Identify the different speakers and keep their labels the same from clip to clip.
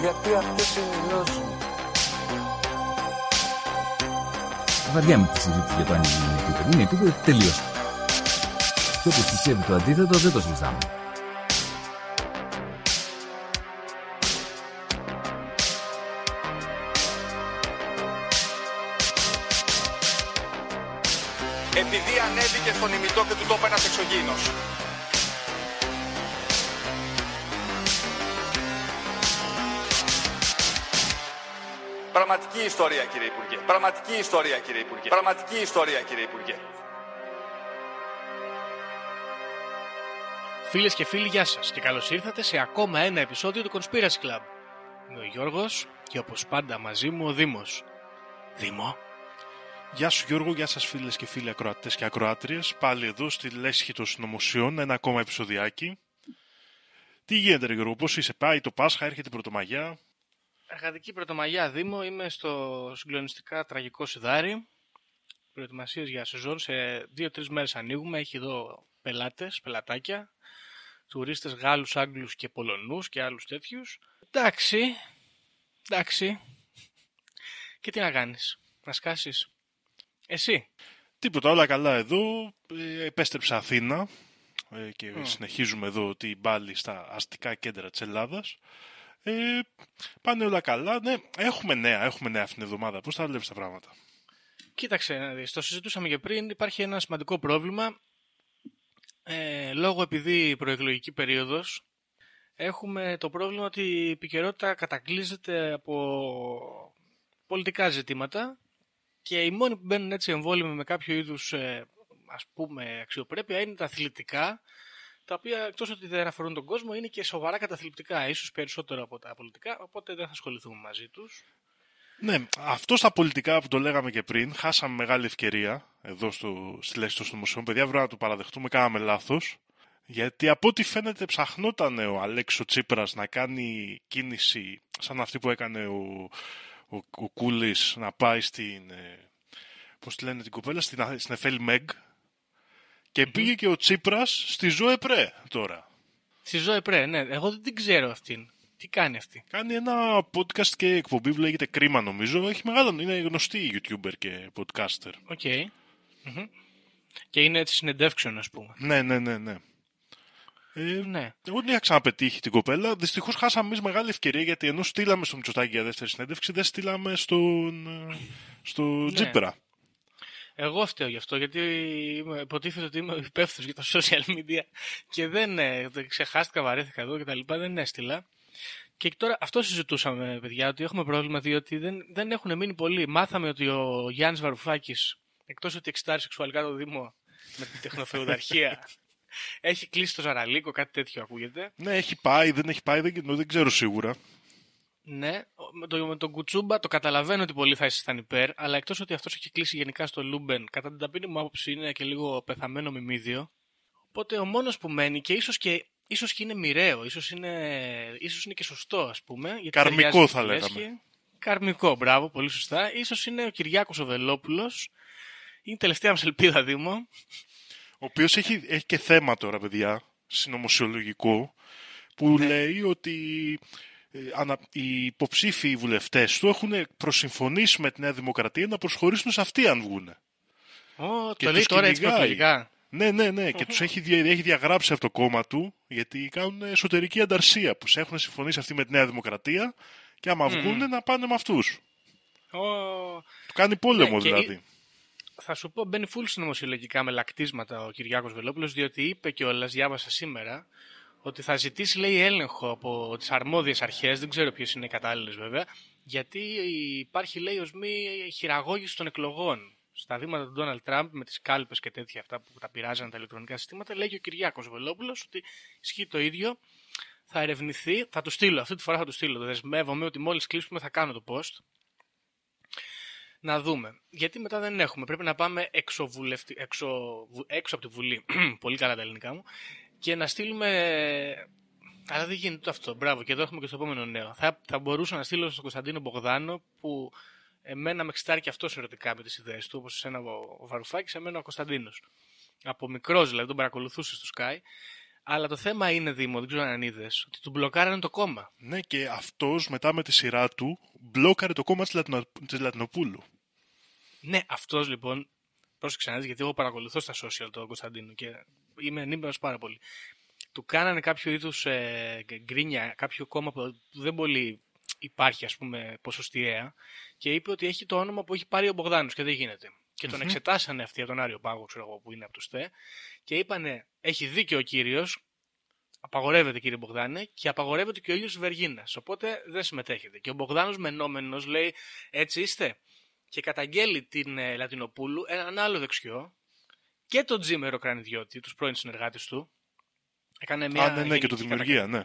Speaker 1: Γιατί αυτές είναι οι γνώσεις μου.
Speaker 2: Βαριά με τη συζήτηση για το αν είναι επίπεδο. Είναι επίπεδο τελείω. Και όπως πιστεύει το αντίθετο, δεν το συζητάμε.
Speaker 3: επειδή ανέβηκε στον ημιτό και του τόπου ένας εξωγήινος. Πραγματική ιστορία κύριε Υπουργέ. Πραγματική ιστορία κύριε Υπουργέ. Πραγματική ιστορία κύριε Υπουργέ.
Speaker 4: Φίλες και φίλοι, γεια σας και καλώς ήρθατε σε ακόμα ένα επεισόδιο του Conspiracy Club. Είμαι ο Γιώργος και όπως πάντα μαζί μου ο Δήμος. Δήμο,
Speaker 5: Γεια σου Γιώργο, γεια σας φίλες και φίλοι ακροατές και ακροάτριες. Πάλι εδώ στη Λέσχη των Συνωμοσιών, ένα ακόμα επεισοδιάκι. Τι γίνεται ρε Γιώργο, πώς είσαι, πάει το Πάσχα, έρχεται η Πρωτομαγιά.
Speaker 4: Εργατική πρωτομαγιά Δήμο, είμαι στο συγκλονιστικά τραγικό σιδάρι. Προετοιμασίες για σεζόν, σε δύο-τρεις μέρες ανοίγουμε, έχει εδώ πελάτες, πελατάκια, τουρίστες Γάλλους, Άγγλους και Πολωνούς και άλλους τέτοιους. Εντάξει, εντάξει. Και τι να κάνεις, να σκάσεις. Εσύ,
Speaker 5: Τίποτα, όλα καλά εδώ. Ε, επέστρεψα Αθήνα ε, και
Speaker 4: Μμ.
Speaker 5: συνεχίζουμε εδώ την πάλι στα αστικά κέντρα της Ελλάδας. Ε, πάνε όλα καλά. Ναι, έχουμε νέα, έχουμε νέα αυτήν την εβδομάδα. Πώς τα βλέπεις τα πράγματα;
Speaker 4: Κοίταξε, να δεις, το συζητούσαμε και πριν, υπάρχει ένα σημαντικό πρόβλημα. Ε, λόγω επειδή η προεκλογική περίοδος, έχουμε το πρόβλημα ότι η επικαιρότητα κατακλείζεται από πολιτικά ζητήματα και οι μόνοι που μπαίνουν έτσι εμβόλυμοι με κάποιο είδους ε, ας πούμε αξιοπρέπεια είναι τα αθλητικά τα οποία εκτός ότι δεν αφορούν τον κόσμο είναι και σοβαρά καταθλιπτικά, ίσως περισσότερο από τα πολιτικά, οπότε δεν θα ασχοληθούμε μαζί τους.
Speaker 5: Ναι, αυτό στα πολιτικά που το λέγαμε και πριν, χάσαμε μεγάλη ευκαιρία εδώ στο, στη λέξη των συνωμοσιών. Παιδιά, πρέπει να το παραδεχτούμε, κάναμε λάθος. Γιατί από ό,τι φαίνεται ψαχνόταν ο Αλέξο Τσίπρας να κάνει κίνηση σαν αυτή που έκανε ο, ο, ο Κούλης να πάει στην, ε, πώς τη λένε την κοπέλα, στην, Α- στην Εφέλ Μεγ και πήγε και ο Τσίπρας στη Ζωέ Πρέ τώρα.
Speaker 4: Στη Ζωή Πρέ, ναι, εγώ δεν την ξέρω αυτήν. Τι κάνει αυτή;
Speaker 5: Κάνει ένα podcast και εκπομπή που λέγεται Κρίμα νομίζω. Έχει μεγάλο, είναι γνωστή YouTuber και podcaster.
Speaker 4: Οκ. Μμμ. Και είναι έτσι συνεντεύξεων, ας πούμε.
Speaker 5: Ναι, ναι, ναι, ναι. Ε,
Speaker 4: Ναι.
Speaker 5: Εγώ δεν είχα ξαναπετύχει την κοπέλα. Δυστυχώς χάσαμε εμείς μεγάλη ευκαιρία γιατί ενώ στείλαμε στο Μητσοτάκη για δεύτερη συνέντευξη, δεν στείλαμε στον, ε, στο
Speaker 4: Ναι.
Speaker 5: Τζίπρα.
Speaker 4: Εγώ φταίω γι' αυτό, γιατί είμαι- υποτίθεται ότι είμαι υπεύθυνος για τα social media και δεν ε, δεν ξεχάστηκα, βαρέθηκα εδώ και τα λοιπά, δεν έστειλα. Και τώρα αυτό συζητούσαμε, παιδιά, ότι έχουμε πρόβλημα διότι δεν, δεν έχουν μείνει πολλοί. Μάθαμε ότι ο Γιάννης Βαρουφάκης, εκτός ότι εξιτάρει σεξουαλικά το Δήμο με την τεχνοφεουδαρχία, έχει κλείσει το Ζαραλίκο, κάτι τέτοιο ακούγεται.
Speaker 5: Ναι, έχει πάει, δεν έχει πάει, δεν, δεν ξέρω σίγουρα.
Speaker 4: Ναι, ο- με, το, με τον Κουτσούμπα το καταλαβαίνω ότι πολλοί θα ήσασταν υπέρ, αλλά εκτός ότι αυτός έχει κλείσει γενικά στο Λούμπεν, κατά την ταπεινή μου άποψη είναι και λίγο πεθαμένο μιμίδιο. Οπότε ο μόνος που μένει και ίσως και, ίσως και είναι μοιραίο, ίσως είναι, ίσως είναι και σωστό ας πούμε. γιατί
Speaker 5: Καρμικό
Speaker 4: ταιριάζει
Speaker 5: θα
Speaker 4: στη
Speaker 5: λέγαμε.
Speaker 4: λέσχη. Καρμικό, μπράβο, πολύ σωστά. Ίσως είναι ο Κυριάκος ο Βελόπουλος. Είναι η τελευταία μας ελπίδα, Δήμο.
Speaker 5: Ο οποίος έχει, έχει και θέμα τώρα, παιδιά, συνωμοσιολογικό, που
Speaker 4: Ναι.
Speaker 5: λέει ότι ε, ανα- οι υποψήφοι βουλευτές του έχουν προσυμφωνήσει με τη Νέα Δημοκρατία να προσχωρήσουν σε αυτή αν βγουν.
Speaker 4: Ω,
Speaker 5: Και
Speaker 4: το λέει
Speaker 5: τους
Speaker 4: τώρα έτσι
Speaker 5: κυνηγάει.
Speaker 4: προεκλογικά.
Speaker 5: Ναι, ναι, ναι. Και τους έχει, δια- έχει διαγράψει από το κόμμα του γιατί κάνουν εσωτερική ανταρσία που σε έχουν συμφωνήσει αυτοί με τη Νέα Δημοκρατία και άμα βγουν να πάνε με αυτούς.
Speaker 4: Ω,
Speaker 5: Του κάνει πόλεμο
Speaker 4: Ναι, και
Speaker 5: δηλαδή.
Speaker 4: θα σου πω, μπαίνει φουλ συνωμοσιολογικά με λακτίσματα ο Κυριάκος Βελόπουλος, διότι είπε κιόλας, διάβασα σήμερα, ότι θα ζητήσει, λέει, έλεγχο από τις αρμόδιες αρχές, δεν ξέρω ποιες είναι οι κατάλληλες βέβαια, γιατί υπάρχει, λέει, οσμή χειραγώγηση των εκλογών. Στα βήματα του Ντόναλτ Τραμπ με τις κάλπες και τέτοια αυτά που τα πειράζαν τα ηλεκτρονικά συστήματα, λέει και ο Κυριάκος Βελόπουλος ότι ισχύει το ίδιο. θα ερευνηθεί, θα του στείλω, αυτή τη φορά θα του στείλω. Δεσμεύομαι ότι μόλις κλείσουμε θα κάνω το post. Να δούμε. Γιατί μετά δεν έχουμε. Πρέπει να πάμε έξω, έξω, έξω από τη Βουλή. Πολύ καλά τα ελληνικά μου. Και να στείλουμε. Αλλά δεν γίνεται αυτό. Μπράβο. Και εδώ έχουμε και στο επόμενο νέο. Θα, θα μπορούσα να στείλω στον Κωνσταντίνο Μπογδάνο που εμένα με εξητάρει και αυτός ερωτικά με τις ιδέες του, όπως εσένα ο Βαρουφάκης, εμένα ο Κωνσταντίνος. Από μικρός δηλαδή τον παρακολουθούσε στο Sky. Αλλά το θέμα είναι, Δήμο, δεν ξέρω αν είδες, ότι του μπλοκάρανε το κόμμα.
Speaker 5: Ναι, και αυτός μετά με τη σειρά του μπλόκαρε το κόμμα της Λατινο... Λατινοπούλου.
Speaker 4: Ναι, αυτός λοιπόν. Πρόσεξε να γιατί εγώ παρακολουθώ στα social τον Κωνσταντίνο και είμαι ενήμερος πάρα πολύ. Του κάνανε κάποιο είδους ε, γκρίνια, κάποιο κόμμα που δεν πολύ υπάρχει, ας πούμε, ποσοστιαία και είπε ότι έχει το όνομα που έχει πάρει ο Μπογδάνος και δεν γίνεται. Και τον εξετάσανε αυτοί από τον Άριο Πάγο, ξέρω εγώ, που είναι από τους ΣΤΕ, και είπανε, έχει δίκιο ο κύριος, απαγορεύεται κύριε Μπογδάνε, και απαγορεύεται και ο ήλιος Βεργίνας. Οπότε δεν συμμετέχετε. Και ο Μπογδάνος μενόμενος λέει, έτσι είστε. Και καταγγέλει την ε, Λατινοπούλου, έναν άλλο δεξιό, και τον Τζίμερο Κρανιδιώτη, τους πρώην συνεργάτες του. Έκανε μια.
Speaker 5: Α, ναι, ναι, και το δημιουργία, ναι.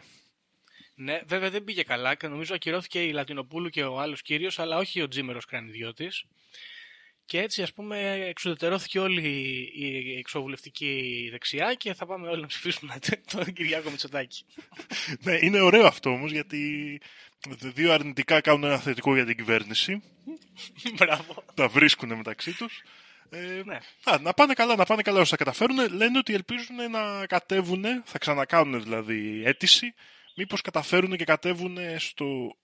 Speaker 4: Ναι, βέβαια δεν πήγε καλά και νομίζω ακυρώθηκε η Λατινοπούλου και ο άλλος κύριος, αλλά όχι ο Τζίμερο Κρανιδιώτη. Και έτσι, ας πούμε, εξουδετερώθηκε όλη η εξοβουλευτική δεξιά και θα πάμε όλοι να ψηφίσουμε τον Κυριάκο Μητσοτάκη.
Speaker 5: ναι, είναι ωραίο αυτό όμως, γιατί δύο αρνητικά κάνουν ένα θετικό για την κυβέρνηση.
Speaker 4: Μπράβο.
Speaker 5: Τα βρίσκουν μεταξύ τους. Ε,
Speaker 4: ναι.
Speaker 5: α, να πάνε καλά, να πάνε καλά όσο θα καταφέρουν. Λένε ότι ελπίζουν να κατέβουν, θα ξανακάνουν δηλαδή αίτηση, μήπως καταφέρουν και κατέβουν στο,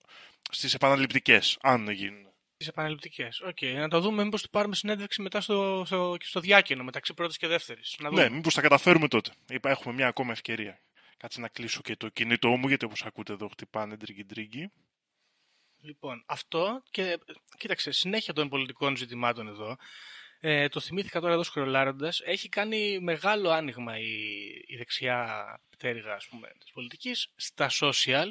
Speaker 5: στις επαναληπτικές, αν γίνουν.
Speaker 4: Τι επαναληπτικές. OK. Okay. Να το δούμε, μήπως του πάρουμε συνέντευξη μετά στο, στο, στο διάκενο μεταξύ πρώτης και δεύτερης.
Speaker 5: Ναι, μήπως τα καταφέρουμε τότε. Είπα, έχουμε μια ακόμα ευκαιρία. Κάτσε να κλείσω και το κινητό μου, γιατί όπως ακούτε εδώ χτυπάνε τρίγκι τρίγκι.
Speaker 4: Λοιπόν, αυτό και κοίταξε, συνέχεια των πολιτικών ζητημάτων εδώ. Ε, το θυμήθηκα τώρα εδώ σκρολάροντα. Έχει κάνει μεγάλο άνοιγμα η, η δεξιά πτέρυγα της πολιτικής στα social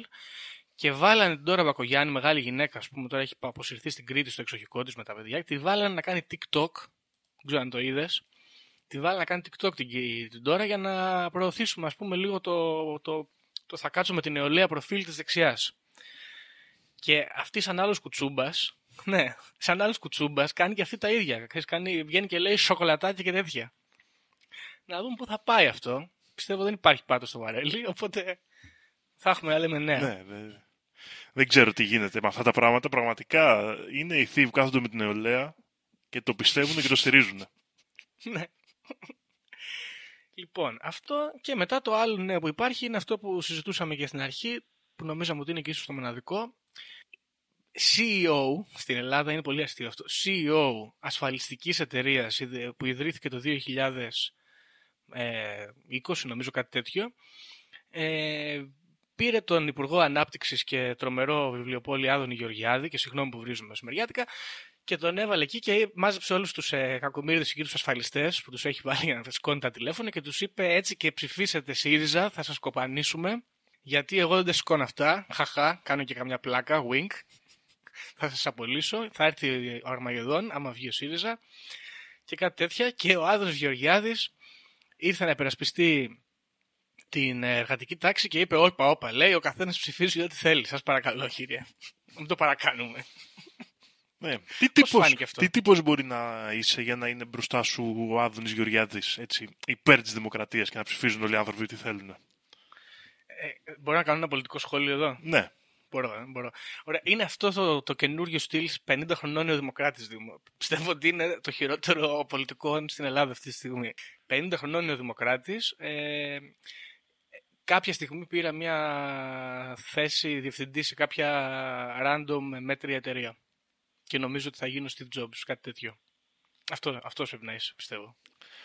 Speaker 4: και βάλανε την τώρα Μπακογιάννη, μεγάλη γυναίκα, ας πούμε, τώρα έχει αποσυρθεί στην Κρήτη στο εξοχικό της με τα παιδιά, τη βάλανε να κάνει TikTok. Δεν ξέρω αν το είδες. Τη βάλανε να κάνει TikTok την, την τώρα για να προωθήσουμε, ας πούμε, λίγο το, το, το, θα κάτσω με την νεολαία προφίλ της δεξιάς. Και αυτής σαν άλλο κουτσούμπας, ναι, σαν άλλος κουτσούμπας, κάνει και αυτή τα ίδια. Κάνει, βγαίνει και λέει σοκολατάκια και τέτοια. Να δούμε πού θα πάει αυτό. Πιστεύω δεν υπάρχει πάτος στο βαρέλι, οπότε θα έχουμε να λέμε ναι.
Speaker 5: Ναι, ναι δεν ξέρω τι γίνεται με αυτά τα πράγματα. Πραγματικά είναι οι θείοι που κάθονται με την νεολαία και το πιστεύουν και το στηρίζουν.
Speaker 4: Ναι. Λοιπόν, αυτό και μετά το άλλο νέο που υπάρχει είναι αυτό που συζητούσαμε και στην αρχή, που νομίζαμε ότι είναι και ίσως το μοναδικό. CEO, στην Ελλάδα είναι πολύ αστείο αυτό, CEO ασφαλιστικής εταιρείας που ιδρύθηκε το 2020, νομίζω κάτι τέτοιο, ε, πήρε τον Υπουργό Ανάπτυξης και τρομερό βιβλιοπόλη Άδωνη Γεωργιάδη, και συγγνώμη που βρίζουμε μεσημεριάτικα, και τον έβαλε εκεί και μάζεψε όλους τους ε, κακομίριδε και τους ασφαλιστές που τους έχει βάλει για να σηκώνει τα τηλέφωνα και τους είπε έτσι και ψηφίσετε ΣΥΡΙΖΑ, θα σας κοπανίσουμε. Γιατί εγώ δεν τα σηκώνω αυτά. Χαχά, κάνω και καμιά πλάκα, wink. Θα σας απολύσω. Θα έρθει ο Αρμαγεδόν, άμα βγει ο ΣΥΡΙΖΑ. Και κάτι τέτοια. Και ο Άδωνης Γεωργιάδης ήρθε να υπερασπιστεί την εργατική τάξη και είπε: Όπα, όπα, λέει, ο καθένας ψηφίζει ό,τι θέλει. Σας παρακαλώ, κύριε. Μην το παρακάνουμε.
Speaker 5: Ναι. Τι, τύπος, τι τύπος μπορεί να είσαι για να είναι μπροστά σου ο Άδωνης Γεωργιάδης έτσι, υπέρ της δημοκρατίας και να ψηφίζουν όλοι οι άνθρωποι τι θέλουν;
Speaker 4: Ε, μπορεί να κάνω ένα πολιτικό σχόλιο εδώ;
Speaker 5: Ναι.
Speaker 4: Μπορώ, ε, μπορώ. Ωραία. Είναι αυτό το, το καινούργιο στυλ 50 χρονών νεοδημοκράτης Δήμο. Πιστεύω ότι είναι το χειρότερο πολιτικό στην Ελλάδα αυτή τη στιγμή. 50 χρονών νεοδημοκράτης. Ε, κάποια στιγμή πήρα μια θέση διευθυντή σε κάποια random μέτρια εταιρεία. Και νομίζω ότι θα γίνω Steve Jobs, κάτι τέτοιο. Αυτό, αυτός πρέπει να είσαι, πιστεύω.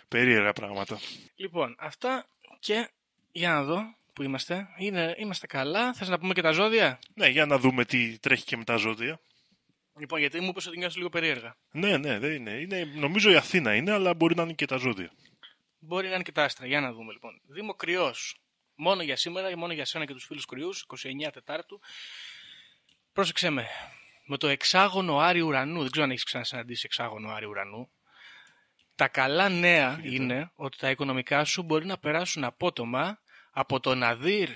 Speaker 5: Περίεργα πράγματα.
Speaker 4: Λοιπόν, αυτά και για να δω που είμαστε. Είναι, είμαστε καλά. Θες να πούμε και τα ζώδια;
Speaker 5: Ναι, για να δούμε τι τρέχει και με τα ζώδια.
Speaker 4: Λοιπόν, γιατί μου είπες ότι νιώθεις λίγο περίεργα.
Speaker 5: Ναι, ναι, δεν είναι. είναι. Νομίζω η Αθήνα είναι, αλλά μπορεί να είναι και τα ζώδια.
Speaker 4: Μπορεί να είναι και τα άστρα. Για να δούμε λοιπόν. Δήμο κρυός μόνο για σήμερα, μόνο για σένα και τους φίλους κρυούς, 29 Τετάρτου. Πρόσεξε με, με το εξάγωνο Άρη Ουρανού, δεν ξέρω αν έχεις ξανασυναντήσει εξάγωνο Άρη Ουρανού, τα καλά νέα είναι ότι τα οικονομικά σου μπορεί να περάσουν απότομα από το ναδίρ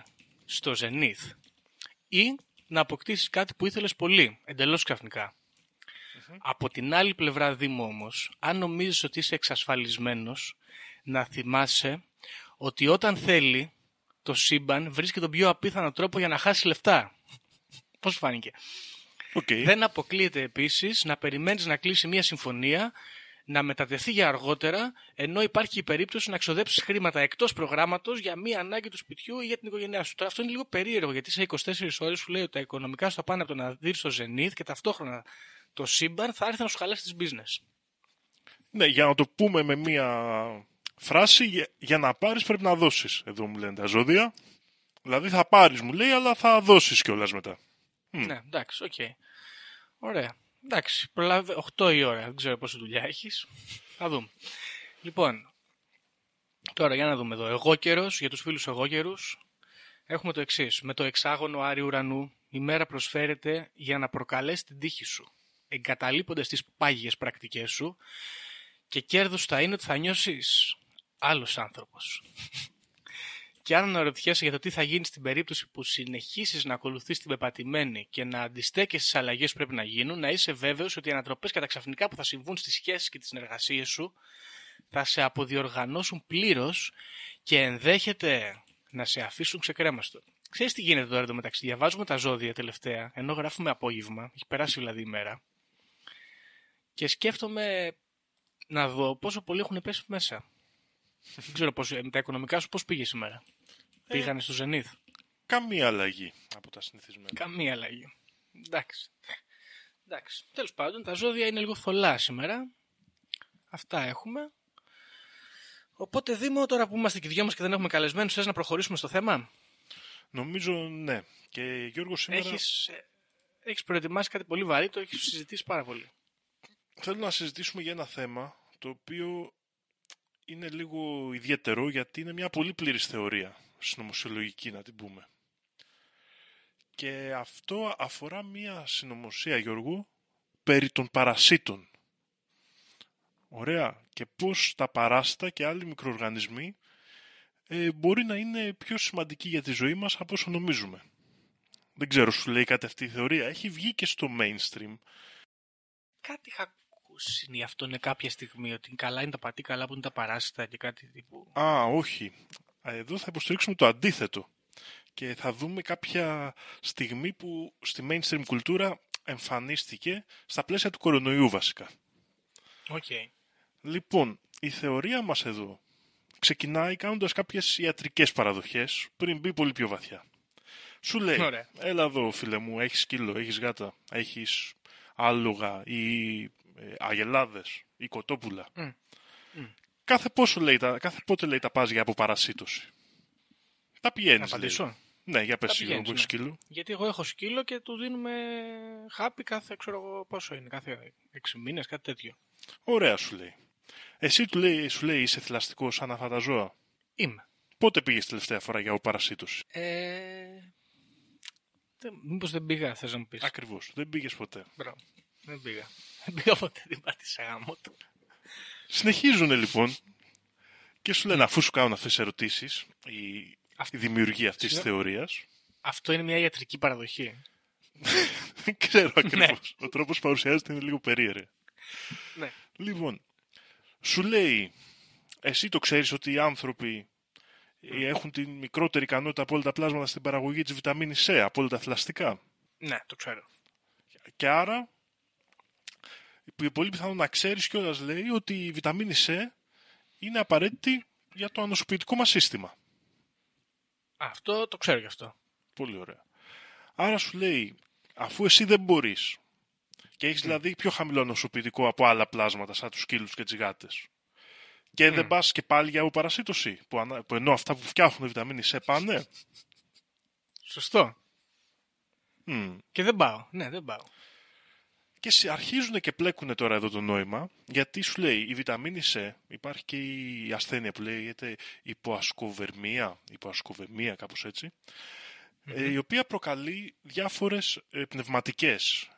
Speaker 4: στο ζενίθ ή να αποκτήσεις κάτι που ήθελες πολύ, εντελώς ξαφνικά. Από την άλλη πλευρά Δήμο όμως, αν νομίζεις ότι είσαι εξασφαλισμένος, να θυμάσαι ότι όταν θέλει, το σύμπαν βρίσκει τον πιο απίθανο τρόπο για να χάσει λεφτά. Πώς φάνηκε.
Speaker 5: Οκ.
Speaker 4: Δεν αποκλείεται επίσης να περιμένεις να κλείσει μια συμφωνία, να μετατεθεί για αργότερα, ενώ υπάρχει η περίπτωση να ξοδέψεις χρήματα εκτός προγράμματος για μία ανάγκη του σπιτιού ή για την οικογένειά σου. Τώρα αυτό είναι λίγο περίεργο, γιατί σε 24 ώρες σου λέει ότι τα οικονομικά σου θα πάνε από το ναδίρ στο ζενίθ και ταυτόχρονα το σύμπαν θα έρθει να σου χαλάσει τις business.
Speaker 5: Ναι, για να το πούμε με μία φράση, για, για να πάρεις πρέπει να δώσεις. Εδώ μου λένε τα ζώδια. Δηλαδή θα πάρεις μου λέει, αλλά θα δώσεις κιόλας μετά.
Speaker 4: Ναι, εντάξει, οκ. Ωραία. Εντάξει, προλάβε 8 η ώρα. Δεν ξέρω πόση δουλειά έχεις. Θα δούμε. Λοιπόν, τώρα για να δούμε εδώ. Εγώ καιρό, για τους φίλους εγώ καιρούς, έχουμε το εξής. Με το εξάγωνο Άρη Ουρανού, η μέρα προσφέρεται για να προκαλέσει την τύχη σου. Εγκαταλείποντας τις πάγιες πρακτικές σου και κέρδος θα είναι ότι θα νιώσεις άλλος άνθρωπος. Και αν αναρωτιέσαι για το τι θα γίνει στην περίπτωση που συνεχίσεις να ακολουθείς την πεπατημένη και να αντιστέκεσαι στις αλλαγές που πρέπει να γίνουν, να είσαι βέβαιος ότι οι ανατροπές καταξαφνικά που θα συμβούν στις σχέσεις και τις συνεργασίες σου θα σε αποδιοργανώσουν πλήρως και ενδέχεται να σε αφήσουν ξεκρέμαστο. Ξέρεις τι γίνεται τώρα εδώ μεταξύ. Διαβάζουμε τα ζώδια τελευταία, ενώ γράφουμε απόγευμα, έχει περάσει δηλαδή η μέρα, και σκέφτομαι να δω πόσο πολύ έχουν πέσει μέσα. Δεν ξέρω πώς, με τα οικονομικά σου πώς πήγε σήμερα; Πήγανε στο Zenith.
Speaker 5: Καμία αλλαγή από τα συνηθισμένα.
Speaker 4: Καμία αλλαγή. Εντάξει. Εντάξει. Τέλος πάντων, τα ζώδια είναι λίγο θολά σήμερα. Αυτά έχουμε. Οπότε Δήμο, τώρα που είμαστε και οι δυο μας και δεν έχουμε καλεσμένους, θες να προχωρήσουμε στο θέμα;
Speaker 5: Νομίζω ναι. Και Γιώργος σήμερα
Speaker 4: Έχεις, ε, έχεις προετοιμάσει κάτι πολύ βαρύ, το έχεις συζητήσει πάρα πολύ.
Speaker 5: θέλω να συζητήσουμε για ένα θέμα το οποίο είναι λίγο ιδιαίτερο γιατί είναι μια πολύ πλήρης θεωρία συνωμοσιολογική να την πούμε. Και αυτό αφορά μια συνωμοσία Γιώργου περί των παρασίτων. Ωραία. Και πώς τα παράστα και άλλοι μικροοργανισμοί ε, μπορεί να είναι πιο σημαντικοί για τη ζωή μας από όσο νομίζουμε. Δεν ξέρω, σου λέει κάτι αυτή η θεωρία. Έχει βγει και στο mainstream.
Speaker 4: Κάτι είχα ακούσει γι' αυτό είναι κάποια στιγμή ότι καλά είναι τα πατή, καλά που είναι τα παράσιτα και κάτι τύπου.
Speaker 5: Α, όχι. Εδώ θα υποστηρίξουμε το αντίθετο. Και θα δούμε κάποια στιγμή που στη mainstream κουλτούρα εμφανίστηκε στα πλαίσια του κορονοϊού βασικά.
Speaker 4: Οκ.
Speaker 5: Λοιπόν, η θεωρία μας εδώ ξεκινάει κάνοντας κάποιες ιατρικές παραδοχές πριν μπει πολύ πιο βαθιά. Σου λέει,
Speaker 4: Ωραία.
Speaker 5: έλα εδώ φίλε μου, έχεις σκύλο, έχεις γάτα, έχεις άλογα ή ε, αγελάδες ή κοτόπουλα.
Speaker 4: Μμ.
Speaker 5: Κάθε, πόσο λέει, τα, κάθε πότε λέει τα πας για αποπαρασίτωση. Τα πηγαίνεις.
Speaker 4: Να απαντήσω.
Speaker 5: λέει. Ναι, για πες
Speaker 4: Τα
Speaker 5: σίγουρα που
Speaker 4: πηγαίνεις,
Speaker 5: έχεις
Speaker 4: ναι.
Speaker 5: σκύλο.
Speaker 4: Γιατί εγώ έχω σκύλο και του δίνουμε χάπι κάθε, ξέρω εγώ πόσο είναι, κάθε 6 μήνες, κάτι τέτοιο.
Speaker 5: Ωραία σου λέει. Εσύ του λέει, σου λέει είσαι θηλαστικός σαν αυτά τα ζώα.
Speaker 4: Είμαι.
Speaker 5: Πότε πήγες τελευταία φορά για αποπαρασίτωση.
Speaker 4: Ε... δεν- Μήπως δεν πήγα, θες να μου πεις.
Speaker 5: Ακριβώς. Δεν πήγες ποτέ.
Speaker 4: Μπράβο. Δεν πήγα. Δεν πήγα ποτέ την πάτησα γάμο του.
Speaker 5: Συνεχίζουν λοιπόν και σου λένε αφού σου κάνουν αυτές τις ερωτήσεις η, η δημιουργία αυτής της
Speaker 4: Συγγνώμη.
Speaker 5: θεωρίας
Speaker 4: Αυτό είναι μια ιατρική παραδοχή.
Speaker 5: δεν ξέρω ακριβώς. Ο τρόπος που παρουσιάζεται είναι λίγο περίεργο.
Speaker 4: Ναι.
Speaker 5: Λοιπόν, σου λέει εσύ το ξέρεις ότι οι άνθρωποι ε, έχουν την μικρότερη ικανότητα από όλα τα πλάσματα στην παραγωγή της βιταμίνης C, από όλα τα θηλαστικά.
Speaker 4: Ναι, το ξέρω.
Speaker 5: Και άρα, είναι πολύ πιθανό να ξέρεις κιόλας λέει ότι η βιταμίνη C είναι απαραίτητη για το ανοσοποιητικό μας σύστημα.
Speaker 4: Α, Αυτό το ξέρω γι' αυτό.
Speaker 5: Πολύ ωραία. Άρα σου λέει, αφού εσύ δεν μπορείς και έχεις δηλαδή πιο χαμηλό ανοσοποιητικό από άλλα πλάσματα σαν τους σκύλους και τις γάτες και δεν πας και πάλι για παρασίτωση που, ανα- που ενώ αυτά που φτιάχνουν βιταμίνη C πάνε
Speaker 4: Σωστό.
Speaker 5: μμ,
Speaker 4: Και δεν πάω. Ναι, δεν πάω.
Speaker 5: Και σε- αρχίζουν και πλέκουν τώρα εδώ το νόημα, γιατί σου λέει η βιταμίνη C, υπάρχει και η ασθένεια που λέγεται υποασκοβερμία, υποασκοβεμία κάπως έτσι, ε, η οποία προκαλεί διάφορες ε, πνευματικές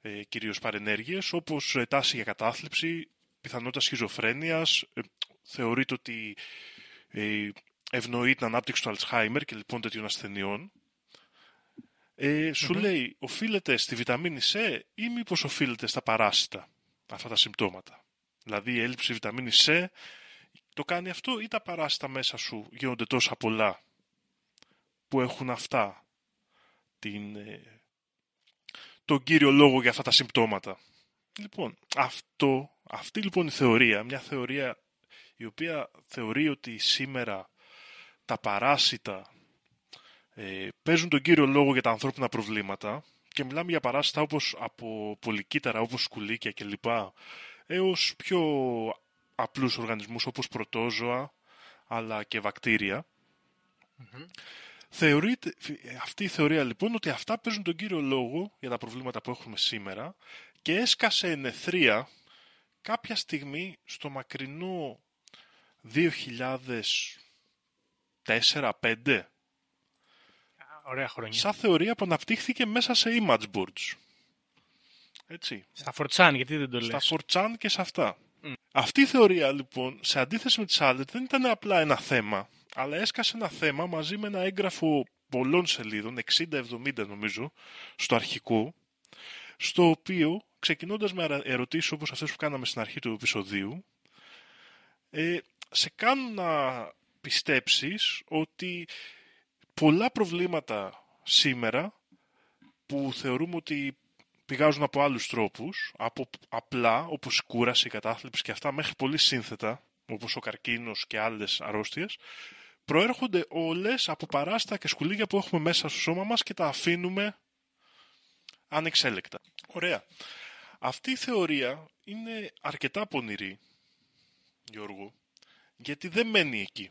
Speaker 5: ε, κυρίως παρενέργειες, όπως ε, τάση για κατάθλιψη, πιθανότητα σχιζοφρένειας, ε, θεωρείται ότι ε, ευνοεί την ανάπτυξη του Αλτσχάιμερ και λοιπόν τέτοιων ασθενειών. Ε, σου λέει, οφείλεται στη βιταμίνη C ή μήπως οφείλεται στα παράσιτα αυτά τα συμπτώματα; Δηλαδή η έλλειψη βιταμίνη C το κάνει αυτό ή τα παράσιτα μέσα σου γίνονται τόσα πολλά που έχουν αυτά την, ε, τον κύριο λόγο για αυτά τα συμπτώματα; Λοιπόν, αυτό, αυτή λοιπόν η θεωρία, μια θεωρία η οποία θεωρεί ότι σήμερα τα παράσιτα ε, παίζουν τον κύριο λόγο για τα ανθρώπινα προβλήματα και μιλάμε για παράσιτα όπως από πολυκύτταρα όπως σκουλίκια κλπ. έως πιο απλούς οργανισμούς όπως πρωτόζωα αλλά και βακτήρια. Θεωρείται, αυτή η θεωρία λοιπόν ότι αυτά παίζουν τον κύριο λόγο για τα προβλήματα που έχουμε σήμερα και έσκασε ενεθρία κάποια στιγμή στο μακρινό 2004-2005
Speaker 4: Ωραία χρόνια.
Speaker 5: σαν θεωρία που αναπτύχθηκε μέσα σε image boards. Έτσι.
Speaker 4: Στα φορτσάν, γιατί δεν το
Speaker 5: Στα
Speaker 4: λες.
Speaker 5: 4chan και σε αυτά. Αυτή η θεωρία λοιπόν, σε αντίθεση με τις άλλες, δεν ήταν απλά ένα θέμα, αλλά έσκασε ένα θέμα μαζί με ένα έγγραφο πολλών σελίδων, 60-70 νομίζω, στο αρχικό, στο οποίο, ξεκινώντας με αρα- ερωτήσεις όπως αυτές που κάναμε στην αρχή του επεισοδίου, ε, σε κάνουν να πιστέψεις ότι πολλά προβλήματα σήμερα που θεωρούμε ότι πηγάζουν από άλλους τρόπους, από απλά όπως η κούραση, η κατάθλιψη και αυτά μέχρι πολύ σύνθετα, όπως ο καρκίνος και άλλες αρρώστιες, προέρχονται όλες από παράστα και σκουλίγια που έχουμε μέσα στο σώμα μας και τα αφήνουμε ανεξέλεκτα. Ωραία. Αυτή η θεωρία είναι αρκετά πονηρή, Γιώργο, γιατί δεν μένει εκεί.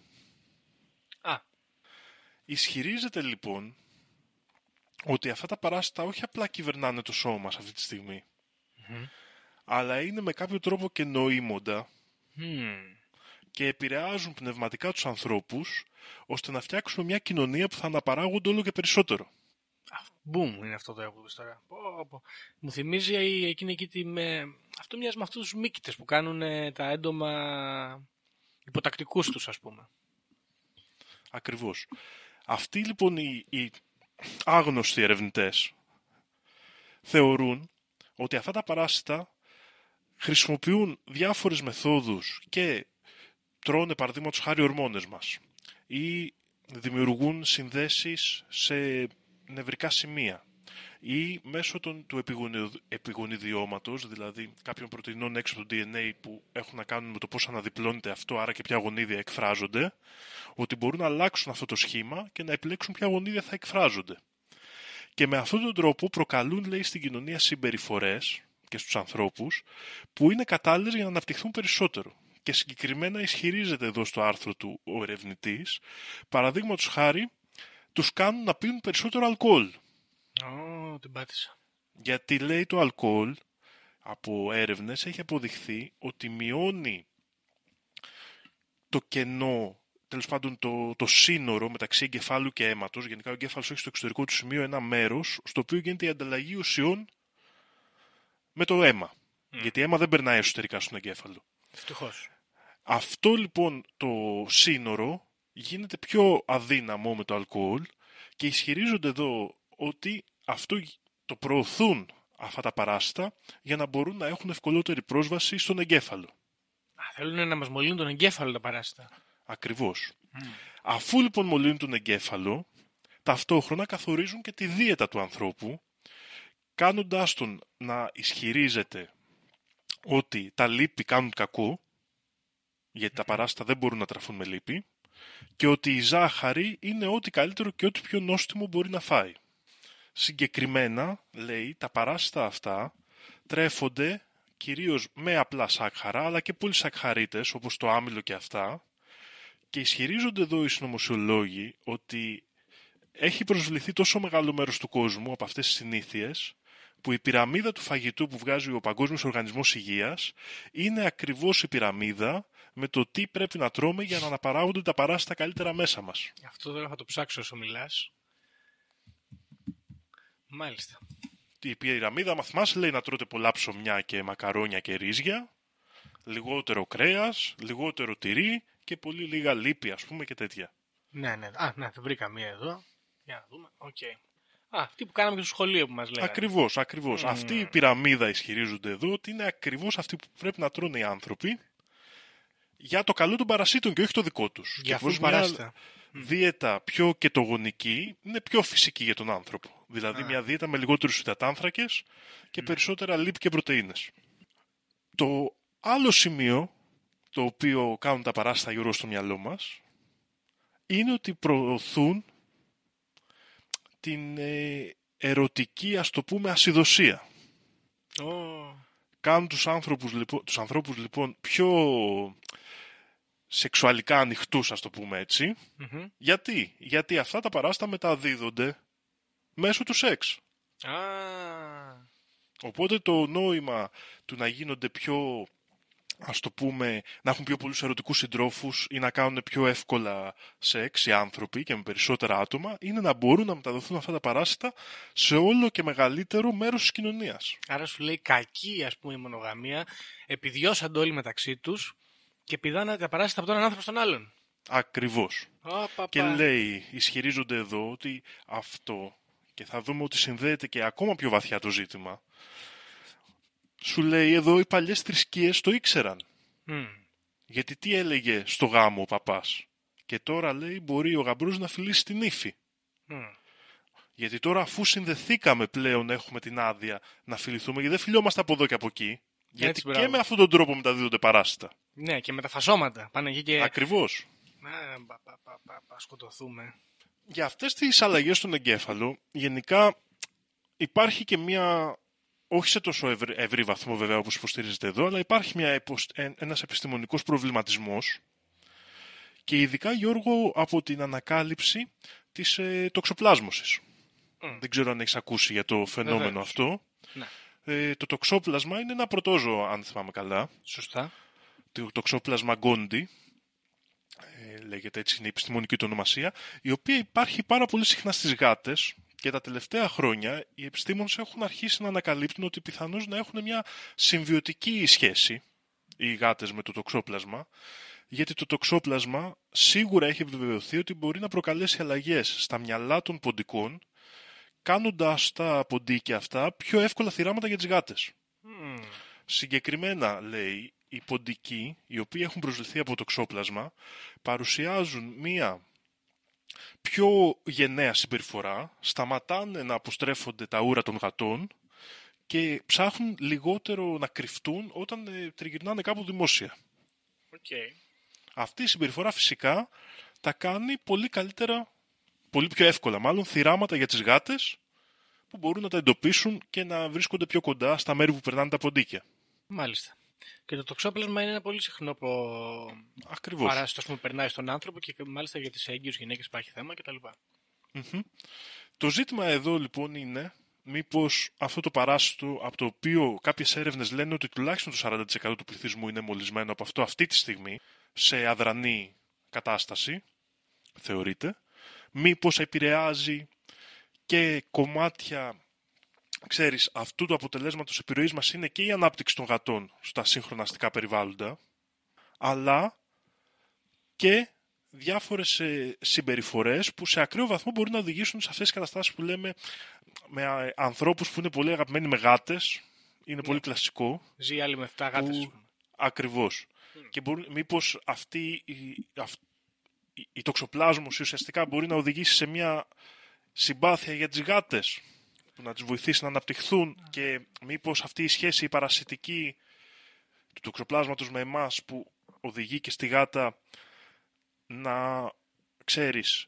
Speaker 4: Α,
Speaker 5: Ισχυρίζεται λοιπόν ότι αυτά τα παράσιτα όχι απλά κυβερνάνε το σώμα μας αυτή τη στιγμη αλλά είναι με κάποιο τρόπο και νοήμοντα
Speaker 4: μμμ.
Speaker 5: και επηρεάζουν πνευματικά τους ανθρώπους ώστε να φτιάξουμε μια κοινωνία που θα αναπαράγονται όλο και περισσότερο.
Speaker 4: Α, Μπουμ είναι αυτό το που είπες τώρα. Πω, πω. Μου θυμίζει η- εκείνη εκεί τη με... Αυτό μοιάζει με αυτούς τους μύκητες που κάνουν ε, τα έντομα υποτακτικούς τους ας πούμε.
Speaker 5: Ακριβώς. Αυτοί λοιπόν οι, οι άγνωστοι ερευνητές θεωρούν ότι αυτά τα παράσιτα χρησιμοποιούν διάφορες μεθόδους και τρώνε παραδείγματος χάρη ορμόνες μας ή δημιουργούν συνδέσεις σε νευρικά σημεία ή μέσω των, του επιγονιδ- επιγονιδιώματος, δηλαδή κάποιων πρωτεϊνών έξω από το DNA που έχουν να κάνουν με το πώς αναδιπλώνεται αυτό, άρα και ποια γονίδια εκφράζονται, ότι μπορούν να αλλάξουν αυτό το σχήμα και να επιλέξουν ποια γονίδια θα εκφράζονται. Και με αυτόν τον τρόπο προκαλούν, λέει, στην κοινωνία συμπεριφορές και στους ανθρώπους που είναι κατάλληλες για να αναπτυχθούν περισσότερο. Και συγκεκριμένα ισχυρίζεται εδώ στο άρθρο του ο ερευνητής, παραδείγματος χάρη, τους κάνουν να πίνουν περισσότερο αλκοόλ.
Speaker 4: Ω, την πάτησα.
Speaker 5: Γιατί λέει το αλκοόλ από έρευνες έχει αποδειχθεί ότι μειώνει το κενό, τέλος πάντων το, το σύνορο μεταξύ εγκεφάλου και αίματος. Γενικά ο εγκέφαλος έχει στο εξωτερικό του σημείο ένα μέρος στο οποίο γίνεται η ανταλλαγή ουσιών με το αίμα. Γιατί αίμα δεν περνάει εσωτερικά στον εγκέφαλο.
Speaker 4: Ευτυχώς.
Speaker 5: Αυτό λοιπόν το σύνορο γίνεται πιο αδύναμο με το αλκοόλ και ισχυρίζονται εδώ ότι αυτό το προωθούν αυτά τα παράστα για να μπορούν να έχουν ευκολότερη πρόσβαση στον εγκέφαλο.
Speaker 4: Α, θέλουν να μας μολύνουν τον εγκέφαλο τα παράσιτα.
Speaker 5: Ακριβώς. Αφού λοιπόν μολύνουν τον εγκέφαλο, ταυτόχρονα καθορίζουν και τη δίαιτα του ανθρώπου, κάνοντάς τον να ισχυρίζεται ότι τα λίπη κάνουν κακό, γιατί τα παράστα δεν μπορούν να τραφούν με λίπη, και ότι η ζάχαρη είναι ό,τι καλύτερο και ό,τι πιο νόστιμο μπορεί να φάει. Συγκεκριμένα, λέει, τα παράστα αυτά τρέφονται κυρίως με απλά σάκχαρα, αλλά και πολυσακχαρίτες, όπως το άμυλο και αυτά, και ισχυρίζονται εδώ οι συνωμοσιολόγοι ότι έχει προσβληθεί τόσο μεγάλο μέρος του κόσμου από αυτές τις συνήθειες, που η πυραμίδα του φαγητού που βγάζει ο Παγκόσμιος Οργανισμός Υγείας είναι ακριβώς η πυραμίδα με το τι πρέπει να τρώμε για να αναπαράγονται τα παράστα καλύτερα μέσα μας.
Speaker 4: Αυτό τώρα θα το ψάξω όσο μιλάς. Μάλιστα.
Speaker 5: Η πυραμίδα, μα θυμάσαι, λέει να τρώτε πολλά ψωμιά και μακαρόνια και ρύζια, λιγότερο κρέας, λιγότερο τυρί και πολύ λίγα λίπη, ας πούμε, και τέτοια.
Speaker 4: Ναι, ναι. Α, ναι, βρήκα μία εδώ. Για να δούμε. Οκ. Α, αυτή που κάναμε και στο σχολείο που μας λέγανε.
Speaker 5: Ακριβώς, ακριβώς. Αυτή η πυραμίδα ισχυρίζονται εδώ ότι είναι ακριβώς αυτή που πρέπει να τρώνε οι άνθρωποι για το καλό των παρασίτων και όχι το δικό τους.
Speaker 4: Για
Speaker 5: και
Speaker 4: αυτούς
Speaker 5: πως μια
Speaker 4: παράσιτα.
Speaker 5: δίαιτα πιο κετογονική είναι πιο φυσική για τον άνθρωπο. Δηλαδή μια δίαιτα με λιγότερους υδατάνθρακες και περισσότερα λίπη και πρωτεΐνες. Το άλλο σημείο το οποίο κάνουν τα παράσιτα γύρω στο μυαλό μας είναι ότι προωθούν την ε, ερωτική, ας το πούμε, ασυδοσία.
Speaker 4: Ω,
Speaker 5: Κάνουν τους άνθρωπους, λοιπόν, τους ανθρώπους λοιπόν πιο σεξουαλικά ανοιχτούς, ας το πούμε έτσι.
Speaker 4: μμμ.
Speaker 5: Γιατί; Γιατί αυτά τα παράστα μεταδίδονται μέσω του σεξ.
Speaker 4: Α,
Speaker 5: Οπότε το νόημα του να γίνονται πιο, ας το πούμε, να έχουν πιο πολλούς ερωτικούς συντρόφους ή να κάνουν πιο εύκολα σεξ οι άνθρωποι και με περισσότερα άτομα, είναι να μπορούν να μεταδοθούν αυτά τα παράσιτα σε όλο και μεγαλύτερο μέρος της κοινωνίας.
Speaker 4: άρα σου λέει κακή ας πούμε η μονογαμία, επιδιώσαν όλοι μεταξύ τους και πηδάνε τα παράσιτα από τον έναν άνθρωπο στον άλλον.
Speaker 5: Ακριβώς.
Speaker 4: Ω, παπα.
Speaker 5: Και λέει, ισχυρίζονται εδώ ότι αυτό, και θα δούμε ότι συνδέεται και ακόμα πιο βαθιά το ζήτημα, σου λέει εδώ οι παλιές θρησκείες το ήξεραν.
Speaker 4: Μμ.
Speaker 5: Γιατί τι έλεγε στο γάμο ο παπάς; Και τώρα λέει μπορεί ο γαμπρός να φιλήσει την ύφη.
Speaker 4: Μμ.
Speaker 5: Γιατί τώρα αφού συνδεθήκαμε πλέον έχουμε την άδεια να φιληθούμε γιατί δεν φιλιόμαστε από εδώ και από εκεί. Γιατί και
Speaker 4: μπράβο.
Speaker 5: με αυτόν τον τρόπο μεταδίδονται παράσιτα.
Speaker 4: Ναι, και με τα φασώματα. Πάνε εκεί και.
Speaker 5: Ακριβώς.
Speaker 4: Α, πα, πα, πα, πα, πα, σκοτωθούμε.
Speaker 5: Για αυτές τις αλλαγές στον εγκέφαλο γενικά υπάρχει και μια όχι σε τόσο ευρύ, ευρύ βαθμό βέβαια όπως υποστηρίζεται εδώ, αλλά υπάρχει μια, εποσ- ε- ένας επιστημονικός προβληματισμός και ειδικά Γιώργο από την ανακάλυψη της ε, τοξοπλάσμωσης.
Speaker 4: Μμ.
Speaker 5: Δεν ξέρω αν έχεις ακούσει για το φαινόμενο
Speaker 4: Βεβαίως.
Speaker 5: αυτό.
Speaker 4: Ναι.
Speaker 5: Ε, το τοξόπλασμα είναι ένα πρωτόζωο, αν θυμάμαι καλά.
Speaker 4: Σωστά.
Speaker 5: Το τοξόπλασμα Γκόντι, ε, λέγεται έτσι είναι η επιστημονική του ονομασία, η οποία υπάρχει πάρα πολύ συχνά στις γάτες και τα τελευταία χρόνια οι επιστήμονες έχουν αρχίσει να ανακαλύπτουν ότι πιθανώς να έχουν μια συμβιωτική σχέση οι γάτες με το τοξόπλασμα, γιατί το τοξόπλασμα σίγουρα έχει επιβεβαιωθεί ότι μπορεί να προκαλέσει αλλαγές στα μυαλά των ποντικών, κάνοντας τα ποντίκια αυτά πιο εύκολα θυράματα για τις γάτες.
Speaker 4: Μμ.
Speaker 5: Συγκεκριμένα, λέει, οι ποντικοί, οι οποίοι έχουν προσληφθεί από το ξόπλασμα, παρουσιάζουν μία πιο γενναία συμπεριφορά, σταματάνε να αποστρέφονται τα ούρα των γατών και ψάχνουν λιγότερο να κρυφτούν όταν ε, τριγυρνάνε κάπου δημόσια.
Speaker 4: Οκ.
Speaker 5: Αυτή η συμπεριφορά φυσικά τα κάνει πολύ καλύτερα, πολύ πιο εύκολα μάλλον, θηράματα για τις γάτες που μπορούν να τα εντοπίσουν και να βρίσκονται πιο κοντά στα μέρη που περνάνε τα ποντίκια.
Speaker 4: Μάλιστα. Και το τοξόπλασμα είναι ένα πολύ συχνό προ...
Speaker 5: Ακριβώς.
Speaker 4: παράστατο ας πούμε, που περνάει στον άνθρωπο και μάλιστα για τις έγκυους γυναίκες υπάρχει θέμα κτλ.
Speaker 5: Μμμ. Το ζήτημα εδώ λοιπόν είναι μήπως αυτό το παράσιτο από το οποίο κάποιες έρευνες λένε ότι τουλάχιστον το 40% του πληθυσμού είναι μολυσμένο από αυτό αυτή τη στιγμή σε αδρανή κατάσταση, θεωρείται, μήπως επηρεάζει και κομμάτια ξέρεις, αυτού του αποτελέσματος επιρροής μας είναι και η ανάπτυξη των γατών στα σύγχρονα αστικά περιβάλλοντα, αλλά και διάφορες ε, συμπεριφορές που σε ακραίο βαθμό μπορεί να οδηγήσουν σε αυτές τις καταστάσεις που λέμε με ε, ανθρώπους που είναι πολύ αγαπημένοι με γάτες, είναι πολύ κλασικό,
Speaker 4: Ζει άλλη με 7 γάτες. ας
Speaker 5: που...
Speaker 4: πούμε.
Speaker 5: Ακριβώς. Και μπορεί, μήπως αυτή η, αυ- η, η τοξοπλάσμωση ουσιαστικά μπορεί να οδηγήσει σε μια συμπάθεια για τις γάτες που να τις βοηθήσει να αναπτυχθούν και μήπως αυτή η σχέση η παρασιτική του τοξοπλάσματος με εμάς που οδηγεί και στη γάτα να ξέρεις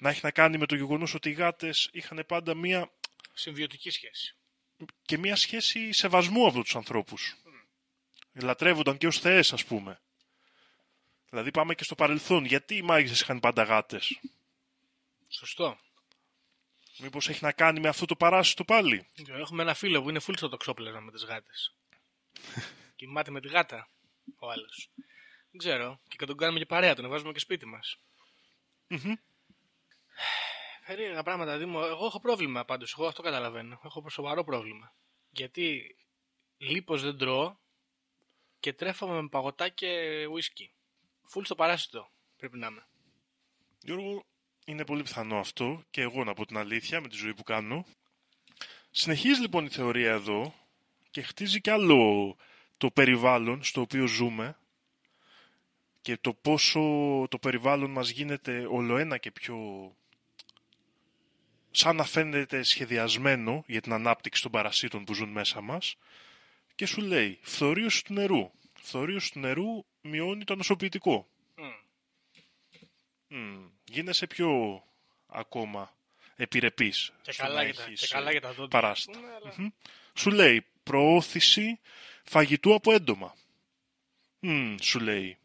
Speaker 5: να έχει να κάνει με το γεγονός ότι οι γάτες είχαν πάντα μία
Speaker 4: Συμβιωτική σχέση.
Speaker 5: και μια σχέση σεβασμού από τους ανθρώπους. Λατρεύονταν και ως θεές, ας πούμε. Δηλαδή πάμε και στο παρελθόν. Γιατί οι μάγισσες είχαν πάντα γάτες;
Speaker 4: Σωστό.
Speaker 5: Μήπως έχει να κάνει με αυτό το παράσιτο πάλι;
Speaker 4: Έχουμε ένα φίλο που είναι full στο τοξόπλασμα με τις γάτες. Κοιμάται με τη γάτα ο άλλος. Δεν ξέρω. Και τον κάνουμε και παρέα, τον βάζουμε και σπίτι μας.
Speaker 5: Μμμ.
Speaker 4: Περίεργα πράγματα, Δήμο. Εγώ έχω πρόβλημα πάντως. Εγώ αυτό καταλαβαίνω. Έχω σοβαρό πρόβλημα. Γιατί λίπος δεν τρώω και τρέφομαι με παγωτά και ουίσκι. Φουλ στο παράσιτο πρέπει να είμαι.
Speaker 5: Γιώργο, είναι πολύ πιθανό αυτό και εγώ να πω την αλήθεια με τη ζωή που κάνω. Συνεχίζει λοιπόν η θεωρία εδώ και χτίζει κι άλλο το περιβάλλον στο οποίο ζούμε και το πόσο το περιβάλλον μας γίνεται ολοένα και πιο σαν να φαίνεται σχεδιασμένο για την ανάπτυξη των παρασίτων που ζουν μέσα μας και σου λέει φθορίωση του νερού. Φθορίωση του νερού μειώνει το νοσοποιητικό. Μμμ. Γίνεσαι πιο ακόμα επιρρεπής
Speaker 4: Και
Speaker 5: στο
Speaker 4: καλά,
Speaker 5: να
Speaker 4: για τα,
Speaker 5: έχεις,
Speaker 4: και καλά
Speaker 5: ε,
Speaker 4: για τα δόντια.
Speaker 5: παράστα.
Speaker 4: ας πούμε, αλλά-
Speaker 5: Μμμ. Σου λέει προώθηση φαγητού από έντομα. Μμ, σου λέει.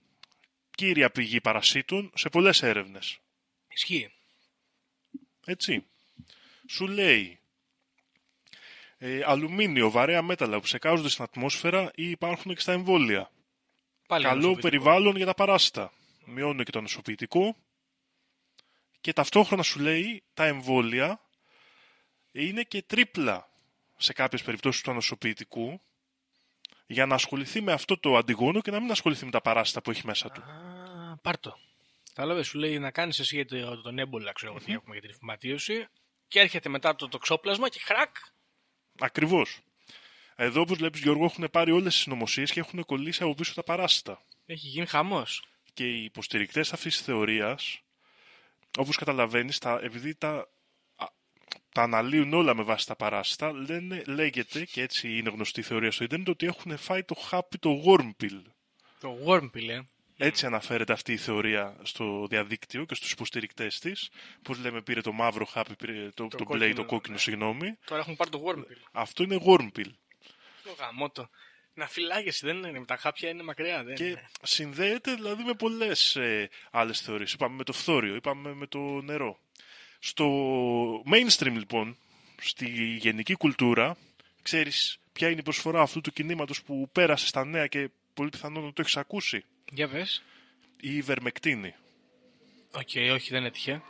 Speaker 5: Κύρια πηγή παρασίτων σε πολλές έρευνες.
Speaker 4: Ισχύει.
Speaker 5: Έτσι. Σου λέει ε, αλουμίνιο, βαρέα μέταλλα που ψεκάζονται στην ατμόσφαιρα ή υπάρχουν και στα εμβόλια.
Speaker 4: Πάλι
Speaker 5: Καλό
Speaker 4: νοσοποιητικό.
Speaker 5: περιβάλλον για τα παράστα. Μειώνουν και το νοσοποιητικό. Και ταυτόχρονα σου λέει τα εμβόλια είναι και τρίπλα σε κάποιες περιπτώσεις του ανοσοποιητικού για να ασχοληθεί με αυτό το αντιγόνο και να μην ασχοληθεί με τα παράστα που έχει μέσα του.
Speaker 4: Α, πάρτο. Κατάλαβε, σου λέει να κάνεις εσύ για το- τον έμπολα, ξέρω εγώ τι έχουμε για την φυματίωση. Και έρχεται μετά το τοξόπλασμα και χρακ.
Speaker 5: Ακριβώς. Εδώ, όπως βλέπεις Γιώργο, έχουν πάρει όλες τις συνωμοσίες και έχουν κολλήσει από πίσω τα παράστα.
Speaker 4: Έχει γίνει χαμός.
Speaker 5: και οι υποστηρικτές αυτής της θεωρίας, όπως καταλαβαίνεις, τα, επειδή τα, α, τα αναλύουν όλα με βάση τα παράστα, λένε, λέγεται, και έτσι είναι γνωστή η θεωρία στο ίντερνετ, ότι έχουν φάει το χάπι το worm pill.
Speaker 4: Το wormpill, ε.
Speaker 5: Έτσι αναφέρεται αυτή η θεωρία στο διαδίκτυο και στους υποστηρικτές της. Πώς λέμε πήρε το μαύρο χάπι, πήρε το, το, μπλε ή το
Speaker 4: κόκκινο,
Speaker 5: κόκκινο,
Speaker 4: ναι.
Speaker 5: συγγνώμη.
Speaker 4: Τώρα έχουν πάρει το wormpill.
Speaker 5: Αυτό είναι worm pill.
Speaker 4: Το γαμότο. Να φυλάγεσαι, δεν είναι. Τα χάπια είναι μακριά, δεν
Speaker 5: Και
Speaker 4: είναι.
Speaker 5: συνδέεται δηλαδή με πολλές ε, άλλες θεωρίες. Είπαμε με το φθόριο, είπαμε με το νερό. Στο mainstream λοιπόν, στη γενική κουλτούρα, ξέρεις ποια είναι η προσφορά αυτού του κινήματος που πέρασε στα νέα και πολύ πιθανόν να το έχεις ακούσει;
Speaker 4: Για πες.
Speaker 5: Η ιβερμεκτίνη.
Speaker 4: Οκ, όχι, δεν έτυχε.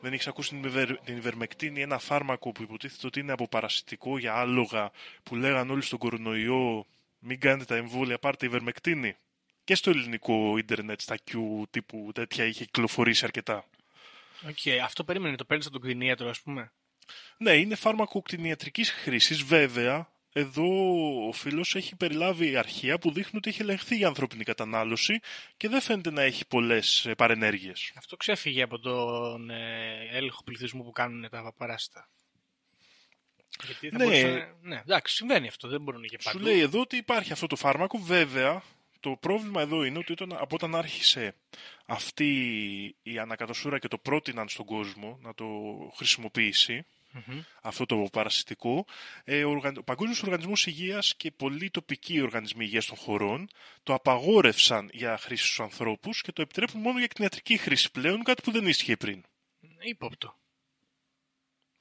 Speaker 5: Δεν έχεις ακούσει την, ιβερ, την ιβερμεκτίνη, ένα φάρμακο που υποτίθεται ότι είναι αποπαρασιτικό για άλογα που λέγαν όλοι στον κορονοϊό μην κάνετε τα εμβόλια, πάρτε ιβερμεκτίνη. Και στο ελληνικό ίντερνετ, στα Q τύπου τέτοια είχε κυκλοφορήσει αρκετά.
Speaker 4: Οκ, αυτό περίμενε. Το παίρνεις από τον κτηνίατρο, ας πούμε.
Speaker 5: Ναι, είναι φάρμακο κτηνιατρικής χρήσης, βέβαια. Εδώ ο φίλος έχει περιλάβει αρχεία που δείχνουν ότι έχει ελεγχθεί η ανθρώπινη κατανάλωση και δεν φαίνεται να έχει πολλές ε, παρενέργειες.
Speaker 4: Αυτό ξέφυγε από τον ε, έλεγχο πληθυσμού που κάνουν τα παράστα. Γιατί θα
Speaker 5: Ναι.
Speaker 4: μπορούσαν- ναι, εντάξει, συμβαίνει αυτό. Δεν μπορούν και
Speaker 5: Σου
Speaker 4: παντού.
Speaker 5: λέει εδώ ότι υπάρχει αυτό το φάρμακο. Βέβαια, το πρόβλημα εδώ είναι ότι όταν, από όταν άρχισε αυτή η ανακατοσούρα και το πρότειναν στον κόσμο να το χρησιμοποιήσει,
Speaker 4: Μμμ.
Speaker 5: αυτό το παρασιτικό, ε, ο, οργαν... ο Παγκόσμιος Οργανισμός Υγείας και πολλοί τοπικοί οργανισμοί υγείας των χωρών το απαγόρευσαν για χρήση στους ανθρώπους και το επιτρέπουν μόνο για κτηνιατρική χρήση πλέον, κάτι που δεν ίσχυε πριν.
Speaker 4: Ύποπτο.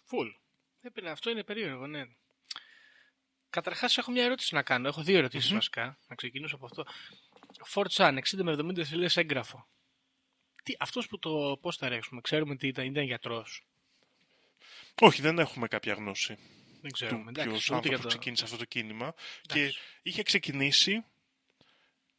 Speaker 4: Φουλ. Έπαιρνε, αυτό είναι περίεργο, ναι. Καταρχάς έχω μια ερώτηση να κάνω. Έχω δύο ερωτήσεις βασικά. Να ξεκινήσω από αυτό. Φορτσάν, 60 με 70 σελίδες έγγραφο. Τι, αυτός που το πώς θα ρέξουμε, ξέρουμε τι ήταν, ήταν γιατρός.
Speaker 5: Όχι, δεν έχουμε κάποια γνώση
Speaker 4: Δεν ξέρουμε.
Speaker 5: του
Speaker 4: Εντάξει,
Speaker 5: ποιος
Speaker 4: ούτε για
Speaker 5: άνθρωπος
Speaker 4: το...
Speaker 5: ξεκίνησε αυτό το κίνημα και
Speaker 4: Εντάξει.
Speaker 5: είχε ξεκινήσει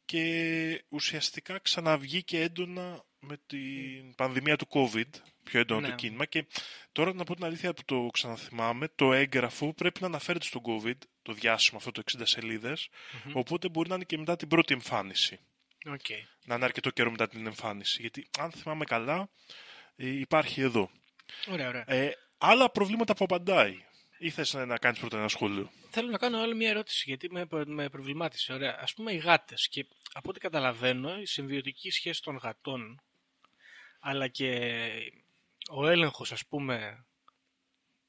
Speaker 5: και ουσιαστικά ξαναβγήκε έντονα με την πανδημία του COVID, πιο έντονα
Speaker 4: Ναι.
Speaker 5: το κίνημα και τώρα να πω την αλήθεια που το ξαναθυμάμαι, το έγγραφο πρέπει να αναφέρεται στο COVID, το διάσημο αυτό το 60 σελίδες, οπότε μπορεί να είναι και μετά την πρώτη εμφάνιση.
Speaker 4: Οκ.
Speaker 5: Να είναι αρκετό καιρό μετά την εμφάνιση. Γιατί αν θυμάμαι καλά, ε, υπάρχει εδώ.
Speaker 4: Ωραία, ωραία.
Speaker 5: Ε, άλλα προβλήματα που απαντάει. Ή θες να, να κάνεις πρώτα ένα σχόλιο;
Speaker 4: Θέλω να κάνω άλλη μια ερώτηση γιατί με, προ- με προβλημάτισε. Ωραία. Ας πούμε οι γάτες και από ό,τι καταλαβαίνω η συμβιωτική σχέση των γατών αλλά και ο έλεγχος ας πούμε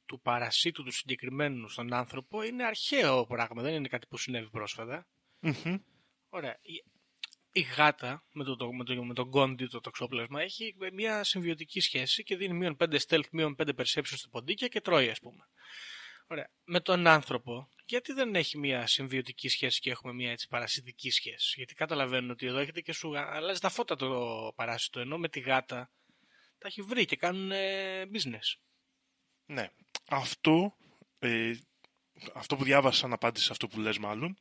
Speaker 4: του παρασίτου του συγκεκριμένου στον άνθρωπο είναι αρχαίο πράγμα, δεν είναι κάτι που συνέβη πρόσφατα.
Speaker 5: Μμμ.
Speaker 4: Ωραία. Η, η γάτα με, το, το, με, το, με τον κόντι, το τοξόπλασμα, έχει μια συμβιωτική σχέση και δίνει μείον 5 stealth, μείον 5 perception στο ποντίκια και τρώει, ας πούμε. Ωραία. Με τον άνθρωπο, γιατί δεν έχει μια συμβιωτική σχέση και έχουμε μια έτσι παρασιτική σχέση; Γιατί καταλαβαίνω ότι εδώ έχετε και σου αλλάζει τα φώτα το παράσιτο, ενώ με τη γάτα τα έχει βρει και κάνουν ε, business.
Speaker 5: Ναι. Αυτό, ε, αυτό που διάβασα να απάντηση σε αυτό που λες μάλλον,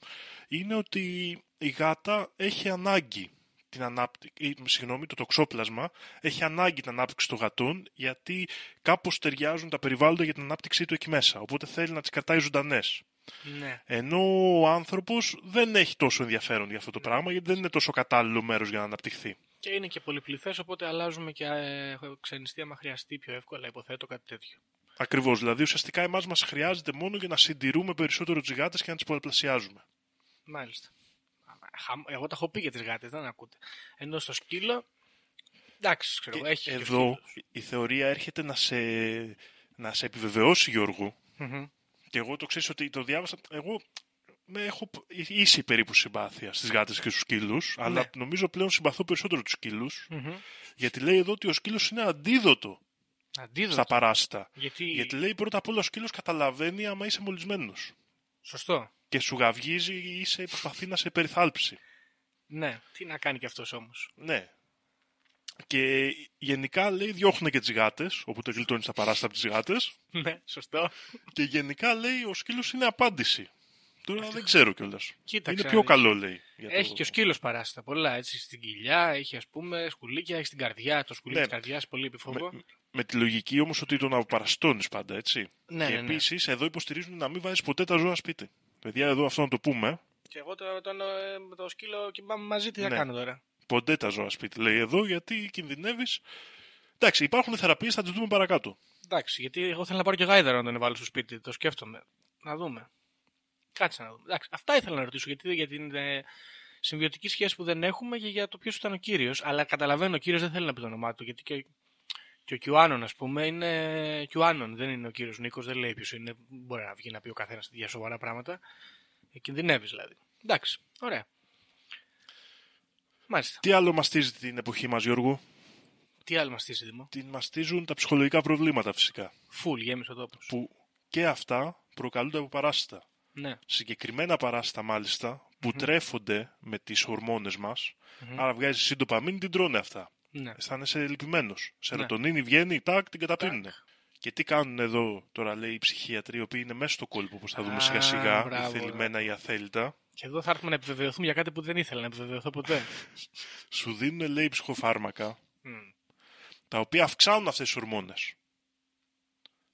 Speaker 5: είναι ότι η γάτα έχει ανάγκη την ανάπτυξη, συγγνώμη, το τοξόπλασμα έχει ανάγκη την ανάπτυξη των γατών γιατί κάπως ταιριάζουν τα περιβάλλοντα για την ανάπτυξή του εκεί μέσα. Οπότε θέλει να τις κρατάει ζωντανές.
Speaker 4: Ναι.
Speaker 5: Ενώ ο άνθρωπος δεν έχει τόσο ενδιαφέρον για αυτό το πράγμα γιατί δεν είναι τόσο κατάλληλο μέρος για να αναπτυχθεί.
Speaker 4: Και είναι και πολυπληθές, οπότε αλλάζουμε και ε, ξενιστή άμα χρειαστεί πιο εύκολα, υποθέτω κάτι τέτοιο.
Speaker 5: Ακριβώς. Δηλαδή, ουσιαστικά εμάς μας χρειάζεται μόνο για να συντηρούμε περισσότερο τι γάτες και να τις πολλαπλασιάζουμε.
Speaker 4: Μάλιστα. Χαμ- Εγώ τα έχω πει για τις γάτες, δεν ακούτε. Ενώ στο σκύλο, εντάξει, ξέρω,
Speaker 5: Και
Speaker 4: εγώ, έχει και ο
Speaker 5: εδώ
Speaker 4: σκύλος.
Speaker 5: η θεωρία έρχεται να σε, να σε επιβεβαιώσει, Γιώργο.
Speaker 4: Μμμ.
Speaker 5: Και εγώ το ξέρεις ότι το διάβασα. Εγώ με έχω π- ίση περίπου συμπάθεια στις γάτες και στους σκύλους. Αλλά νομίζω πλέον συμπαθώ περισσότερο τους σκύλους.
Speaker 4: Μμμ.
Speaker 5: Γιατί λέει εδώ ότι ο σκύλος είναι αντίδοτο
Speaker 4: Αντίδοτο.
Speaker 5: στα παράσιτα.
Speaker 4: Γιατί...
Speaker 5: Γιατί λέει πρώτα απ' όλα ο σκύλος καταλαβαίνει άμα είσαι μολυσμένος.
Speaker 4: Σωστό.
Speaker 5: Και σου γαυγίζει ή σε προσπαθεί να σε περιθάλψει.
Speaker 4: Ναι. Τι να κάνει κι αυτός όμως.
Speaker 5: Ναι. Και γενικά λέει διώχνουν και τις γάτες, οπότε γλιτώνεις τα παράστα από τις γάτες.
Speaker 4: ναι, σωστό.
Speaker 5: Και γενικά λέει ο σκύλος είναι απάντηση. Τώρα δεν ξέρω κιόλας.
Speaker 4: Κοίταξε,
Speaker 5: Είναι πιο
Speaker 4: αν-
Speaker 5: καλό λέει. για το-
Speaker 4: Έχει και ο σκύλος παράστα πολλά, έτσι, στην κοιλιά, έχει ας πούμε σκουλίκια, έχει στην καρδιά, το σκουλίκι
Speaker 5: Ναι.
Speaker 4: της καρδιάς, πολύ επιφοβό.
Speaker 5: Με, με τη λογική όμως ότι τον αποπαραστώνει πάντα, έτσι.
Speaker 4: Ναι,
Speaker 5: και
Speaker 4: ναι, ναι.
Speaker 5: επίσης εδώ υποστηρίζουν να μην βάζεις ποτέ τα ζώα σπίτι. Παιδιά, εδώ αυτό να το πούμε.
Speaker 4: Και εγώ το, τον, ε, με το σκύλο κοιμάμαι μαζί, τι θα
Speaker 5: Ναι.
Speaker 4: κάνω τώρα;
Speaker 5: Ποτέ τα ζώα σπίτι, λέει εδώ, γιατί κινδυνεύεις. Εντάξει, υπάρχουν θεραπείες, θα τις δούμε παρακάτω.
Speaker 4: Εντάξει, γιατί εγώ θέλω να πάρω και γάιδαρο να τον βάλω στο σπίτι, το σκέφτομαι. Να δούμε. Κάτσε να δούμε. Εντάξει, αυτά ήθελα να ρωτήσω, γιατί για την ε, συμβιωτική σχέση που δεν έχουμε και για το ποιος ήταν ο κύριος. Αλλά καταλαβαίνω, ο κύριος δεν θέλει να πει το όνομά του, γιατί και, και ο Κιουάνων, ας πούμε, είναι Κιουάνων, δεν είναι ο κύριος Νίκος, δεν λέει ποιος είναι. Μπορεί να βγει να πει ο καθένας για σοβαρά πράγματα. Ε, Κινδυνεύεις δηλαδή. Εντάξει, ωραία. Μάλιστα.
Speaker 5: Τι άλλο μαστίζει την εποχή μας, Γιώργο;
Speaker 4: Τι άλλο μα στήσει, Δημό;
Speaker 5: Την μαστίζουν τα ψυχολογικά προβλήματα φυσικά.
Speaker 4: Φουλ, γέμισε ο τόπος.
Speaker 5: Που και αυτά προκαλούνται από παράσιτα.
Speaker 4: Ναι.
Speaker 5: Συγκεκριμένα παράσιτα μάλιστα που τρέφονται με τις ορμόνες μας. Άρα βγάζει συντοπαμίνη την τρώνε αυτά.
Speaker 4: Ναι.
Speaker 5: Αισθάνεσαι λυπημένος. Σερωτονίνη βγαίνει, τάκ, την καταπίνουν. Και τι κάνουν εδώ, τώρα λέει οι ψυχίατροι, οι οποίοι είναι μέσα στο κόλπο, όπως θα δούμε
Speaker 4: Α,
Speaker 5: σιγά σιγά,
Speaker 4: μπράβο.
Speaker 5: ή θελημένα ή αθέλητα.
Speaker 4: Και εδώ θα έρθουμε να επιβεβαιωθούμε για κάτι που δεν ήθελα να επιβεβαιωθώ ποτέ.
Speaker 5: Σου δίνουν, λέει, ψυχοφάρμακα,
Speaker 4: Μμ.
Speaker 5: τα οποία αυξάνουν αυτές τις ορμόνες.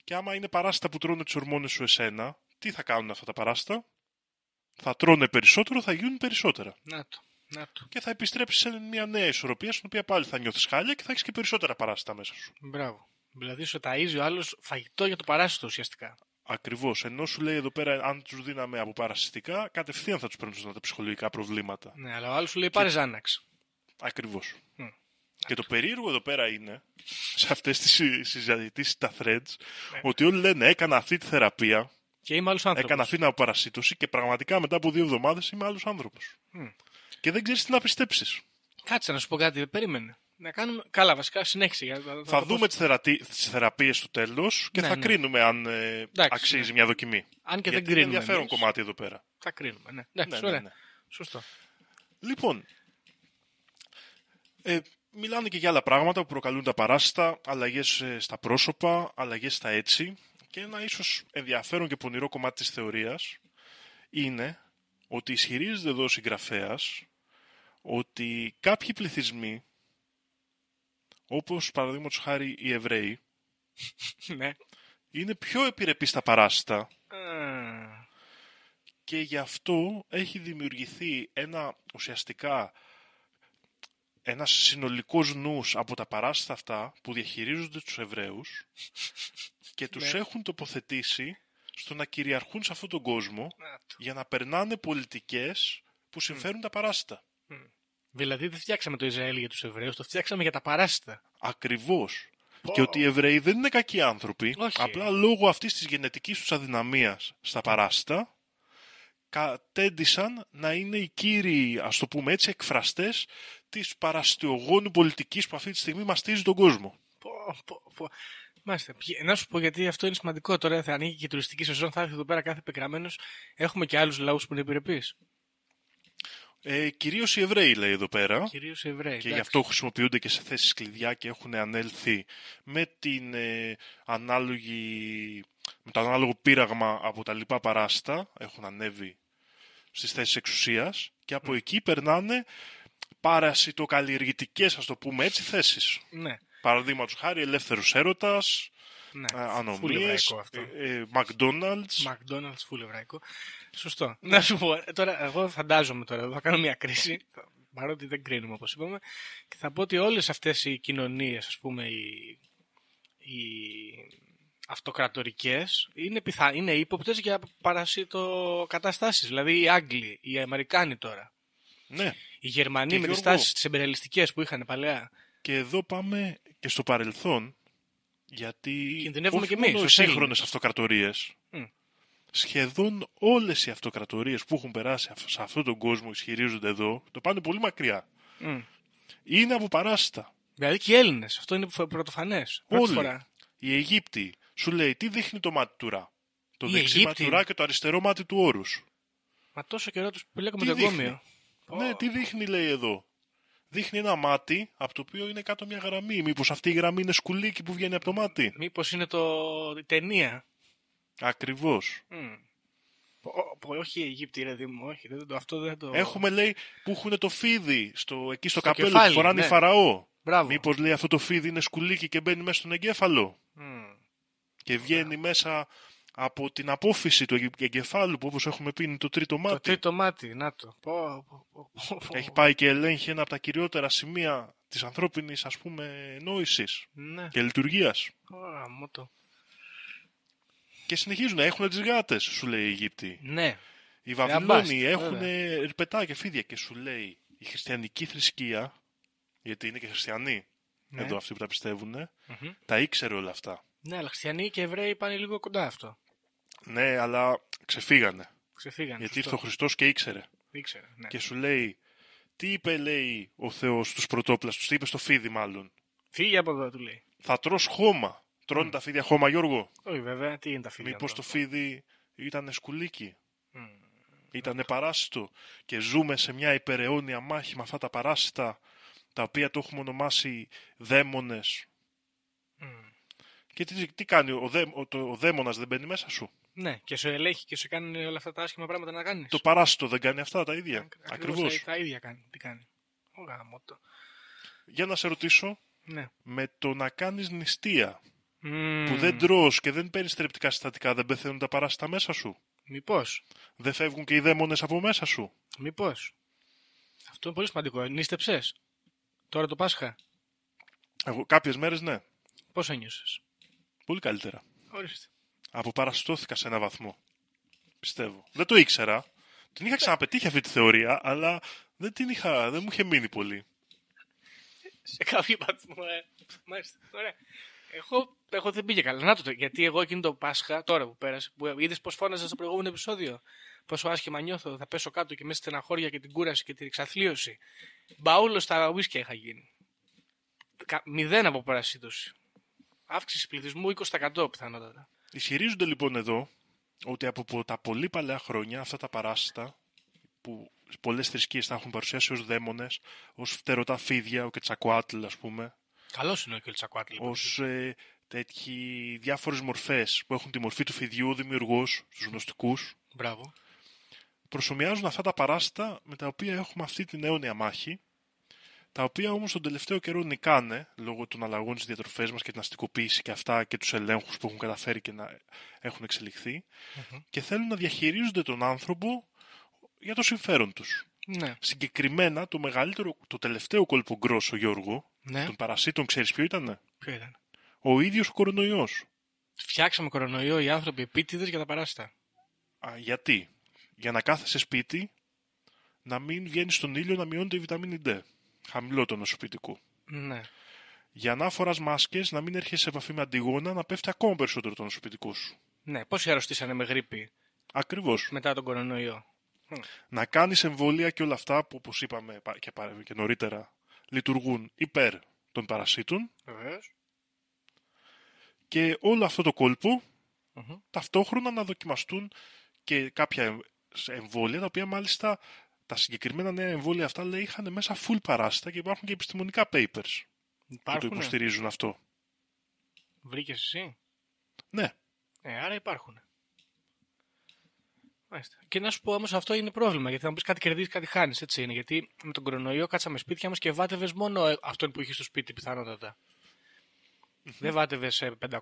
Speaker 5: Και άμα είναι παράσιτα που τρώνε τις ορμόνες σου εσένα, τι θα κάνουν αυτά τα παράσιτα. Θα τρώνε περισσότερο, θα γίνουν περισσότερα.
Speaker 4: Να το. Να το.
Speaker 5: Και θα επιστρέψεις σε μια νέα ισορροπία, στην οποία πάλι θα νιώθεις χάλια και θα έχεις και περισσότερα παράσιτα μέσα σου.
Speaker 4: Μπράβο. Δηλαδή σου ταΐζει ο άλλος φαγητό για το παράσιτο ουσιαστικά.
Speaker 5: Ακριβώς. Ενώ σου λέει εδώ πέρα, αν τους δίναμε από παρασιτικά, κατευθείαν θα τους παίρνουν τα ψυχολογικά προβλήματα.
Speaker 4: Ναι, αλλά ο άλλος σου λέει πάρε Ζάναξ.
Speaker 5: Ακριβώς.
Speaker 4: Μμ.
Speaker 5: Και το περίεργο εδώ πέρα είναι, σε αυτές τις συζητήσεις, τα threads,
Speaker 4: Ναι.
Speaker 5: ότι όλοι λένε έκανα αυτή τη θεραπεία,
Speaker 4: Και είμαι άλλος άνθρωπος.
Speaker 5: έκανα αυτή την αποπαρασίτωση και πραγματικά μετά από δύο εβδομάδες είμαι άλλος άνθρωπος.
Speaker 4: Μμ.
Speaker 5: Και δεν ξέρεις τι να πιστέψεις.
Speaker 4: Κάτσε να σου πω κάτι, περίμενε. Να κάνουμε... Καλά, βασικά συνέχισε. για-
Speaker 5: Θα
Speaker 4: το
Speaker 5: δούμε
Speaker 4: πω-
Speaker 5: τις, θερατι... τις θεραπείες στο τέλος και
Speaker 4: Ναι,
Speaker 5: θα
Speaker 4: ναι.
Speaker 5: κρίνουμε αν ε,
Speaker 4: Εντάξει,
Speaker 5: αξίζει
Speaker 4: ναι.
Speaker 5: μια δοκιμή.
Speaker 4: Αν και
Speaker 5: Γιατί
Speaker 4: δεν κρίνουμε.
Speaker 5: Είναι ενδιαφέρον
Speaker 4: εμείς.
Speaker 5: κομμάτι εδώ πέρα.
Speaker 4: Θα κρίνουμε, ναι. Εντάξει,
Speaker 5: Ναι, ναι,
Speaker 4: ωραία.
Speaker 5: ναι.
Speaker 4: Σωστό.
Speaker 5: Λοιπόν, ε, μιλάνε και για άλλα πράγματα που προκαλούν τα παράσιτα, αλλαγές ε, στα πρόσωπα, αλλαγές στα έτσι και ένα ίσως ενδιαφέρον και πονηρό κομμάτι της θεωρίας είναι ότι ισχυρίζεται εδώ ο συγγραφέας ότι κάποιοι πληθυσμοί όπως παραδείγματος χάρη οι Εβραίοι
Speaker 4: ναι.
Speaker 5: είναι πιο επιρρεπείς στα παράσιτα
Speaker 4: Α,
Speaker 5: και γι' αυτό έχει δημιουργηθεί ένα ουσιαστικά ένας συνολικός νους από τα παράσιτα αυτά που διαχειρίζονται τους Εβραίους και τους
Speaker 4: Ναι.
Speaker 5: έχουν τοποθετήσει στο να κυριαρχούν σε αυτόν τον κόσμο
Speaker 4: να το.
Speaker 5: για να περνάνε πολιτικές που συμφέρουν τα παράσιτα.
Speaker 4: Δηλαδή δεν φτιάξαμε το Ισραήλ για τους Εβραίους, το φτιάξαμε για τα παράσιτα.
Speaker 5: Ακριβώς.
Speaker 4: Πω.
Speaker 5: Και ότι οι Εβραίοι δεν είναι κακοί άνθρωποι,
Speaker 4: Όχι.
Speaker 5: απλά λόγω αυτής της γενετικής τους αδυναμίας στα παράσιτα, κατέντησαν να είναι οι κύριοι, ας το πούμε έτσι, εκφραστές της παραστιογόνου πολιτικής που αυτή τη στιγμή μαστίζει τον κόσμο.
Speaker 4: Πω, πω, πω. Μάλιστα. Πηγα- Να σου πω γιατί αυτό είναι σημαντικό. Τώρα θα ανοίγει και η τουριστική σεζόν, θα έρθει εδώ πέρα κάθε πεγραμμένος. Έχουμε και άλλους λαούς που είναι επιρρεπείς.
Speaker 5: Ε, κυρίως οι Εβραίοι λέει εδώ πέρα.
Speaker 4: Κυρίως οι Εβραίοι.
Speaker 5: Και γι' αυτό χρησιμοποιούνται και σε θέσεις κλειδιά και έχουν ανέλθει με, την, ε, ανάλογη, με το ανάλογο πείραγμα από τα λοιπά παράστα. Έχουν ανέβει στις θέσεις εξουσίας και από εκεί περνάνε παρασιτοκαλλιεργητικές, ας το πούμε έτσι, θέσεις.
Speaker 4: Ναι.
Speaker 5: Παραδείγματος χάρη, ελεύθερος έρωτας,
Speaker 4: ναι.
Speaker 5: ε,
Speaker 4: Φουλ
Speaker 5: ανομίες,
Speaker 4: εβραϊκό αυτό.
Speaker 5: ε, ε, McDonald's.
Speaker 4: McDonald's full εβραϊκό. Σωστό. Να σου πω, ε, τώρα εγώ φαντάζομαι τώρα, θα κάνω μια κρίση, παρότι δεν κρίνουμε όπως είπαμε, και θα πω ότι όλες αυτές οι κοινωνίες, ας πούμε, οι, οι αυτοκρατορικές, είναι, πιθα... είναι ύποπτες για παρασίτο Δηλαδή οι Άγγλοι, οι Αμερικάνοι τώρα,
Speaker 5: Ναι.
Speaker 4: οι Γερμανοί
Speaker 5: Και
Speaker 4: με τις
Speaker 5: Γιώργο.
Speaker 4: τάσεις τις εμπεριαλιστικές που είχαν παλαιά.
Speaker 5: Και εδώ πάμε και στο παρελθόν, γιατί
Speaker 4: Κινδυνεύουμε
Speaker 5: όχι
Speaker 4: κι εμείς,
Speaker 5: μόνο οι
Speaker 4: ως Έλληνες.
Speaker 5: σύγχρονες αυτοκρατορίες,
Speaker 4: Μμ.
Speaker 5: σχεδόν όλες οι αυτοκρατορίες που έχουν περάσει αυ- σε αυτόν τον κόσμο ισχυρίζονται εδώ, το πάνε πολύ μακριά.
Speaker 4: Μμ.
Speaker 5: Είναι από παράσιτα.
Speaker 4: Δηλαδή και οι Έλληνες, αυτό είναι πρωτοφανές. Πρώτη
Speaker 5: Όλοι.
Speaker 4: φορά.
Speaker 5: Οι Αιγύπτιοι σου λέει τι δείχνει το μάτι του Ρα. Το
Speaker 4: Οι
Speaker 5: δεξί
Speaker 4: Αιγύπτιοι.
Speaker 5: μάτι του Ρα και το αριστερό μάτι του Όρους.
Speaker 4: Μα τόσο καιρό τους λέγαμε
Speaker 5: Τι
Speaker 4: το
Speaker 5: δείχνει;
Speaker 4: εγκόμιο.
Speaker 5: Ναι, τι δείχνει λέει εδώ; Δείχνει ένα μάτι από το οποίο είναι κάτω μια γραμμή. Μήπως αυτή η γραμμή είναι σκουλίκι που βγαίνει από το μάτι.
Speaker 4: Μήπως είναι το... η ταινία.
Speaker 5: Ακριβώς.
Speaker 4: Μμ. Πω- πω, όχι οι Αιγύπτιοι, ρε Δήμο, όχι. Δεν, το, αυτό δεν το...
Speaker 5: Έχουμε λέει που έχουν το φίδι στο, εκεί στο,
Speaker 4: Στο
Speaker 5: καπέλο
Speaker 4: κεφάλι,
Speaker 5: που φοράνε
Speaker 4: ναι.
Speaker 5: οι φαραώ.
Speaker 4: Μπράβο.
Speaker 5: Μήπως λέει αυτό το φίδι είναι σκουλίκι και μπαίνει μέσα στον εγκέφαλο.
Speaker 4: Μμ.
Speaker 5: Και βγαίνει μέσα από την απόφυση του εγγε- εγκεφάλου που όπως έχουμε πει είναι το τρίτο
Speaker 4: Το
Speaker 5: μάτι.
Speaker 4: τρίτο μάτι, να το. Πω, πω, πω, πω, πω.
Speaker 5: Έχει πάει και ελέγχει ένα από τα κυριότερα σημεία της ανθρώπινης ας πούμε νόησης
Speaker 4: Ναι.
Speaker 5: και λειτουργίας.
Speaker 4: Ωρα, μου το.
Speaker 5: Και συνεχίζουν, έχουν τις γάτες, σου λέει η Αιγύπτιοι.
Speaker 4: Ναι.
Speaker 5: Οι
Speaker 4: Θεαμπάστ,
Speaker 5: Βαβυλώνοι έχουν
Speaker 4: βέβαια.
Speaker 5: ερπετά και φίδια και σου λέει η χριστιανική θρησκεία, γιατί είναι και χριστιανοί
Speaker 4: Ναι.
Speaker 5: εδώ αυτοί που τα πιστεύουν,
Speaker 4: Μμμ.
Speaker 5: τα ήξερε όλα αυτά.
Speaker 4: Ναι, αλλά χριστιανοί και Εβραίοι πάνε λίγο κοντά αυτό.
Speaker 5: Ναι, αλλά ξεφύγανε.
Speaker 4: Ξεφύγανε.
Speaker 5: γιατί
Speaker 4: σωστό.
Speaker 5: ήρθε ο Χριστός και ήξερε.
Speaker 4: Ήξερε, ναι.
Speaker 5: Και σου λέει, τι είπε λέει ο Θεός στους πρωτόπλαστους, τι είπε στο φίδι μάλλον;
Speaker 4: Φύγε από εδώ, του λέει.
Speaker 5: Θα τρως χώμα. Τρώνε τα φίδια χώμα Γιώργο;
Speaker 4: Όχι, βέβαια, τι είναι τα φύλλα.
Speaker 5: Μήπως το
Speaker 4: τώρα.
Speaker 5: φίδι ήταν σκουλίκι;
Speaker 4: Μμ.
Speaker 5: Ήτανε παράσιτο; Και ζούμε σε μια υπεραιώνια μάχη με αυτά τα παράσιτα τα οποία το έχουμε ονομάσει δαίμονες.
Speaker 4: Μμ.
Speaker 5: Και τι, τι κάνει, ο, δαί, ο, το, ο δαίμονας δεν μπαίνει μέσα σου;
Speaker 4: Ναι, και σου ελέγχει και σου κάνει όλα αυτά τα άσχημα πράγματα να κάνεις.
Speaker 5: Το παράσιτο δεν κάνει αυτά τα ίδια.
Speaker 4: Ακριβώς
Speaker 5: Ακριβώς.
Speaker 4: Τα, τα ίδια κάνει. Τι κάνει. Ο γάμο
Speaker 5: Για να σε ρωτήσω,
Speaker 4: Ναι.
Speaker 5: με το να κάνεις νηστεία
Speaker 4: Μμμ.
Speaker 5: που δεν τρως και δεν παίρνεις θρεπτικά συστατικά, δεν πεθαίνουν τα παράσιτα μέσα σου;
Speaker 4: Μήπως.
Speaker 5: Δεν φεύγουν και οι δαίμονες από μέσα σου;
Speaker 4: Μήπως. Αυτό είναι πολύ σημαντικό. Νίστεψες. Τώρα το Πάσχα;
Speaker 5: Εγώ, κάποιες μέρες ναι.
Speaker 4: Πώς ένιωσες;
Speaker 5: Πολύ καλύτερα.
Speaker 4: Ορίστε.
Speaker 5: Αποπαραστώθηκα σε ένα βαθμό. Πιστεύω. Δεν το ήξερα. Την είχα ξαναπετύχει αυτή τη θεωρία, αλλά δεν την είχα, δεν μου είχε μείνει πολύ.
Speaker 4: Σε κάποιο βαθμό, ε. Μάλιστα. Ωραία. Εγώ, εγώ δεν πήγε καλά. Να το, γιατί εγώ εκείνο το Πάσχα, τώρα που πέρασε, που είδες πώς φώναζα στο προηγούμενο επεισόδιο; Πόσο άσχημα νιώθω, θα πέσω κάτω και μέσα στη στεναχώρια και την κούραση και την εξαθλίωση. Μπαούλος στα ουίσκια είχα γίνει. Κα- Μηδέν από παρασίτωση. Αύξηση πληθυσμού 20% πιθανότατα.
Speaker 5: Ισχυρίζονται λοιπόν εδώ ότι από πο- τα πολύ παλιά χρόνια αυτά τα παράσιτα που πολλές θρησκείες τα έχουν παρουσιάσει ως δαίμονες, ως φτερωτά φίδια, ο Κετσακουάτλ ας πούμε,
Speaker 4: Καλός είναι ο Κελτσακουάτλ. Λοιπόν.
Speaker 5: ως ε, τέτοιοι διάφορες μορφές που έχουν τη μορφή του φιδιού, ο δημιουργός, στους γνωστικούς,
Speaker 4: Μπράβο.
Speaker 5: προσωμιάζουν αυτά τα παράσιτα με τα οποία έχουμε αυτή την αιώνια μάχη, τα οποία όμως τον τελευταίο καιρό νικάνε λόγω των αλλαγών στις διατροφές μας και την αστικοποίηση και αυτά και τους ελέγχους που έχουν καταφέρει και να έχουν εξελιχθεί και θέλουν να διαχειρίζονται τον άνθρωπο για το συμφέρον τους.
Speaker 4: Ναι.
Speaker 5: Συγκεκριμένα το μεγαλύτερο, το τελευταίο κόλπο γκρόσο Γιώργο
Speaker 4: Ναι.
Speaker 5: των παρασίτων ξέρεις ποιο ήταν;
Speaker 4: Ποιο ήταν;
Speaker 5: Ο ίδιος ο κορονοϊός.
Speaker 4: Φτιάξαμε κορονοϊό οι άνθρωποι επίτηδες για τα παράστα.
Speaker 5: Α, γιατί; Για να κάθεσαι σπίτι, να μην βγαίνεις στον ήλιο να μειώνεται η βιταμίνη D. Χαμηλό το νοσοποιητικό.
Speaker 4: Ναι.
Speaker 5: Για να φοράς μάσκες, να μην έρχεσαι σε επαφή με αντιγόνα, να πέφτει ακόμα περισσότερο το νοσοποιητικό σου.
Speaker 4: Ναι. Πόσοι αρρωστήσανε με γρήπη
Speaker 5: Ακριβώς.
Speaker 4: μετά τον κορονοϊό.
Speaker 5: Να κάνεις εμβόλια και όλα αυτά που όπως είπαμε πα- και, πα- και νωρίτερα λειτουργούν υπέρ των παρασίτων
Speaker 4: Βεβαίως.
Speaker 5: και όλο αυτό το κόλπο
Speaker 4: Μμμ.
Speaker 5: ταυτόχρονα να δοκιμαστούν και κάποια εμ- εμβόλια τα οποία μάλιστα τα συγκεκριμένα νέα εμβόλια αυτά λέει είχαν μέσα full παράσιτα και υπάρχουν και επιστημονικά papers που το
Speaker 4: Υπάρχουν.
Speaker 5: υποστηρίζουν αυτό.
Speaker 4: Βρήκες εσύ;
Speaker 5: Ναι,
Speaker 4: Ε, άρα υπάρχουν. Μάλιστα. Και να σου πω όμως αυτό είναι πρόβλημα. Γιατί θα μου πεις κάτι κερδίζεις, κάτι χάνεις. Έτσι είναι. Γιατί με τον κορονοϊό κάτσαμε σπίτια μας και βάτευες μόνο ε, αυτόν που είχε στο σπίτι πιθανότατα. Δεν βάτευες σε 500.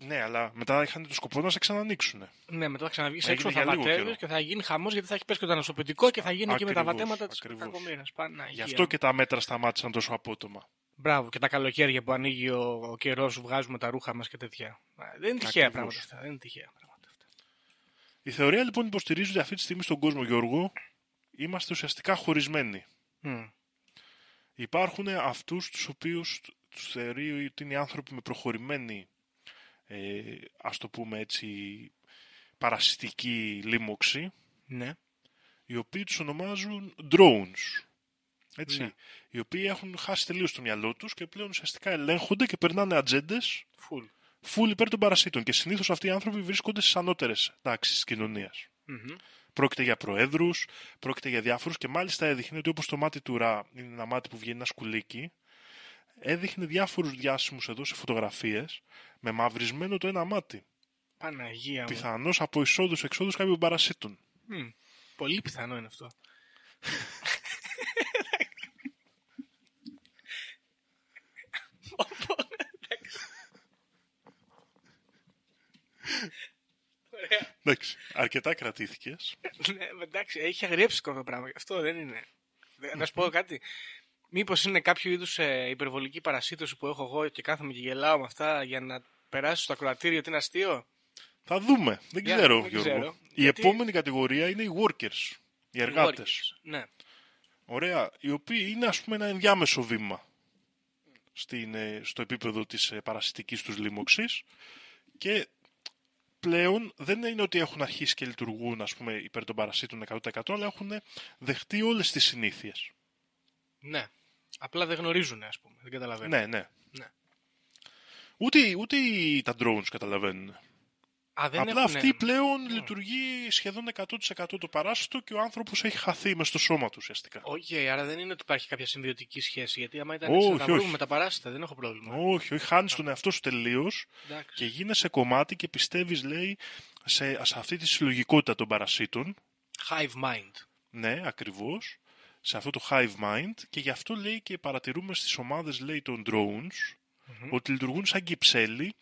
Speaker 5: Ναι, αλλά μετά είχαν το σκοπό να σε ξανανοίξουν.
Speaker 4: Ναι, μετά θα ξαναβγείς
Speaker 5: Έγινε
Speaker 4: έξω,
Speaker 5: για
Speaker 4: θα
Speaker 5: λίγο
Speaker 4: βατεύει
Speaker 5: καιρό.
Speaker 4: και θα γίνει χαμός γιατί θα έχει πέσει και το ανασωπητικό και θα γίνει και με τα
Speaker 5: Ακριβώς,
Speaker 4: βατέματα της
Speaker 5: ακριβώς.
Speaker 4: κακομοίρας.
Speaker 5: Γι' αυτό και τα μέτρα σταμάτησαν τόσο απότομα.
Speaker 4: Μπράβο, και τα καλοκαίρια που ανοίγει ο, ο καιρός, βγάζουμε τα ρούχα μας και τέτοια. Α, Δεν είναι τυχαία
Speaker 5: Ακριβώς.
Speaker 4: πράγματα αυτά. Δεν είναι τυχαία πράγματα αυτά.
Speaker 5: Η θεωρία λοιπόν υποστηρίζει ότι αυτή τη στιγμή στον κόσμο, Γιώργο, είμαστε ουσιαστικά χωρισμένοι.
Speaker 4: Μμ.
Speaker 5: Υπάρχουν αυτούς τους οποίους τους θεωρεί ότι είναι άνθρωποι με προχωρημένη, ε, ας το πούμε έτσι, παρασιτική λίμωξη,
Speaker 4: Ναι.
Speaker 5: οι οποίοι τους ονομάζουν drones. Έτσι,
Speaker 4: Ναι.
Speaker 5: οι οποίοι έχουν χάσει τελείως το μυαλό τους και πλέον ουσιαστικά ελέγχονται και περνάνε ατζέντες
Speaker 4: Φουλ.
Speaker 5: full υπέρ των παρασίτων. Και συνήθως αυτοί οι άνθρωποι βρίσκονται στις ανώτερες τάξεις της κοινωνίας.
Speaker 4: Μμμ.
Speaker 5: Πρόκειται για προέδρους, πρόκειται για διάφορους και μάλιστα έδειχνε ότι όπως το μάτι του Ρα είναι ένα μάτι που βγαίνει ένα σκουλίκι, έδειχνε διάφορους διάσημους εδώ σε φωτογραφίες με μαυρισμένο το ένα μάτι.
Speaker 4: Παναγία μου.
Speaker 5: Πιθανώς από εισόδου-εξόδου κάποιων παρασίτων.
Speaker 4: Μμ. Πολύ πιθανό είναι αυτό. Ωραία.
Speaker 5: Εντάξει, αρκετά κρατήθηκες.
Speaker 4: Ναι, εντάξει, έχει αγριέψει αυτό το πράγμα. Αυτό δεν είναι. Δε- Να σου πω κάτι. Μήπως είναι κάποιο είδους υπερβολική παρασύτωση που έχω εγώ και κάθομαι και γελάω με αυτά για να περάσει στο ακροατήριο ότι είναι αστείο;
Speaker 5: Θα δούμε. Δεν
Speaker 4: Για-
Speaker 5: ξέρω,
Speaker 4: δεν
Speaker 5: Γιώργο.
Speaker 4: ξέρω.
Speaker 5: Η
Speaker 4: Γιατί-
Speaker 5: επόμενη κατηγορία είναι οι workers, οι εργάτες.
Speaker 4: Ναι.
Speaker 5: Ωραία, οι οποίοι είναι ας πούμε ένα ενδιάμεσο βήμα στην, ε, στο επίπεδο της ε, παρασιτικής τους λίμωξης και πλέον δεν είναι ότι έχουν αρχίσει και λειτουργούν ας πούμε υπέρ των παρασίτων 100% αλλά έχουν δεχτεί όλες τις συνήθειες.
Speaker 4: ναι. Απλά δεν γνωρίζουν, ας πούμε. Δεν καταλαβαίνω.
Speaker 5: Ναι, ναι.
Speaker 4: Ναι.
Speaker 5: Ούτε, ούτε οι- τα drones καταλαβαίνουν.
Speaker 4: Α, δεν
Speaker 5: Απλά
Speaker 4: έχουνε-
Speaker 5: αυτή πλέον λειτουργεί σχεδόν 100% το παράσιτο και ο άνθρωπος έχει χαθεί μες στο σώμα του ουσιαστικά.
Speaker 4: Οκ, άρα δεν είναι ότι υπάρχει κάποια συμβιωτική σχέση. Γιατί άμα ήταν
Speaker 5: Όχι,
Speaker 4: έτσι, θα τα βρούμε
Speaker 5: όχι.
Speaker 4: με τα παράσιτα, δεν έχω πρόβλημα.
Speaker 5: Όχι, όχι, χάνεις τον εαυτό σου τελείως
Speaker 4: Εντάξει.
Speaker 5: και γίνεσαι κομμάτι και πιστεύεις λέει σε, σε αυτή τη συλλογικότητα των παρασίτων
Speaker 4: Hive mind.
Speaker 5: ναι ακριβώς σε αυτό το hive mind και γι' αυτό λέει και παρατηρούμε στις ομάδες λέει των drones ότι λειτουργούν σαν κυψέλη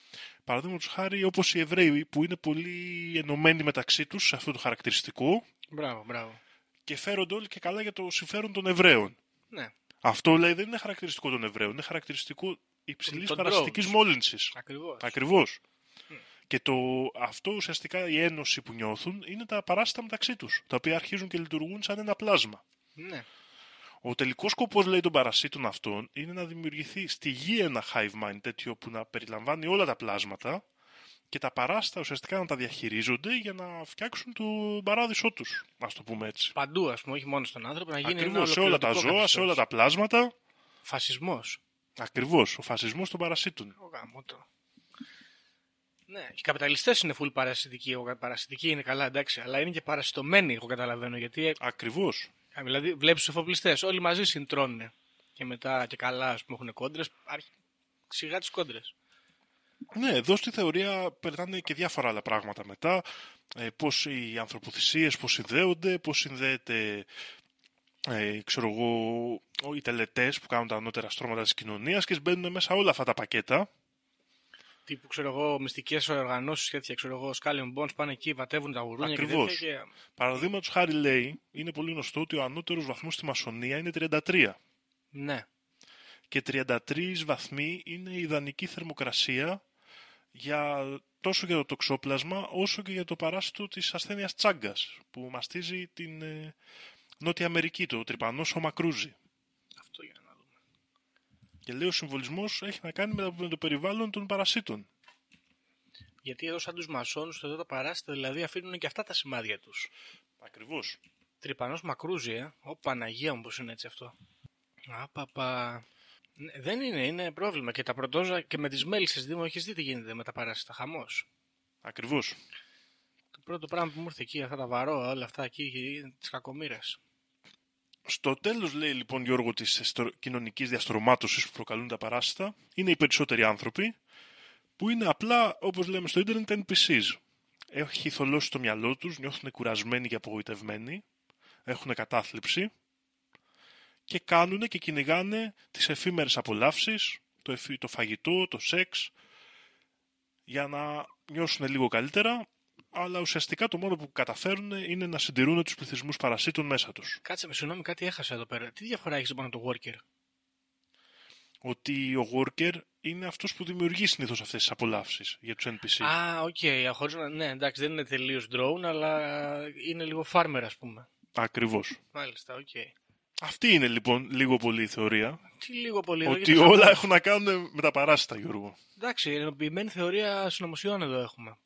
Speaker 5: παραδείγματος χάρη όπως οι Εβραίοι που είναι πολύ ενωμένοι μεταξύ τους σε αυτό το χαρακτηριστικό
Speaker 4: Μπράβο, μπράβο.
Speaker 5: και φέρονται όλοι και καλά για το συμφέρον των Εβραίων.
Speaker 4: Ναι,
Speaker 5: Αυτό λέει δεν είναι χαρακτηριστικό των Εβραίων, είναι χαρακτηριστικό υψηλής
Speaker 4: Των
Speaker 5: παρασιτικής
Speaker 4: drones.
Speaker 5: μόλυνσης.
Speaker 4: ακριβώς.
Speaker 5: Ακριβώς. Και το, αυτό ουσιαστικά η ένωση που νιώθουν είναι τα παράσιτα μεταξύ τους, τα οποία αρχίζουν και λειτουργούν σαν ένα πλάσμα.
Speaker 4: Ναι.
Speaker 5: Ο τελικός σκοπός λέει των παρασίτων αυτών είναι να δημιουργηθεί στη γη ένα hive mind τέτοιο που να περιλαμβάνει όλα τα πλάσματα και τα παράσιτα ουσιαστικά να τα διαχειρίζονται για να φτιάξουν το παράδεισό τους, ας το πούμε έτσι.
Speaker 4: Παντού, ας πούμε, όχι μόνο στον άνθρωπο, να γίνει
Speaker 5: Ακριβώς, σε όλα τα ζώα, σε όλα τα πλάσματα.
Speaker 4: Φασισμός.
Speaker 5: Ακριβώς, ο φασισμός των παρασίτων.
Speaker 4: Ο γάμο το. Ναι, οι καπιταλιστές είναι full παρασιτικοί. Ο παρασιτικοί είναι καλά, εντάξει, αλλά είναι και παρασιτωμένοι, εγώ καταλαβαίνω. Γιατί, ε,
Speaker 5: Ακριβώς.
Speaker 4: Δηλαδή, βλέπεις του εφοπλιστές, όλοι μαζί συντρώνουν. Και μετά και καλά, ας πούμε, έχουν κόντρες. Σιγά τις κόντρες.
Speaker 5: Ναι, εδώ στη θεωρία περνάνε και διάφορα άλλα πράγματα μετά. Ε, πώς οι ανθρωποθυσίες, πώς συνδέονται, πώς συνδέεται ε, ξέρω εγώ, οι τελετές που κάνουν τα ανώτερα στρώματα της κοινωνίας και μπαίνουν μέσα όλα αυτά τα πακέτα.
Speaker 4: Τύπου, ξέρω εγώ, μυστικές οργανώσεις, τέτοια, ξέρω εγώ, Scallion Bones πάνε εκεί, βατεύουν τα γουρούνια
Speaker 5: Ακριβώς.
Speaker 4: και τέτοια. Και...
Speaker 5: Παραδείγματος χάρη λέει, είναι πολύ γνωστό ότι ο ανώτερος βαθμός στη μασονία είναι 33.
Speaker 4: Ναι.
Speaker 5: Και 33 βαθμοί είναι η ιδανική θερμοκρασία για, τόσο για το τοξόπλασμα όσο και για το παράσιτο της ασθένειας τσάγκας που μαστίζει την ε, Νότια Αμερική, το τρυπανό σώμα κρούζι.
Speaker 4: Αυτό για να δούμε.
Speaker 5: Και λέει ο συμβολισμός έχει να κάνει με το- με το περιβάλλον των παρασίτων.
Speaker 4: Γιατί εδώ, σαν τους μασόνους, εδώ τα παράσιτα δηλαδή αφήνουν και αυτά τα σημάδια τους.
Speaker 5: Ακριβώς.
Speaker 4: Τρυπανός μακρούζι, ε. Ω Παναγία μου, πώς είναι έτσι αυτό. Α, παπα. Ναι, δεν είναι, είναι πρόβλημα. Και τα πρωτόζα και με τις μέλισσες Δήμο, έχεις δει τι γίνεται με τα παράσιτα. Χαμός.
Speaker 5: Ακριβώς.
Speaker 4: Το πρώτο πράγμα που μου ήρθε εκεί, αυτά τα βαρό, όλα αυτά εκεί, τι κακομήρε.
Speaker 5: Στο τέλος λέει λοιπόν Γιώργο της εστρο- κοινωνικής διαστρωμάτωσης που προκαλούν τα παράσιτα είναι οι περισσότεροι άνθρωποι που είναι απλά όπως λέμε στο ίντερνετ NPCs. έχει θολώσει το μυαλό τους, νιώθουν κουρασμένοι και απογοητευμένοι, έχουν κατάθλιψη και κάνουν και κυνηγάνε τις εφήμερες απολαύσεις, το, εφή- το φαγητό, το σεξ, για να νιώσουν λίγο καλύτερα, αλλά ουσιαστικά το μόνο που καταφέρουν είναι να συντηρούν τους πληθυσμούς παρασίτων μέσα τους.
Speaker 4: Κάτσε με, συγγνώμη, κάτι έχασα εδώ πέρα. Τι διαφορά έχει πάνω από το worker.
Speaker 5: Ότι ο worker είναι αυτός που δημιουργεί συνήθως αυτές τις απολαύσεις για τους NPC.
Speaker 4: Α, OK. Okay. Χωρίς να... Ναι, εντάξει, δεν είναι τελείως drone, αλλά είναι λίγο farmer, ας πούμε.
Speaker 5: Ακριβώς.
Speaker 4: Μάλιστα, οκ.
Speaker 5: Αυτή είναι λοιπόν λίγο πολύ η θεωρία.
Speaker 4: Τι λίγο πολύ.
Speaker 5: ότι
Speaker 4: γιατί
Speaker 5: όλα
Speaker 4: θα-
Speaker 5: έχουν να κάνουν με τα παράσιτα, Γιώργο.
Speaker 4: Εντάξει, ενοποιημένη θεωρία συνωμοσιών εδώ έχουμε.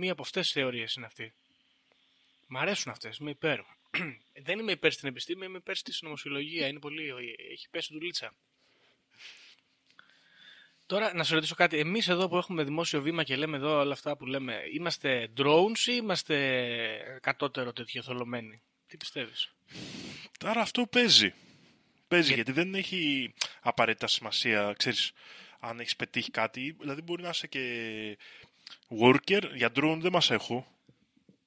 Speaker 4: Μία από αυτές τις θεωρίες είναι αυτή. Μ' αρέσουν αυτές, είμαι υπέρ. Δεν είμαι υπέρ στην επιστήμη, είμαι υπέρ στη συνωμοσιολογία. Είναι πολύ. Έχει πέσει δουλίτσα. Τώρα, να σε ρωτήσω κάτι. Εμείς εδώ που έχουμε δημόσιο βήμα και λέμε εδώ όλα αυτά που λέμε, είμαστε drones ή είμαστε κατώτερο τέτοιο θολωμένοι; Τι πιστεύεις;
Speaker 5: Άρα αυτό παίζει. Παίζει
Speaker 4: Για-
Speaker 5: γιατί δεν έχει απαραίτητα σημασία, ξέρεις, αν έχεις πετύχει κάτι. Δηλαδή μπορεί να είσαι και worker, για drone δεν μας έχω.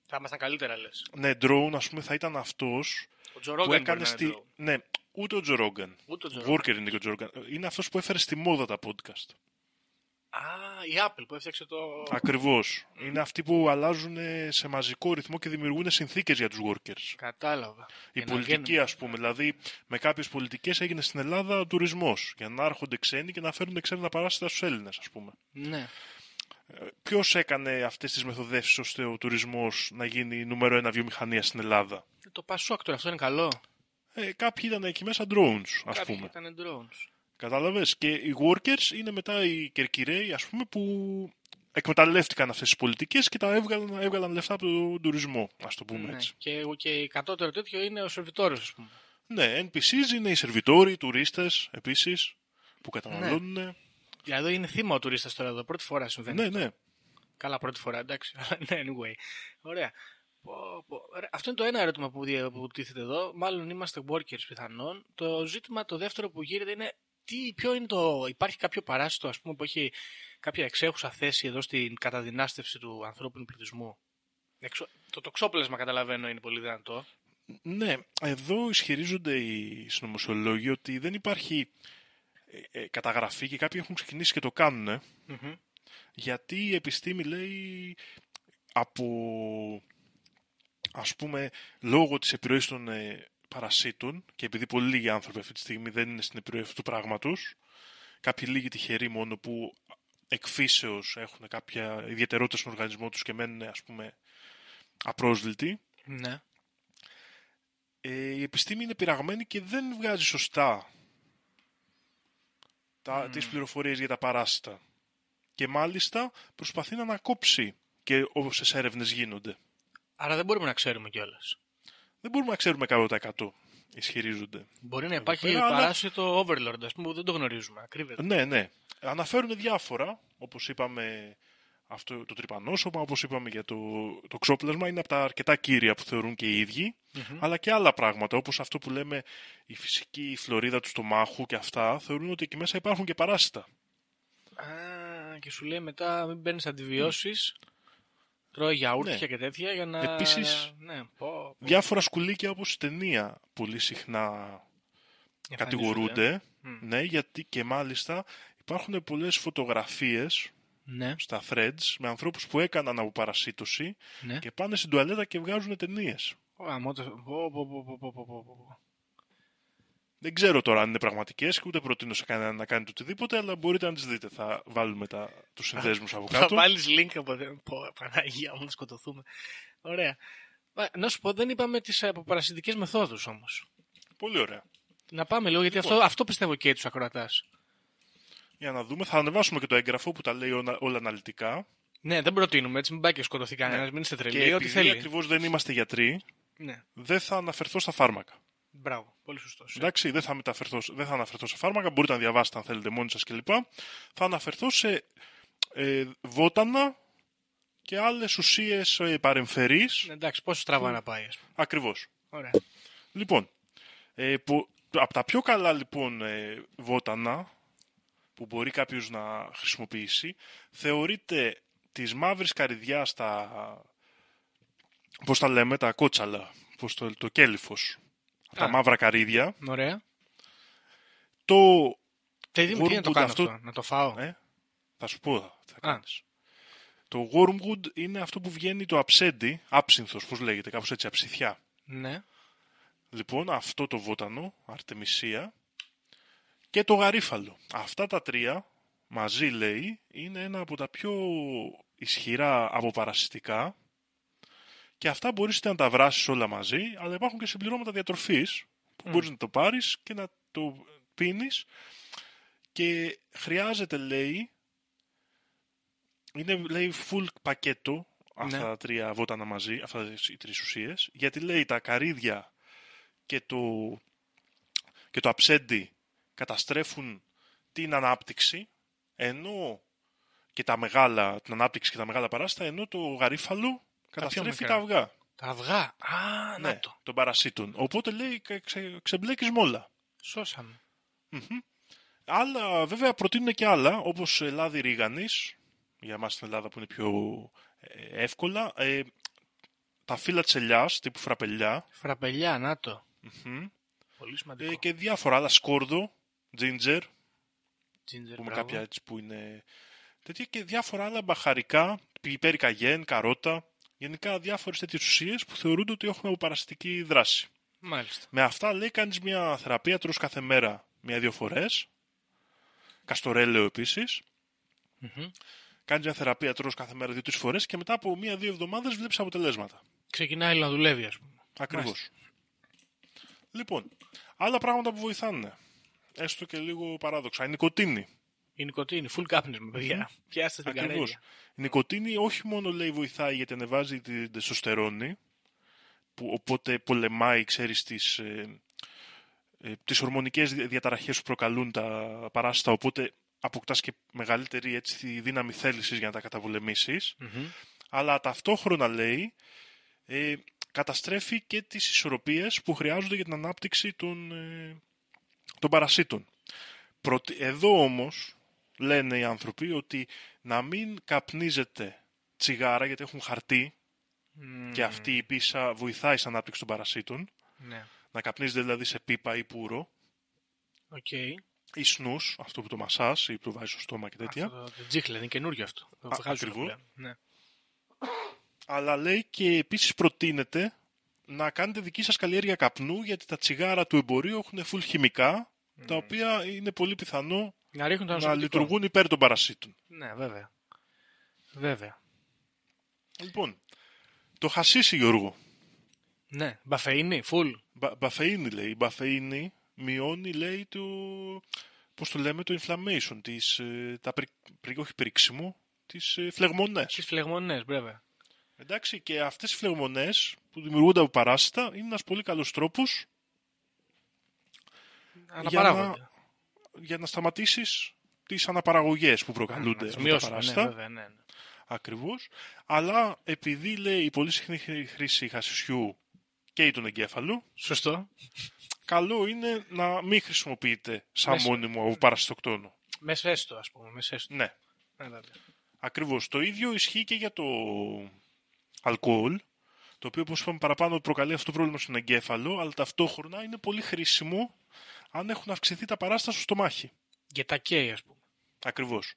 Speaker 4: Θα ήμασταν καλύτερα, λες.
Speaker 5: Ναι, drone ας πούμε θα ήταν αυτός
Speaker 4: Ο Τζο
Speaker 5: που
Speaker 4: Ρόγκαν
Speaker 5: έκανε
Speaker 4: μπορεί να
Speaker 5: στη...
Speaker 4: είναι drone.
Speaker 5: Ναι, ούτε ο Τζο Ρόγκαν.
Speaker 4: Ούτε ο Τζο
Speaker 5: Worker είναι και ο Τζο Ρόγκαν. Είναι αυτός που έφερε στη μόδα τα podcast.
Speaker 4: Α, η Apple που έφτιαξε το.
Speaker 5: Ακριβώς. Είναι αυτοί που αλλάζουν σε μαζικό ρυθμό και δημιουργούν συνθήκες για τους workers.
Speaker 4: Κατάλαβα.
Speaker 5: Η
Speaker 4: Για να
Speaker 5: πολιτική,
Speaker 4: βγαίνουν.
Speaker 5: ας πούμε. Δηλαδή, με κάποιες πολιτικές έγινε στην Ελλάδα ο τουρισμός. Για να έρχονται ξένοι και να φέρουν ξένα παράσιτα στους Έλληνες, ας πούμε.
Speaker 4: Ναι.
Speaker 5: Ποιος έκανε αυτές τις μεθοδεύσεις ώστε ο τουρισμός να γίνει νούμερο ένα βιομηχανία στην Ελλάδα;
Speaker 4: Το Πασόκ τώρα, αυτό είναι καλό.
Speaker 5: Ε, κάποιοι ήταν εκεί μέσα drones, ας
Speaker 4: Κάποιοι
Speaker 5: πούμε.
Speaker 4: ήταν drones.
Speaker 5: Κατάλαβες; Και οι workers είναι μετά οι κερκυραίοι, ας πούμε, που εκμεταλλεύτηκαν αυτές τις πολιτικές και τα έβγαλαν, έβγαλαν λεφτά από τον τουρισμό, ας το πούμε
Speaker 4: Ναι.
Speaker 5: έτσι.
Speaker 4: Και, και κατώτερο τέτοιο είναι ο σερβιτόρος, ας πούμε.
Speaker 5: Ναι, NPCs είναι οι σερβιτόροι, οι τουρίστες επίσης, που καταναλώνουν.
Speaker 4: Δηλαδή είναι θύμα ο τουρίστας τώρα εδώ. Πρώτη φορά συμβαίνει.
Speaker 5: Ναι,
Speaker 4: αυτό.
Speaker 5: ναι.
Speaker 4: Καλά, πρώτη φορά, εντάξει. Αλλά ναι, anyway. Ωραία. Πω, πω. Ωραία. Αυτό είναι το ένα ερώτημα που, δι- που τίθεται εδώ. Μάλλον είμαστε workers πιθανόν. Το ζήτημα το δεύτερο που γίνεται είναι τι, ποιο είναι το. Υπάρχει κάποιο παράσιτο ας πούμε, που έχει κάποια εξέχουσα θέση εδώ στην καταδυνάστευση του ανθρώπινου πληθυσμού; Εξω... Το τοξόπλασμα καταλαβαίνω είναι πολύ δυνατό.
Speaker 5: Ναι, εδώ ισχυρίζονται οι συνωμοσιολόγοι ότι δεν υπάρχει ε, ε, καταγραφή και κάποιοι έχουν ξεκινήσει και το κάνουν ε,
Speaker 4: Μμμ.
Speaker 5: γιατί η επιστήμη λέει από ας πούμε λόγω της επιρροής των ε, παρασίτων και επειδή πολύ λίγοι άνθρωποι αυτή τη στιγμή δεν είναι στην επιρροή αυτού του πράγματος κάποιοι λίγοι τυχεροί μόνο που εκφύσεως έχουν κάποια ιδιαιτερότητα στον οργανισμό τους και μένουν ας πούμε απρόσδελτοι
Speaker 4: Ναι.
Speaker 5: ε, η επιστήμη είναι πειραγμένη και δεν βγάζει σωστά τα, τις πληροφορίες για τα παράσιτα. Και μάλιστα προσπαθεί να ανακόψει και όσες έρευνες γίνονται.
Speaker 4: Άρα δεν μπορούμε να ξέρουμε κιόλας.
Speaker 5: Δεν μπορούμε να ξέρουμε 100% ισχυρίζονται.
Speaker 4: Μπορεί να υπάρχει
Speaker 5: πέρα, αλλά-
Speaker 4: παράσιτο overlord, ας πούμε, που δεν το γνωρίζουμε. Ακρίβεται.
Speaker 5: Ναι, ναι. Αναφέρουν διάφορα, όπως είπαμε αυτό το τρυπανόσωμα, όπως είπαμε για το, το ξόπλασμα, είναι από τα αρκετά κύρια που θεωρούν και οι ίδιοι, αλλά και άλλα πράγματα, όπως αυτό που λέμε η φυσική φλωρίδα του στομάχου και αυτά, θεωρούν ότι εκεί μέσα υπάρχουν και παράσιτα.
Speaker 4: Α, και σου λέει μετά μην παίρνεις αντιβιώσεις. Τρώει γιαούρτια
Speaker 5: Ναι.
Speaker 4: και τέτοια για να.
Speaker 5: Επίσης-
Speaker 4: Ναι, πω, πω.
Speaker 5: Διάφορα σκουλίκια όπως στην ταινία πολύ συχνά
Speaker 4: Εμφανίζονται.
Speaker 5: κατηγορούνται, ναι, γιατί και μάλιστα υπάρχουν πολλές φωτογραφίες
Speaker 4: Ναι,
Speaker 5: στα threads με ανθρώπους που έκαναν αποπαρασίτωση
Speaker 4: ναι.
Speaker 5: και πάνε στην τουαλέτα και βγάζουν ταινίες.
Speaker 4: Ω, γαμώ το- πω, πω, πω, πω, πω, πω, πω, πω.
Speaker 5: Δεν ξέρω τώρα αν είναι πραγματικές και ούτε προτείνω σε κανέναν να κάνει το οτιδήποτε, αλλά μπορείτε να τις δείτε. Θα βάλουμε τα, τους συνδέσμους από
Speaker 4: Θα
Speaker 5: κάτω.
Speaker 4: βάλεις link από εδώ. Πω, Παναγία μου, να σκοτωθούμε. Ωραία. Μα, Να σου πω, δεν είπαμε τις αποπαρασιτικές μεθόδους όμως.
Speaker 5: Πολύ ωραία.
Speaker 4: Να πάμε λίγο, γιατί
Speaker 5: Λοιπόν.
Speaker 4: αυτό, αυτό πιστεύω και τους ακροατάς.
Speaker 5: Για να δούμε, θα ανεβάσουμε και το έγγραφο που τα λέει όλα, όλα αναλυτικά.
Speaker 4: Ναι, δεν προτείνουμε έτσι, μην πάει και σκοτωθεί κανένας, μην είστε
Speaker 5: Και
Speaker 4: τρελοί. Ό,τι
Speaker 5: επειδή
Speaker 4: θέλει.
Speaker 5: ακριβώς δεν είμαστε γιατροί,
Speaker 4: Ναι,
Speaker 5: δεν θα αναφερθώ στα φάρμακα.
Speaker 4: μπράβο, πολύ σωστός.
Speaker 5: Εντάξει, δεν θα, μεταφερθώ, δεν θα αναφερθώ σε φάρμακα, μπορείτε να διαβάσετε αν θέλετε μόνοι σας κλπ. Θα αναφερθώ σε ε, βότανα και άλλες ουσίες ε, παρεμφερείς.
Speaker 4: Ναι, εντάξει, πόσο στραβά να πάει, ας πούμε.
Speaker 5: Ακριβώς.
Speaker 4: Ωραία.
Speaker 5: Λοιπόν, ε, που, από τα πιο καλά λοιπόν ε, βότανα που μπορεί κάποιος να χρησιμοποιήσει, θεωρείται της μαύρης καρυδιάς τα... πώς τα λέμε, τα κότσαλα, πώς το, το κέλυφος, τα
Speaker 4: Α.
Speaker 5: μαύρα καρύδια,
Speaker 4: Ωραία.
Speaker 5: το...
Speaker 4: Τι, τι, τι να το
Speaker 5: Wormwood
Speaker 4: κάνω
Speaker 5: αυτό-
Speaker 4: αυτό, να το φάω;
Speaker 5: Ε, θα σου πω, τι θα
Speaker 4: Α.
Speaker 5: κάνεις. Το wormwood είναι αυτό που βγαίνει το αψέντι, άψυνθος, πώς λέγεται, κάπως έτσι, αψηθιά.
Speaker 4: Ναι.
Speaker 5: Λοιπόν, αυτό το βότανο, αρτεμισία και το γαρίφαλο. Αυτά τα τρία μαζί λέει είναι ένα από τα πιο ισχυρά αποπαρασιτικά και αυτά μπορείς είτε να τα βράσεις όλα μαζί, αλλά υπάρχουν και συμπληρώματα διατροφής που μπορείς να το πάρεις και να το πίνεις και χρειάζεται λέει είναι λέει full πακέτο αυτά
Speaker 4: Ναι.
Speaker 5: τα τρία βότανα μαζί, αυτά οι τρεις ουσίες, γιατί λέει τα καρύδια και το, και το αψέντι καταστρέφουν την ανάπτυξη, ενώ και τα μεγάλα, την ανάπτυξη και τα μεγάλα παράστα, ενώ το γαρίφαλο καταστρέφει
Speaker 4: μικρά.
Speaker 5: τα αυγά.
Speaker 4: Τα αυγά. Α, να
Speaker 5: Ναι,
Speaker 4: το.
Speaker 5: των παρασίτων. Οπότε λέει ξε, ξε, ξεμπλέκεις με όλα.
Speaker 4: Σώσαμε.
Speaker 5: Άλλα, βέβαια, προτείνουν και άλλα, όπως ε, λάδι ρίγανης, για εμάς στην Ελλάδα που είναι πιο ε, εύκολα, ε, τα φύλλα της ελιάς, τύπου φραπελιά,
Speaker 4: Φραπελιά, να το.
Speaker 5: μμμ,
Speaker 4: Πολύ σημαντικό.
Speaker 5: ε, και διάφορα άλλα, σκόρδο, ginger,
Speaker 4: Ginger,
Speaker 5: πούμε
Speaker 4: μπράβο.
Speaker 5: κάποια έτσι που είναι τέτοια και διάφορα άλλα μπαχαρικά, πιπέρι καγέν, καρότα, γενικά διάφορες τέτοιες ουσίες που θεωρούνται ότι έχουν αποπαραστική δράση.
Speaker 4: Μάλιστα.
Speaker 5: Με αυτά λέει κάνεις μια θεραπεία, τρως κάθε μέρα μία-δύο φορές. Καστορέλαιο επίσης.
Speaker 4: Μμμ.
Speaker 5: Κάνεις μια θεραπεία, τρως κάθε μέρα δύο-τρεις φορές και μετά από μία-δύο εβδομάδες βλέπεις αποτελέσματα.
Speaker 4: Ξεκινάει να δουλεύει, ας πούμε.
Speaker 5: Ακριβώς. Λοιπόν, άλλα πράγματα που βοηθάνε. Έστω και λίγο παράδοξα. Η νοικοτήνη.
Speaker 4: Η νοικοτήνη, full κάπνισμα, παιδιά. Πιάστε την
Speaker 5: Ακριβώς.
Speaker 4: καρέλια.
Speaker 5: Η νοικοτήνη όχι μόνο λέει βοηθάει γιατί ανεβάζει την τεστοστερόνη, που οπότε πολεμάει, ξέρεις, τις, ε, ε, τις ορμονικές δια- διαταραχές που προκαλούν τα παράστα, οπότε αποκτάς και μεγαλύτερη έτσι, τη δύναμη θέλησης για να τα καταπολεμήσεις.
Speaker 4: Μμμ.
Speaker 5: Αλλά ταυτόχρονα λέει ε, καταστρέφει και τις ισορροπίες που χρειάζονται για την ανάπτυξη των, ε, των παρασίτων. Προτι- Εδώ όμως λένε οι άνθρωποι ότι να μην καπνίζετε τσιγάρα γιατί έχουν χαρτί
Speaker 4: Μμμ.
Speaker 5: και αυτή η πίσα βοηθάει στην ανάπτυξη των παρασίτων.
Speaker 4: Ναι.
Speaker 5: Να καπνίζετε δηλαδή σε πίπα ή πούρο
Speaker 4: Οκ.
Speaker 5: ή σνούς, αυτό που το μασάς ή που το βάζεις στο στόμα και τέτοια.
Speaker 4: Αυτό το, το τσίχλα, είναι καινούριο αυτό. Το
Speaker 5: Α,
Speaker 4: βγάζουν
Speaker 5: ακριβώς.
Speaker 4: πλέον. Ναι.
Speaker 5: Αλλά λέει και επίσης προτείνεται να κάνετε δική σας καλλιέργεια καπνού γιατί τα τσιγάρα του εμπορίου έχουν full χημικά τα οποία είναι πολύ πιθανό
Speaker 4: Να ρίχνουν το
Speaker 5: να
Speaker 4: ανοσοποιητικό.
Speaker 5: λειτουργούν υπέρ των παρασίτων.
Speaker 4: Ναι, βέβαια. Βέβαια.
Speaker 5: Λοιπόν, το χασίσι Γιώργο,
Speaker 4: Ναι, μπαφεΐνη, full.
Speaker 5: Μπα, μπαφεΐνη λέει, η μπαφεΐνη μειώνει λέει το, πώς το λέμε, το inflammation, τις, ε, τα πρι, πρι- όχι πρίξιμο, τις ε, φλεγμονές.
Speaker 4: Στις φλεγμονές, βέβαια.
Speaker 5: Εντάξει, και αυτές οι φλεγμονές που δημιουργούνται από παράσιτα είναι ένας πολύ καλός τρόπος
Speaker 4: Αναπαράγονται.
Speaker 5: για να σταματήσεις τις αναπαραγωγές που προκαλούνται
Speaker 4: Να τις
Speaker 5: από τα
Speaker 4: μειώσουμε,
Speaker 5: παράσιτα.
Speaker 4: ναι, βέβαια, ναι. ναι.
Speaker 5: Ακριβώς. Αλλά επειδή λέει η πολύ συχνή χρή- χρήση χασισιού και τον εγκέφαλο,
Speaker 4: Σωστό.
Speaker 5: καλό είναι να μην χρησιμοποιείτε σαν
Speaker 4: Μέσα.
Speaker 5: μόνιμο από παρασιτοκτόνο.
Speaker 4: Μεσέστο, ας πούμε. Μεσέστο.
Speaker 5: Ναι,
Speaker 4: Ναι, βέβαια.
Speaker 5: ακριβώς. Το ίδιο ισχύει και για το αλκοόλ, το οποίο όπως είπαμε παραπάνω προκαλεί αυτό το πρόβλημα στον εγκέφαλο, αλλά ταυτόχρονα είναι πολύ χρήσιμο αν έχουν αυξηθεί τα παράστα στο στομάχι.
Speaker 4: Για τα καίει, ας πούμε.
Speaker 5: Ακριβώς.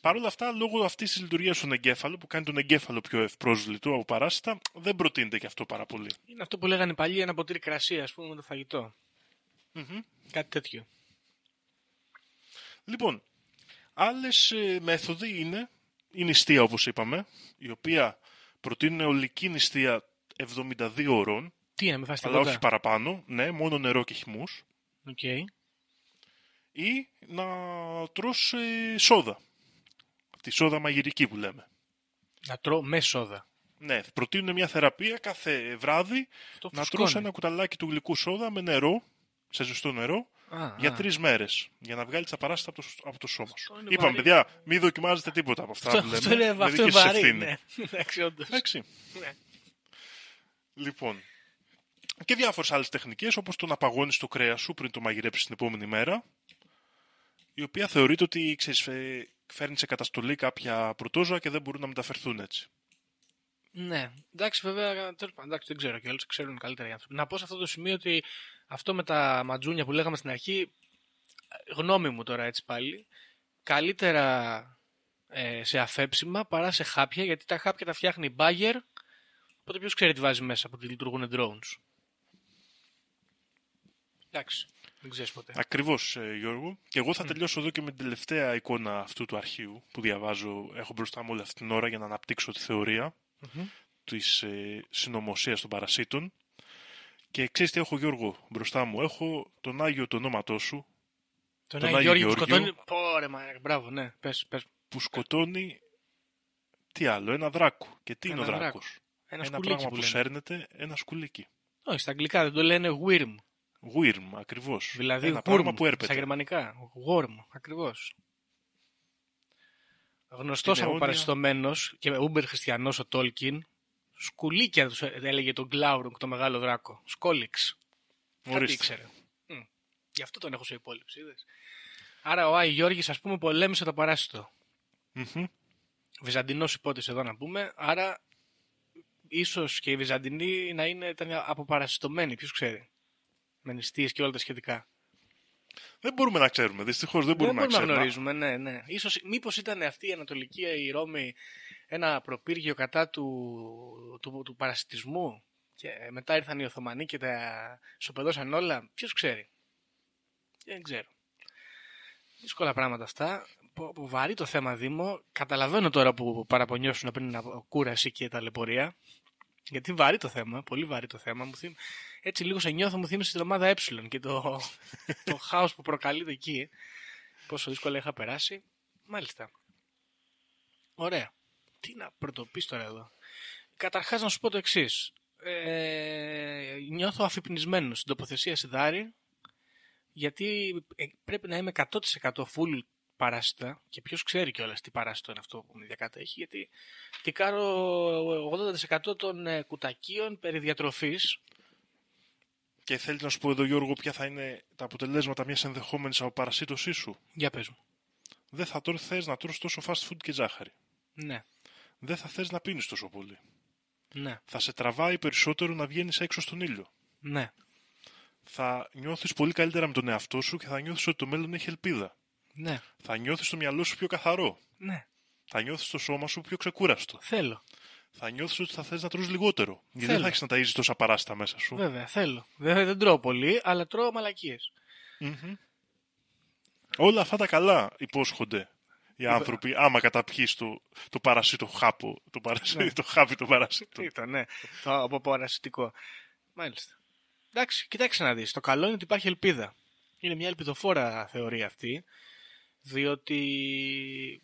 Speaker 5: Παρ' όλα αυτά, λόγω αυτής της λειτουργίας στον εγκέφαλο, που κάνει τον εγκέφαλο πιο ευπρόσβλητο από παράσιτα, δεν προτείνεται και αυτό πάρα πολύ.
Speaker 4: Είναι αυτό που λέγανε παλιοί ένα ποτήρι κρασί, ας πούμε, με το φαγητό Κάτι τέτοιο.
Speaker 5: Λοιπόν, άλλες μέθοδοι είναι η νηστεία, όπως είπαμε, η οποία προτείνουν ολική νηστεία 72 ωρών,
Speaker 4: Τι είναι, με φας
Speaker 5: αλλά
Speaker 4: τίποτα.
Speaker 5: όχι παραπάνω, ναι, μόνο νερό και χυμούς,
Speaker 4: Οκ.
Speaker 5: ή να τρως ε, σόδα. Τη σόδα μαγειρική που λέμε.
Speaker 4: Να τρώω με σόδα.
Speaker 5: Ναι, προτείνουν μια θεραπεία κάθε βράδυ
Speaker 4: Αυτό
Speaker 5: να
Speaker 4: φουσκώνει.
Speaker 5: τρως ένα κουταλάκι του γλυκού σόδα με νερό, σε ζεστό νερό,
Speaker 4: Α,
Speaker 5: για
Speaker 4: α.
Speaker 5: τρεις μέρες. Για να βγάλει τα παράστα από το, από το σώμα σου.
Speaker 4: είναι
Speaker 5: Είπαμε,
Speaker 4: βαρύ.
Speaker 5: παιδιά, μην δοκιμάζετε τίποτα από αυτά
Speaker 4: Αυτό,
Speaker 5: που λέμε.
Speaker 4: αυτό είναι,
Speaker 5: με
Speaker 4: αυτό
Speaker 5: δική
Speaker 4: είναι
Speaker 5: σας
Speaker 4: βαρύ.
Speaker 5: ευθύνη.
Speaker 4: Ναι. Εντάξει, όντως.
Speaker 5: Εντάξει.
Speaker 4: Ναι.
Speaker 5: Λοιπόν. Και διάφορες άλλες τεχνικές, όπως το να παγώνεις το κρέας σου πριν το μαγειρέψεις την επόμενη μέρα. Η οποία θεωρείται ότι ξέρεις, ε, φέρνει σε καταστολή κάποια πρωτόζωα και δεν μπορούν να μεταφερθούν έτσι.
Speaker 4: Ναι, εντάξει, βέβαια, τέλος πάντων, εντάξει, δεν ξέρω και όλους ξέρουν καλύτερα οι άνθρωποι. Να πω σε αυτό το σημείο ότι αυτό με τα ματζούνια που λέγαμε στην αρχή, γνώμη μου τώρα έτσι πάλι, καλύτερα ε, σε αφέψιμα παρά σε χάπια, γιατί τα χάπια τα φτιάχνει η Bayer, οπότε ποιος ξέρει τι βάζει μέσα που τη λειτουργούν drones. Εντάξει, δεν ξέρεις ποτέ.
Speaker 5: Ακριβώς, Γιώργο. Και εγώ θα τελειώσω εδώ και με την τελευταία εικόνα αυτού του αρχείου που διαβάζω. Έχω μπροστά μου όλη αυτή την ώρα για να αναπτύξω τη θεωρία
Speaker 4: Μμμ.
Speaker 5: της ε, συνωμοσίας των παρασίτων. Και ξέρεις τι έχω, Γιώργο, μπροστά μου. Έχω τον Άγιο το ονόματό σου
Speaker 4: Τον
Speaker 5: τον
Speaker 4: Άγιο
Speaker 5: Άγιο
Speaker 4: Γιώργη που
Speaker 5: Γεώργιο.
Speaker 4: σκοτώνει... Πόρε, μα, μπράβο, ναι, πες, πες.
Speaker 5: που σκοτώνει. Τι άλλο, ένα δράκο. Και τι
Speaker 4: Ένα
Speaker 5: είναι ο
Speaker 4: δράκο.
Speaker 5: δράκος;
Speaker 4: Ένα,
Speaker 5: Ένα
Speaker 4: σκουλίκι
Speaker 5: πράγμα
Speaker 4: που
Speaker 5: που
Speaker 4: λένε.
Speaker 5: σέρνεται, ένα σκουλίκι.
Speaker 4: Όχι, στα αγγλικά δεν το λένε worm.
Speaker 5: Worm, ακριβώς.
Speaker 4: Δηλαδή
Speaker 5: ένα
Speaker 4: worm,
Speaker 5: πράγμα που
Speaker 4: στα
Speaker 5: έρπεται.
Speaker 4: γερμανικά. Worm, ακριβώς. Γνωστός
Speaker 5: Στην
Speaker 4: από
Speaker 5: αιώνια-
Speaker 4: παραστομένος και ούμπερ χριστιανός ο Τόλκιν, σκουλίκια τους έλεγε τον Γκλάουρουγκ, το μεγάλο δράκο. Σκόλιξ. Κάτι
Speaker 5: Ορίστε.
Speaker 4: ήξερε. Μμ. Γι' αυτό τον έχω σε υπόλοιψη, είδες. Άρα ο Άι Γιώργης, ας πούμε, πολέμησε το παράσιτο.
Speaker 5: Μμμ.
Speaker 4: Βυζαντινός υπότης εδώ να πούμε, άρα ίσως και οι Βυζαντινοί να είναι, ήταν αποπαρασιτωμένοι, ποιος ξέρει. Με νηστείες και όλα τα σχετικά.
Speaker 5: Δεν μπορούμε να ξέρουμε. Δυστυχώς δεν μπορούμε,
Speaker 4: δεν μπορούμε
Speaker 5: να
Speaker 4: να
Speaker 5: ξέρουμε.
Speaker 4: γνωρίζουμε, ναι, ναι. Ίσως, μήπως ήταν αυτή η Ανατολική η Ρώμη ένα προπύργιο κατά του, του, του παρασιτισμού και μετά ήρθαν οι Οθωμανοί και τα σοπεδώσαν όλα. Ποιος ξέρει; Δεν ξέρω. Δύσκολα πράγματα αυτά. Πο- πο- Βαρύ το θέμα Δήμο. Καταλαβαίνω τώρα που παραπονιώσουν πριν από κούραση και ταλαιπωρία. Γιατί βαρύ το θέμα, πολύ βαρύ το θέμα. Μου θύμ... Έτσι λίγο σε νιώθω, μου θύμισε την ομάδα Ε και το, το χάος που προκαλείται εκεί. Πόσο δύσκολα είχα περάσει. Μάλιστα. Ωραία. Τι να πρωτοπείς τώρα εδώ. Καταρχάς να σου πω το εξής. Ε, νιώθω αφυπνισμένος στην τοποθεσία Σιδάρη γιατί ε, πρέπει να είμαι 100% full παράσιτα και ποιος ξέρει κιόλας τι παράσιτο είναι αυτό που με διακατέχει γιατί τικάρω 80% των ε, κουτακίων περί διατροφής
Speaker 5: Και θέλεις να σου πω εδώ, Γιώργο, ποια θα είναι τα αποτελέσματα μιας ενδεχόμενης αποπαρασίτωσή σου;
Speaker 4: για πες μου.
Speaker 5: Δεν θα τώρα θες να τρως τόσο fast food και ζάχαρη.
Speaker 4: Ναι,
Speaker 5: Δεν θα θες να πίνεις τόσο πολύ.
Speaker 4: ναι,
Speaker 5: Θα σε τραβάει περισσότερο να βγαίνεις έξω στον ήλιο.
Speaker 4: ναι,
Speaker 5: Θα νιώθεις πολύ καλύτερα με τον εαυτό σου και θα νιώθεις ότι το μέλλον έχει ελπίδα.
Speaker 4: ναι,
Speaker 5: Θα νιώθεις το μυαλό σου πιο καθαρό.
Speaker 4: ναι,
Speaker 5: Θα νιώθεις το σώμα σου πιο ξεκούραστο.
Speaker 4: θέλω.
Speaker 5: Θα νιώθεις ότι θα θες να τρως λιγότερο. Γιατί δεν
Speaker 4: Θέλω.
Speaker 5: θα έχεις να ταΐζεις τόσα παράστα μέσα σου.
Speaker 4: Βέβαια, θέλω. Βέβαια δεν τρώω πολύ, αλλά τρώω μαλακίες.
Speaker 5: Μμμ. Όλα αυτά τα καλά υπόσχονται οι άνθρωποι άμα καταπιείς το, το παρασίτο χάπο, το, παρασί,
Speaker 4: Ναι.
Speaker 5: το χάπι το παρασίτο.
Speaker 4: Ήταν, ναι. Το αποπαρασιτικό. Μάλιστα. Εντάξει, κοιτάξτε να δεις. Το καλό είναι ότι υπάρχει ελπίδα. Είναι μια ελπιδοφόρα θεωρία αυτή, διότι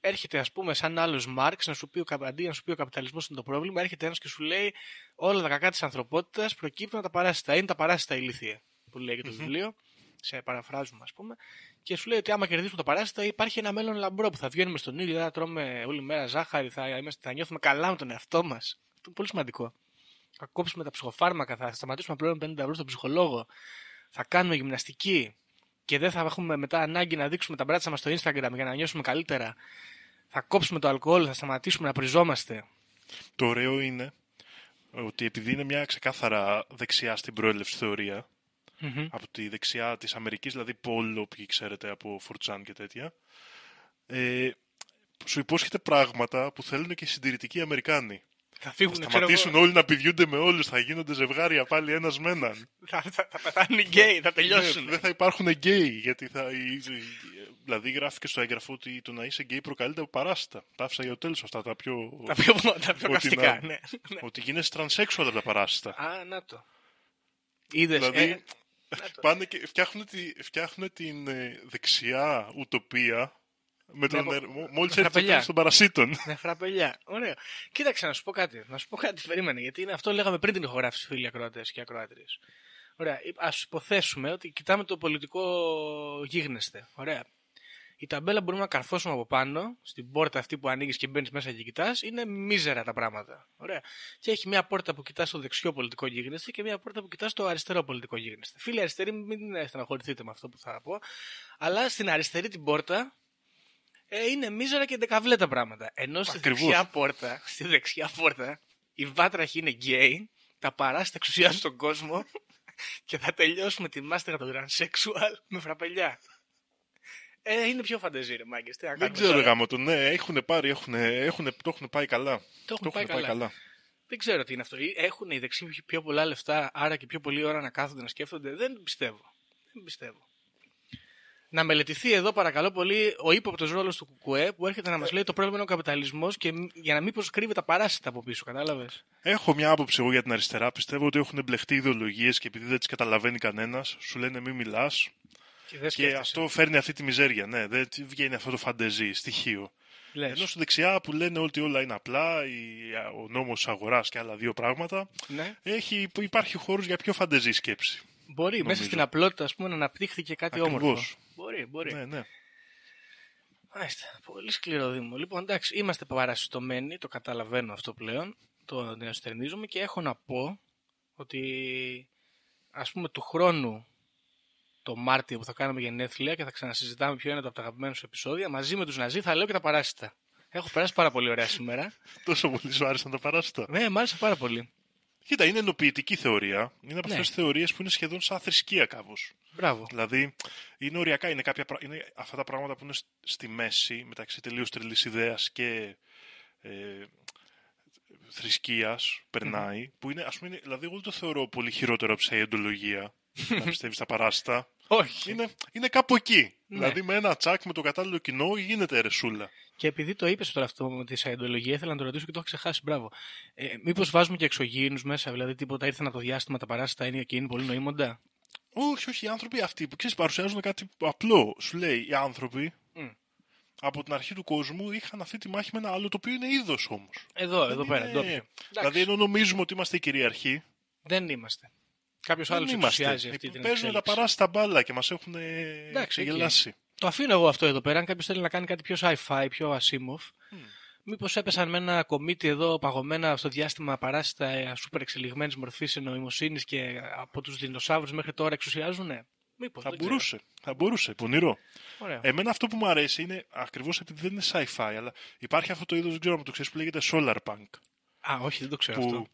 Speaker 4: έρχεται ας πούμε σαν άλλος Μάρξ να σου πει, ο, κα- αντί να σου πει ο καπιταλισμός είναι το πρόβλημα, έρχεται ένας και σου λέει όλα τα κακά της ανθρωπότητας προκύπτουν από τα παράσιτα. Είναι τα παράσιτα ηλίθεια που λέει και το βιβλίο, σε παραφράζουμε ας πούμε, και σου λέει ότι άμα κερδίσουμε τα παράσιτα υπάρχει ένα μέλλον λαμπρό που θα βγαίνουμε στον ήλιο, θα τρώμε όλη μέρα ζάχαρη, θα, είμαστε, θα νιώθουμε καλά με τον εαυτό μας. Αυτό είναι πολύ σημαντικό. Θα κόψουμε τα ψυχοφάρμακα, θα σταματήσουμε να πληρώνουμε 50 ευρώ στον ψυχολόγο, θα κάνουμε γυμναστική και δεν θα έχουμε μετά ανάγκη να δείξουμε τα μπράτσα μας στο Instagram για να νιώσουμε καλύτερα. Θα κόψουμε το αλκοόλ, θα σταματήσουμε να πριζόμαστε.
Speaker 5: Το ωραίο είναι ότι επειδή είναι μια ξεκάθαρα δεξιά στην προέλευση θεωρία,
Speaker 4: Μμμ.
Speaker 5: από τη δεξιά της Αμερικής, δηλαδή Πολ, όποιοι ξέρετε από Φορτσάν και τέτοια, ε, σου υπόσχεται πράγματα που θέλουν και οι συντηρητικοί Αμερικάνοι.
Speaker 4: Θα
Speaker 5: Θα
Speaker 4: φύγουν, ξέρω
Speaker 5: σταματήσουν
Speaker 4: εγώ,
Speaker 5: όλοι να πηδιούνται με όλους, θα γίνονται ζευγάρια πάλι ένας με έναν.
Speaker 4: θα, θα, θα πεθάνουν οι γκέι, θα τελειώσουν.
Speaker 5: Ναι, δεν θα υπάρχουν γκέι, γιατί θα. η- η- Δηλαδή γράφει στο έγγραφο ότι το να είσαι γκέι προκαλείται από παράσιτα. Τα άφησα για το τέλος αυτά τα πιο.
Speaker 4: τα πιο, τα πιο
Speaker 5: ότι
Speaker 4: καυστικά,
Speaker 5: να-
Speaker 4: ναι. ναι.
Speaker 5: Ότι γίνεσαι τρανσέξουαλ από τα παράσιτα.
Speaker 4: Α, να το. Είδες,
Speaker 5: δηλαδή
Speaker 4: ε, να το.
Speaker 5: Πάνε και φτιάχνουν, τη, φτιάχνουν την ε, δεξιά ουτοπία με τον,
Speaker 4: από-
Speaker 5: ε, μο- μόλις έρθει το
Speaker 4: φραπελιά.
Speaker 5: τέλος των παρασίτων.
Speaker 4: Ναι, φραπελιά. Ωραίο. Κοίταξε να σου πω κάτι. Να σου πω κάτι, περίμενε. Γιατί είναι αυτό λέγαμε πριν την ηχογράφηση, φίλοι ακροατές και ακροάτριες. Ωραία. Α υποθέσουμε ότι κοιτάμε το πολιτικό γίγνεσθε. Ωραία. Η ταμπέλα που μπορούμε να καρφώσουμε από πάνω, στην πόρτα αυτή που ανοίγεις και μπαίνεις μέσα και κοιτάς, είναι μίζερα τα πράγματα. Ωραία. Και έχει μια πόρτα που κοιτάς στο δεξιό πολιτικό γίγνεσθε και μια πόρτα που κοιτάς στο αριστερό πολιτικό γίγνεσθε. Φίλοι αριστεροί, μην στεναχωρηθείτε με αυτό που θα πω. Αλλά στην αριστερή την πόρτα Ε, είναι μίζερα και δεκαβλέ τα πράγματα. Ενώ στη
Speaker 5: Ακριβώς.
Speaker 4: δεξιά πόρτα, στη δεξιά πόρτα, η βάτραχη είναι γκέι, τα παράστα εξουσιάζουν τον κόσμο και θα τελειώσουμε τη μάστερα των transsexual με φραπελιά. Ε, είναι πιο φαντεζή ρε μάγκες. Τι να
Speaker 5: Δεν
Speaker 4: κάνουμε
Speaker 5: ξέρω,
Speaker 4: τώρα.
Speaker 5: γάμο το. Ναι, έχουν πάρει, έχουν, έχουν, το έχουν πάει καλά.
Speaker 4: Το έχουν πάει καλά. Δεν ξέρω τι είναι αυτό. Ή Έχουν οι δεξιοί πιο πολλά λεφτά, άρα και πιο πολλή ώρα να κάθονται να σκέφτονται. Δεν πιστεύω. Δεν πιστεύω. Να μελετηθεί εδώ παρακαλώ πολύ ο ύποπτος ρόλος του Κουκουέ που έρχεται να μας λέει το πρόβλημα είναι ο καπιταλισμός και μ- για να μήπω κρύβει τα παράσιτα από πίσω, κατάλαβες;
Speaker 5: Έχω μια άποψη εγώ για την αριστερά. Πιστεύω ότι έχουν μπλεχτεί ιδεολογίες και επειδή δεν τις καταλαβαίνει κανένας, σου λένε μη μιλάς.
Speaker 4: Και, δεν
Speaker 5: Και
Speaker 4: σκέφτεσαι.
Speaker 5: αυτό φέρνει αυτή τη μιζέρια. Ναι, δεν βγαίνει αυτό το φαντεζή, στοιχείο.
Speaker 4: Λες.
Speaker 5: Ενώ στη δεξιά που λένε ότι όλα είναι απλά, η, ο νόμος αγοράς και άλλα δύο πράγματα,
Speaker 4: Ναι.
Speaker 5: έχει, υπάρχει χώρος για πιο φαντεζή σκέψη.
Speaker 4: Μπορεί μέσα
Speaker 5: νομίζω.
Speaker 4: στην απλότητα ας πούμε, να αναπτύχθηκε κάτι
Speaker 5: Ακριβώς.
Speaker 4: όμορφο. Μπορεί, μπορεί.
Speaker 5: Ναι, ναι.
Speaker 4: Μάλιστα. Πολύ σκληρό Δήμο. Λοιπόν, εντάξει, είμαστε παρασυστομένοι, το καταλαβαίνω αυτό πλέον, το νεοστερνίζομαι και έχω να πω ότι ας πούμε του χρόνου το Μάρτιο που θα κάνουμε γενέθλια και θα ξανασυζητάμε ποιο είναι το από τα αγαπημένα σου επεισόδια, μαζί με τους Ναζί θα λέω και τα παράσιτα. Έχω περάσει πάρα πολύ ωραία σήμερα.
Speaker 5: Τόσο πολύ σου άρεσαν τα παράστα.
Speaker 4: ναι, μ' άρεσε πάρα πολύ.
Speaker 5: Κοίτα, είναι ενοποιητική θεωρία. Είναι από
Speaker 4: Ναι.
Speaker 5: αυτές τις θεωρίες που είναι σχεδόν σαν θρησκεία κάπως.
Speaker 4: Μπράβο.
Speaker 5: Δηλαδή, είναι οριακά, είναι, κάποια, πρα- είναι αυτά τα πράγματα που είναι σ- στη μέση μεταξύ τελείως τρελής ιδέας και ε, θρησκείας, περνάει, που είναι, ας πούμε, είναι- δηλαδή, εγώ δεν το θεωρώ πολύ χειρότερο από τη σαϊντολογία, να πιστεύεις στα παράστα.
Speaker 4: Όχι.
Speaker 5: Είναι, είναι κάπου εκεί.
Speaker 4: Ναι.
Speaker 5: Δηλαδή, με ένα τσάκ με το κατάλληλο κοινό γίνεται ερεσούλα.
Speaker 4: Και επειδή το είπες τώρα αυτό με τη σαϊντολογία, ήθελα να το ρωτήσω και το έχω ξεχάσει. Μπράβο. Ε, Μήπως βάζουμε και εξωγήινους μέσα, δηλαδή τίποτα ήρθαν από το διάστημα τα παράσιτα είναι και είναι πολύ νοήμοντα;
Speaker 5: Όχι, όχι, οι άνθρωποι αυτοί που ξέρεις, παρουσιάζουν κάτι απλό. Σου λέει, οι άνθρωποι
Speaker 4: Μμ.
Speaker 5: από την αρχή του κόσμου είχαν αυτή τη μάχη με ένα άλλο το οποίο είναι είδος όμως.
Speaker 4: Εδώ, εδώ πέρα.
Speaker 5: Είναι-
Speaker 4: ντόπιο.
Speaker 5: Δηλαδή, ενώ νομίζουμε ότι είμαστε οι κυριαρχοί,
Speaker 4: Δεν είμαστε. Κάποιος
Speaker 5: δεν
Speaker 4: άλλος
Speaker 5: είμαστε.
Speaker 4: εξουσιάζει αυτή
Speaker 5: Ε,
Speaker 4: την
Speaker 5: Παίζουν τα
Speaker 4: εξέλιξη.
Speaker 5: παράστα μπάλα και μας έχουν
Speaker 4: Εντάξει,
Speaker 5: ξεγελάσει.
Speaker 4: Το αφήνω εγώ αυτό εδώ πέρα. Αν κάποιος θέλει να κάνει κάτι πιο sci-fi, πιο Asimov, μήπως έπεσαν με ένα κομίτι εδώ παγωμένα στο διάστημα παράσιτα ε, σούπερ εξελιγμένης μορφής νοημοσύνη και από τους δεινοσαύρους μέχρι τώρα εξουσιάζουνε; Μήπως.
Speaker 5: Θα μπορούσε. Θα μπορούσε. Πονηρό.
Speaker 4: Ωραία.
Speaker 5: Εμένα αυτό που μου αρέσει είναι ακριβώς επειδή δεν είναι sci-fi, αλλά υπάρχει αυτό το είδος, δεν ξέρω αν το ξέρεις, που λέγεται solar punk.
Speaker 4: Α, όχι, δεν το ξέρω
Speaker 5: που
Speaker 4: αυτό.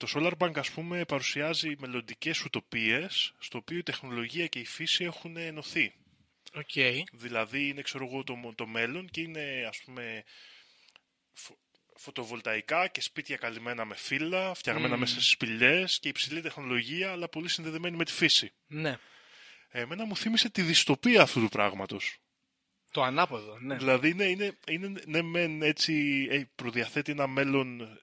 Speaker 5: Το Solar Bank ας πούμε παρουσιάζει μελλοντικές ουτοπίες στο οποίο η τεχνολογία και η φύση έχουν ενωθεί.
Speaker 4: Οκ.
Speaker 5: Δηλαδή είναι ξέρω εγώ το, το μέλλον και είναι ας πούμε φω- φωτοβολταϊκά και σπίτια καλυμμένα με φύλλα, φτιαγμένα
Speaker 4: Μμμ.
Speaker 5: μέσα στις σπηλιές και υψηλή τεχνολογία αλλά πολύ συνδεδεμένη με τη φύση.
Speaker 4: Ναι.
Speaker 5: Εμένα μου θύμισε τη δυστοπία αυτού του πράγματος.
Speaker 4: Το ανάποδο, ναι.
Speaker 5: Δηλαδή είναι, είναι, είναι ναι, μεν έτσι ε, προδιαθέτει ένα μέλλον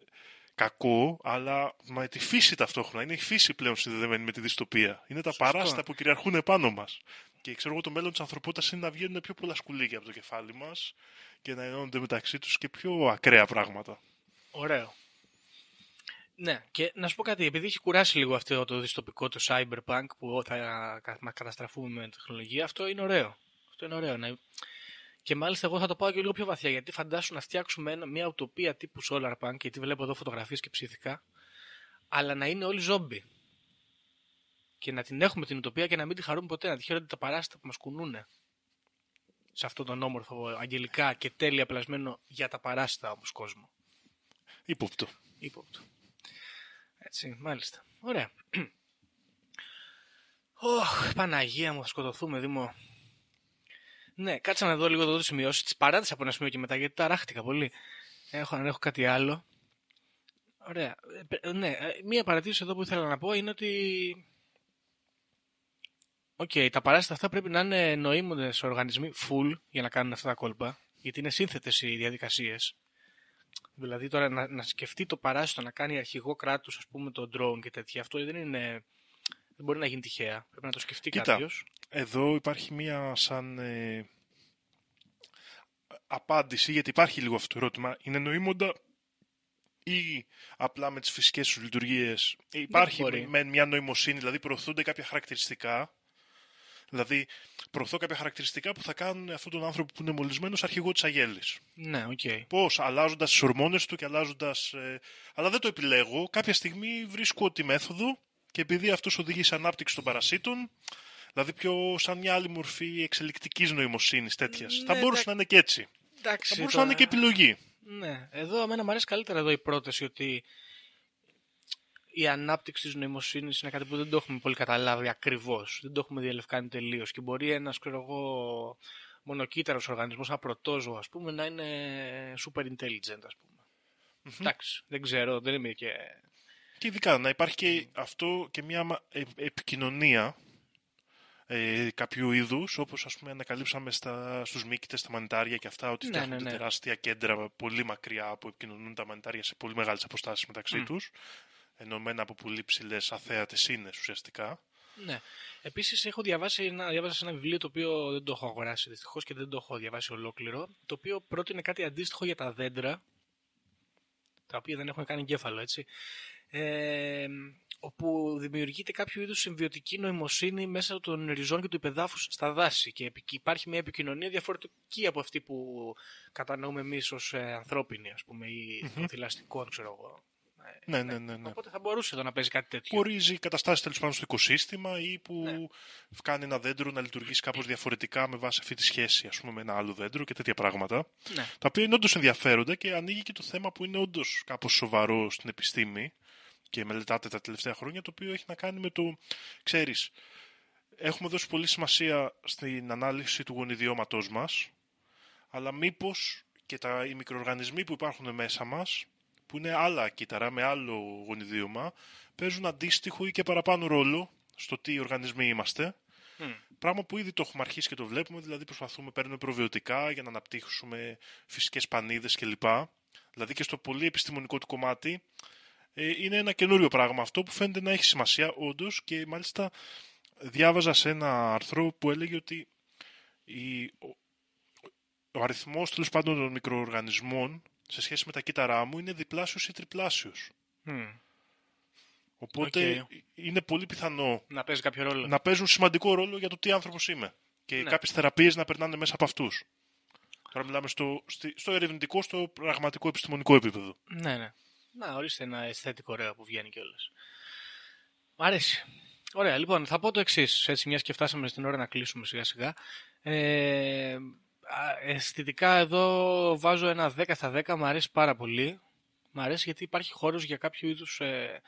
Speaker 5: κακό, αλλά με τη φύση ταυτόχρονα. Είναι η φύση πλέον συνδεδεμένη με τη δυστοπία. Είναι τα
Speaker 4: Σωστό.
Speaker 5: παράσιτα που κυριαρχούν επάνω μας. Και ξέρω εγώ το μέλλον της ανθρωπότητας είναι να βγαίνουν πιο πολλά σκουλίκια από το κεφάλι μας και να ενώνονται μεταξύ τους και πιο ακραία πράγματα.
Speaker 4: Ωραίο. Ναι, και να σου πω κάτι, επειδή έχει κουράσει λίγο αυτό το δυστοπικό, το cyberpunk που θα κα- μα καταστραφούμε με τεχνολογία, αυτό είναι ωραίο. Αυτό είναι ωραίο. Να... Και μάλιστα εγώ θα το πάω και λίγο πιο βαθιά, γιατί φαντάσου να φτιάξουμε ένα, μια ουτοπία τύπου solarpunk, γιατί βλέπω εδώ φωτογραφίες και ψηθικά, αλλά να είναι όλοι ζόμπι. Και να την έχουμε την ουτοπία και να μην τη χαρούμε ποτέ, να τη χαίρονται τα παράστα που μας κουνούνε. Σε αυτόν τον όμορφο, αγγελικά και τέλεια πλασμένο για τα παράστα όμως κόσμο.
Speaker 5: Υπόπτω.
Speaker 4: Ύποπτο. Έτσι, μάλιστα. Ωραία. Ωχ, Παναγία μου, θα σκοτωθούμε, Δήμο. Ναι, κάτσα να δω λίγο εδώ τις σημειώσεις. Τι παράτησα από ένα σημείο και μετά γιατί ταράχτηκα πολύ. Έχω, αν έχω κάτι άλλο. Ωραία. Ε, πε- Ναι, ε, μία παρατήρηση εδώ που ήθελα να πω είναι ότι. Οκ, τα παράσιτα αυτά πρέπει να είναι νοήμονες οργανισμοί full για να κάνουν αυτά τα κόλπα. Γιατί είναι σύνθετες οι διαδικασίες. Δηλαδή τώρα να, να σκεφτεί το παράσιτο να κάνει αρχηγό κράτους, ας πούμε, το drone και τέτοια, αυτό δεν είναι. Δεν μπορεί να γίνει τυχαία. Πρέπει να το σκεφτεί
Speaker 5: Κοίτα.
Speaker 4: κάποιος.
Speaker 5: Εδώ υπάρχει μία σαν ε, απάντηση, γιατί υπάρχει λίγο αυτό το ερώτημα. Είναι νοήμοντα ή απλά με τις φυσικές τους λειτουργίες; Υπάρχει
Speaker 4: μπορεί.
Speaker 5: με, με μια νοημοσύνη, δηλαδή προωθούνται κάποια χαρακτηριστικά. Δηλαδή, προωθώ κάποια χαρακτηριστικά που θα κάνουν αυτόν τον άνθρωπο που είναι μολυσμένος αρχηγό της αγέλης.
Speaker 4: Ναι, οκ.
Speaker 5: Πώς, αλλάζοντας τις ορμόνες του και αλλάζοντας... ε, αλλά δεν το επιλέγω. Κάποια στιγμή βρίσκω τη μέθοδο και επειδή αυτός οδηγεί σε ανάπτυξη των παρασίτων, δηλαδή πιο σαν μια άλλη μορφή εξελικτικής νοημοσύνης τέτοιας.
Speaker 4: Ναι,
Speaker 5: θα μπορούσε
Speaker 4: εντά-
Speaker 5: να είναι και έτσι.
Speaker 4: Εντάξει,
Speaker 5: Θα μπορούσε
Speaker 4: τώρα-
Speaker 5: να είναι και επιλογή.
Speaker 4: Ναι, εδώ εμένα μου αρέσει καλύτερα εδώ η πρόταση ότι η ανάπτυξη της νοημοσύνης είναι κάτι που δεν το έχουμε πολύ καταλάβει ακριβώς. Δεν το έχουμε διαλευκάνει τελείως και μπορεί ένας, ξέρω εγώ, μονοκύτταρος οργανισμός, ένα πρωτόζωο, ας πούμε, να είναι super intelligent, ας πούμε. Εντάξει, δεν ξέρω, δεν είμαι και...
Speaker 5: Και ειδικά να υπάρχει και αυτό και μια μα- ε- επικοινωνία ε, κάποιου είδους, όπως ας πούμε ανακαλύψαμε στα, στους μύκητες, στα μανιτάρια και αυτά, ότι
Speaker 4: Ναι,
Speaker 5: φτιάχνονται
Speaker 4: ναι, ναι.
Speaker 5: τεράστια κέντρα πολύ μακριά που επικοινωνούν τα μανιτάρια σε πολύ μεγάλες αποστάσεις μεταξύ τους, ενωμένα από πολύ ψηλές αθέατες ίνες ουσιαστικά.
Speaker 4: Ναι. Επίσης έχω διαβάσει ένα, διάβασα σε ένα βιβλίο το οποίο δεν το έχω αγοράσει δυστυχώς και δεν το έχω διαβάσει ολόκληρο, το οποίο πρότεινε κάτι αντίστοιχο για τα δέντρα, τα οποία δεν έχουν καν εγκέφαλο, έτσι, ε, όπου δημιουργείται κάποιο είδους συμβιωτική νοημοσύνη μέσα των ριζών και του υπεδάφους στα δάση και επι- υπάρχει μια επικοινωνία διαφορετική από αυτή που κατανοούμε εμείς ως ε, ανθρώπινοι, ας πούμε, ή των θηλαστικών, ξέρω εγώ. Ε,
Speaker 5: Ναι, ναι, ναι, ναι.
Speaker 4: Οπότε θα μπορούσε εδώ να παίζει κάτι τέτοιο.
Speaker 5: Που ορίζει καταστάσεις τέλος πάντων στο οικοσύστημα ή που
Speaker 4: Ναι.
Speaker 5: κάνει ένα δέντρο να λειτουργήσει κάπως διαφορετικά με βάση αυτή τη σχέση ας πούμε, με ένα άλλο δέντρο και τέτοια πράγματα.
Speaker 4: Ναι.
Speaker 5: Τα οποία είναι όντως ενδιαφέροντα και ανοίγει και το θέμα που είναι όντως κάπως σοβαρό στην επιστήμη και μελετάτε τα τελευταία χρόνια, το οποίο έχει να κάνει με το, ξέρεις, έχουμε δώσει πολύ σημασία στην ανάλυση του γονιδιώματός μας, αλλά μήπως και τα, οι μικροοργανισμοί που υπάρχουν μέσα μας, που είναι άλλα κύτταρα με άλλο γονιδίωμα, παίζουν αντίστοιχο ή και παραπάνω ρόλο στο τι οργανισμοί είμαστε. Πράγμα που ήδη το έχουμε αρχίσει και το βλέπουμε, δηλαδή προσπαθούμε, παίρνουμε προβιωτικά για να αναπτύξουμε φυσικές πανίδες κλπ. Δηλαδή και στο πολύ επιστημονικό του κομμάτι ε, είναι ένα καινούριο πράγμα αυτό που φαίνεται να έχει σημασία όντως και μάλιστα διάβαζα σε ένα άρθρο που έλεγε ότι η, ο, ο αριθμός τέλος πάντων των μικροοργανισμών σε σχέση με τα κύτταρά μου είναι διπλάσιος ή τριπλάσιος.
Speaker 4: Μμ.
Speaker 5: Οπότε
Speaker 4: Οκ.
Speaker 5: είναι πολύ πιθανό
Speaker 4: Να παίζει κάποιο ρόλο.
Speaker 5: να παίζουν σημαντικό ρόλο για το τι άνθρωπος είμαι. Και
Speaker 4: Ναι.
Speaker 5: κάποιες θεραπείες να περνάνε μέσα από αυτούς. Τώρα μιλάμε στο, στη- στο ερευνητικό, στο πραγματικό επιστημονικό επίπεδο.
Speaker 4: Ναι, ναι. Να, ορίστε ένα αισθητικό ωραίο που βγαίνει κιόλας. Μ' αρέσει. Ωραία, λοιπόν, θα πω το εξής. Έτσι, μιας και φτάσαμε στην ώρα να κλείσουμε σιγά σιγά. Ε, α, αισθητικά εδώ βάζω ένα 10 στα 10. Μ' αρέσει πάρα πολύ. Μ' αρέσει γιατί υπάρχει χώρος για κάποιο είδους ε,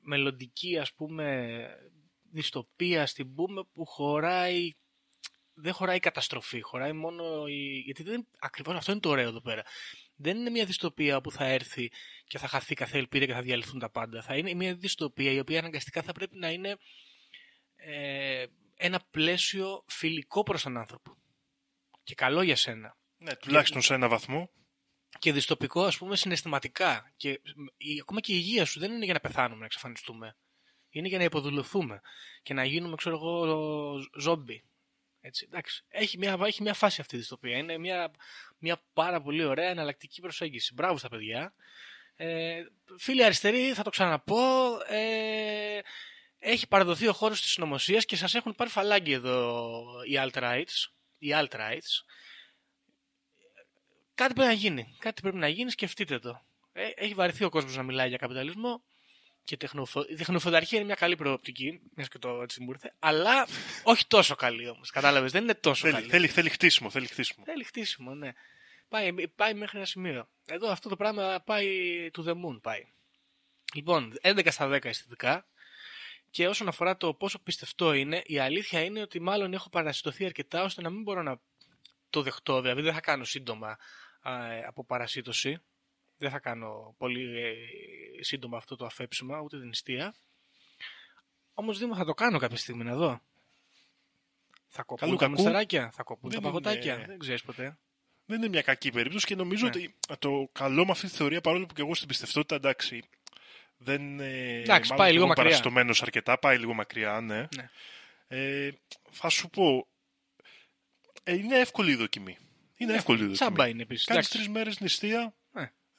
Speaker 4: μελλοντική, ας πούμε, δυστοπία στην πούμε που χωράει δεν χωράει η καταστροφή, χωράει μόνο η... Γιατί δεν... ακριβώς αυτό είναι το ωραίο εδώ πέρα. Δεν είναι μια δυστοπία που θα έρθει και θα χαθεί κάθε ελπίδα και θα διαλυθούν τα πάντα. Θα είναι μια δυστοπία η οποία αναγκαστικά θα πρέπει να είναι ε, ένα πλαίσιο φιλικό προς τον άνθρωπο. Και καλό για σένα.
Speaker 5: Ναι, τουλάχιστον σε ένα βαθμό.
Speaker 4: Και δυστοπικό, ας πούμε, συναισθηματικά. Και η, ακόμα και η υγεία σου δεν είναι για να πεθάνουμε, να εξαφανιστούμε. Είναι για να υποδουλωθούμε και να γίνουμε, ξέρω εγώ, ζόμπι. Έτσι, εντάξει. Έχει μια, έχει μια φάση αυτή η δυστοπία. Είναι μια, μια πάρα πολύ ωραία εναλλακτική προσέγγιση. Μπράβο στα παιδιά. Ε, φίλοι αριστεροί, θα το ξαναπώ. Ε, έχει παραδοθεί ο χώρος της συνωμοσίας και σας έχουν πάρει φαλάγγι εδώ οι alt-rights. Οι alt-rights. Κάτι πρέπει να γίνει. Κάτι πρέπει να γίνει, σκεφτείτε το. Ε, έχει βαρεθεί ο κόσμος να μιλάει για καπιταλισμό και τεχνοφο... η τεχνοφονταρχία είναι μια καλή προοπτική, μιας και το έτσι μου ήρθε, αλλά όχι τόσο καλή όμως. Κατάλαβες, δεν είναι τόσο
Speaker 5: Θέλει,
Speaker 4: καλή.
Speaker 5: θέλει, θέλει χτίσιμο, θέλει χτίσιμο.
Speaker 4: Θέλει χτίσιμο, ναι. Πάει, πάει μέχρι ένα σημείο. Εδώ αυτό το πράγμα πάει to the moon πάει. Λοιπόν, 11 στα 10 αισθητικά. Και όσον αφορά το πόσο πιστευτό είναι, η αλήθεια είναι ότι μάλλον έχω παρασιτωθεί αρκετά ώστε να μην μπορώ να το δεχτώ. Δηλαδή δεν θα κάνω σύντομα α, από παρασίτωση. Δεν θα κάνω πολύ ε, σύντομα αυτό το αφέψιμα, ούτε την νηστεία. Όμως Δήμο θα το κάνω κάποια στιγμή να δω. Θα κοπούν
Speaker 5: Καλού
Speaker 4: τα
Speaker 5: κακού.
Speaker 4: μουσταράκια, θα κοπούν
Speaker 5: Δεν
Speaker 4: τα παγωτάκια.
Speaker 5: είναι-
Speaker 4: Δεν ξέρεις ποτέ.
Speaker 5: Δεν είναι μια κακή περίπτωση και νομίζω
Speaker 4: Ναι.
Speaker 5: ότι το καλό με αυτή τη θεωρία, παρόλο που και εγώ στην πιστευτότητα, εντάξει, δεν ε,
Speaker 4: Εντάξει,
Speaker 5: μάλλον
Speaker 4: πάει
Speaker 5: και
Speaker 4: λίγο
Speaker 5: εγώ
Speaker 4: μακριά.
Speaker 5: παρασιτωμένος αρκετά, πάει λίγο μακριά, ναι.
Speaker 4: Ναι.
Speaker 5: Ε, θα σου πω, ε, είναι εύκολη η δοκιμή. Είναι εύκολη η δοκιμή.
Speaker 4: Τσάμπα είναι επίσης.
Speaker 5: Κάνεις τρεις μέρες νηστεία,
Speaker 4: Ναι.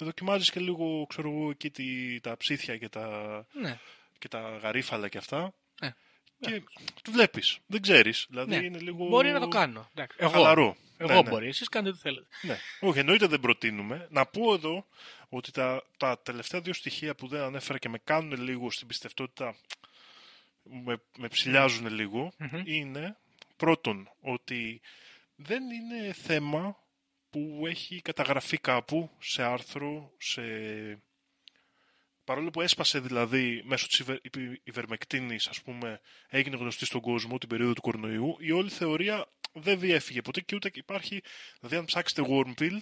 Speaker 5: Δοκιμάζεις και λίγο, ξέρω εγώ, εκεί τη- τα ψήθια και τα,
Speaker 4: Ναι.
Speaker 5: και τα γαρίφαλα και αυτά.
Speaker 4: Ναι.
Speaker 5: Και το βλέπεις. Δεν ξέρεις. Δηλαδή
Speaker 4: Ναι.
Speaker 5: είναι λίγο...
Speaker 4: Μπορεί να το κάνω. Εντάξει. Εγώ,
Speaker 5: Χαλαρό.
Speaker 4: εγώ
Speaker 5: Ναι, ναι.
Speaker 4: μπορεί. Εσείς κάνετε ό,τι θέλετε.
Speaker 5: Ναι. Όχι, εννοείται δεν προτείνουμε. Να πω εδώ ότι τα, τα τελευταία δύο στοιχεία που δεν ανέφερα και με κάνουν λίγο στην πιστευτότητα, με, με ψηλιάζουν λίγο, είναι πρώτον ότι δεν είναι θέμα που έχει καταγραφεί κάπου σε άρθρο, σε... Παρόλο που έσπασε δηλαδή μέσω της υβε... υβερμεκτίνης, ας πούμε, έγινε γνωστή στον κόσμο την περίοδο του κορονοϊού, η όλη θεωρία δεν διέφυγε ποτέ και ούτε υπάρχει, δηλαδή αν ψάξετε Wormville,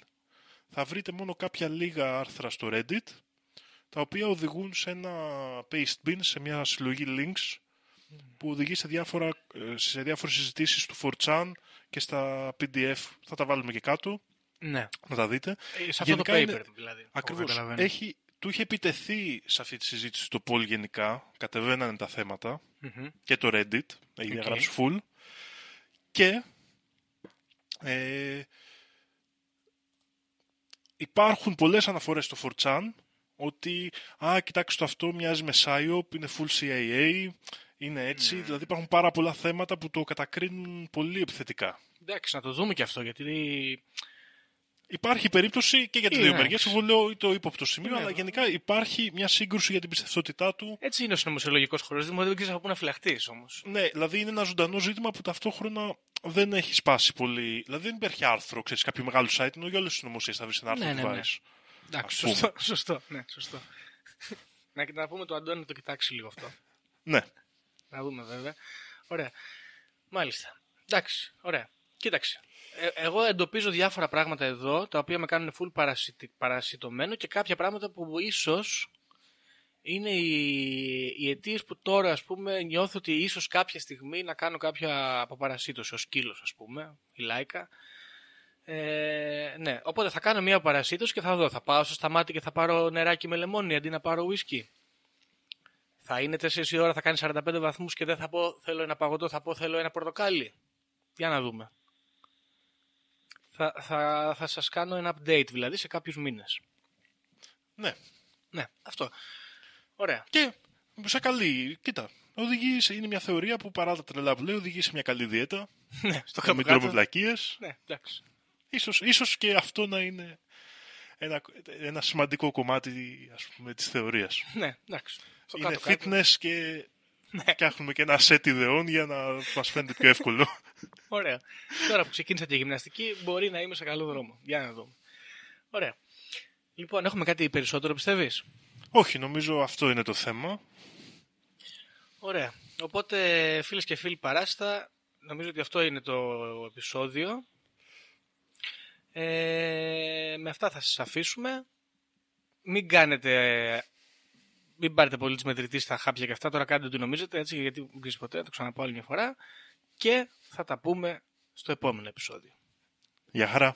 Speaker 5: θα βρείτε μόνο κάποια λίγα άρθρα στο Reddit, τα οποία οδηγούν σε ένα paste bin, σε μια συλλογή links, που οδηγεί σε, διάφορα, ε, σε διάφορες συζητήσεις του 4chan και στα PDF. Θα τα βάλουμε και κάτω,
Speaker 4: Ναι.
Speaker 5: να τα δείτε.
Speaker 4: Ε, Σε αυτό το
Speaker 5: Γενικά
Speaker 4: paper
Speaker 5: είναι-
Speaker 4: δηλαδή.
Speaker 5: Ακριβώς.
Speaker 4: Καταλαβαίνω.
Speaker 5: Έχει, του είχε επιτεθεί σε αυτή τη συζήτηση το poll γενικά, κατεβαίνανε τα θέματα
Speaker 4: Μμμ.
Speaker 5: και το Reddit, έχει
Speaker 4: Οκ.
Speaker 5: διαγράψει full και ε, υπάρχουν πολλές αναφορές στο 4chan ότι α, κοιτάξτε το αυτό μοιάζει με PSYOP, είναι full CIA, είναι έτσι,
Speaker 4: Ναι.
Speaker 5: δηλαδή υπάρχουν πάρα πολλά θέματα που το κατακρίνουν πολύ επιθετικά.
Speaker 4: Εντάξει, να το δούμε και αυτό γιατί
Speaker 5: Υπάρχει περίπτωση και για τις
Speaker 4: Είναι.
Speaker 5: δύο μεριές, εγώ λέω το ύποπτο σημείο,
Speaker 4: Ναι.
Speaker 5: αλλά γενικά υπάρχει μια σύγκρουση για την πιστευτότητά του
Speaker 4: έτσι είναι ο συνωμοσιολογικός χώρος. Δηλαδή δεν ξέρει από πού να φυλαχτείς όμως.
Speaker 5: Ναι, δηλαδή είναι ένα ζωντανό ζήτημα που ταυτόχρονα δεν έχει σπάσει πολύ. Δηλαδή δεν υπάρχει άρθρο, ξέρεις, κάποιο μεγάλο site, ενώ για όλες τις συνωμοσίες θα βρεις ένα άρθρο
Speaker 4: Ναι,
Speaker 5: που
Speaker 4: ναι, ναι.
Speaker 5: βάζεις.
Speaker 4: Εντάξει,
Speaker 5: Ας πούμε.
Speaker 4: σωστό, σωστό. Ναι, σωστό. να, να πούμε το Αντώνη να το κοιτάξει λίγο αυτό.
Speaker 5: Ναι.
Speaker 4: Να δούμε βέβαια. Ωραία. Μάλιστα. Εντάξει, ωραία. Κοίταξε. Ε, εγώ εντοπίζω διάφορα πράγματα εδώ τα οποία με κάνουν full παρασυτη- παρασιτωμένο και κάποια πράγματα που ίσως είναι οι, οι αιτίες που τώρα ας πούμε νιώθω ότι ίσως κάποια στιγμή να κάνω κάποια αποπαρασίτωση ως σκύλος ας πούμε, η Λάικα. Ε, ναι, οπότε θα κάνω μια παρασίτωση και θα δω. Θα πάω στο σταμάτη και θα πάρω νεράκι με λεμόνι αντί να πάρω ουίσκι. Θα είναι 4 η ώρα, θα κάνει 45 βαθμούς και δεν θα πω θέλω ένα παγωτό, θα πω θέλω ένα πορτοκάλι. Για να δούμε. Θα, θα, θα σας κάνω ένα update δηλαδή σε κάποιους μήνες.
Speaker 5: ναι.
Speaker 4: Ναι, αυτό. Ωραία.
Speaker 5: Και σε καλή. Κοίτα, οδηγεί σε, είναι μια θεωρία που παρά τα τρελά που λέει, οδηγεί σε μια καλή δίαιτα.
Speaker 4: ναι, στο
Speaker 5: Να
Speaker 4: κάτω
Speaker 5: μην τρώμε
Speaker 4: κάτω.
Speaker 5: βλακίες.
Speaker 4: Ναι, εντάξει.
Speaker 5: Ίσως, ίσως και αυτό να είναι ένα, ένα σημαντικό κομμάτι ας πούμε, της θεωρίας.
Speaker 4: Ναι, εντάξει. Στο
Speaker 5: είναι
Speaker 4: κάτω-κάτω.
Speaker 5: fitness και
Speaker 4: Ναι.
Speaker 5: φτιάχνουμε και ένα set ιδεών για να μας φαίνεται πιο εύκολο.
Speaker 4: Ωραία. Τώρα που ξεκίνησα τη γυμναστική, μπορεί να είμαι σε καλό δρόμο. Για να δούμε. Ωραία. Λοιπόν, έχουμε κάτι περισσότερο, πιστεύεις;
Speaker 5: Όχι, νομίζω αυτό είναι το θέμα.
Speaker 4: Ωραία. Οπότε, φίλες και φίλοι παράστα, νομίζω ότι αυτό είναι το επεισόδιο. Ε, με αυτά θα σας αφήσουμε. Μην κάνετε... Μην πάρετε πολύ της μετρητής στα χάπια και αυτά. Τώρα κάντε ό,τι νομίζετε, έτσι, γιατί δεν ξέρεις ποτέ. Το ξαναπώ άλλη μια φορά. Και θα τα πούμε στο επόμενο επεισόδιο.
Speaker 5: Γεια χαρά.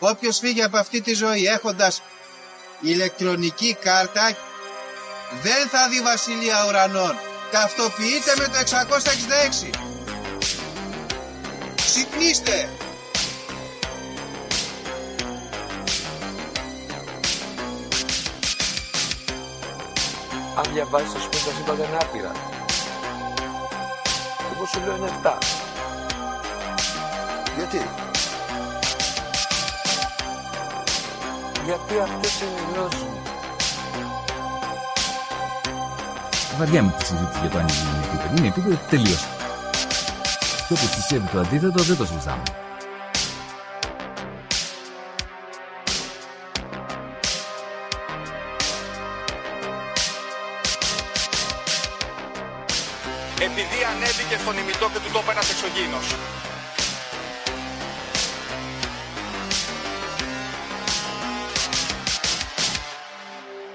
Speaker 6: Όποιος φύγει από αυτή τη ζωή έχοντας ηλεκτρονική κάρτα δεν θα δει βασιλεία ουρανών. Ταυτοποιείτε με το 666. Ξυπνήστε!
Speaker 1: Αν διαβάζεις θα σου πει τα σύμπαντα είναι άπειρα. Εγώ σου λέω είναι 7.
Speaker 7: Γιατί;
Speaker 1: Γιατί αυτές είναι οι γνώσεις
Speaker 2: Βαριά με τη συζήτηση για το αν είναι επίπεδο. Είναι επίπεδο τελείωσε. Και όποιος πιστεύει το αντίθετο δεν το συζητάμε.
Speaker 3: Επειδή ανέβηκε στον ημιτό και του τόπου ένας εξωγήινος.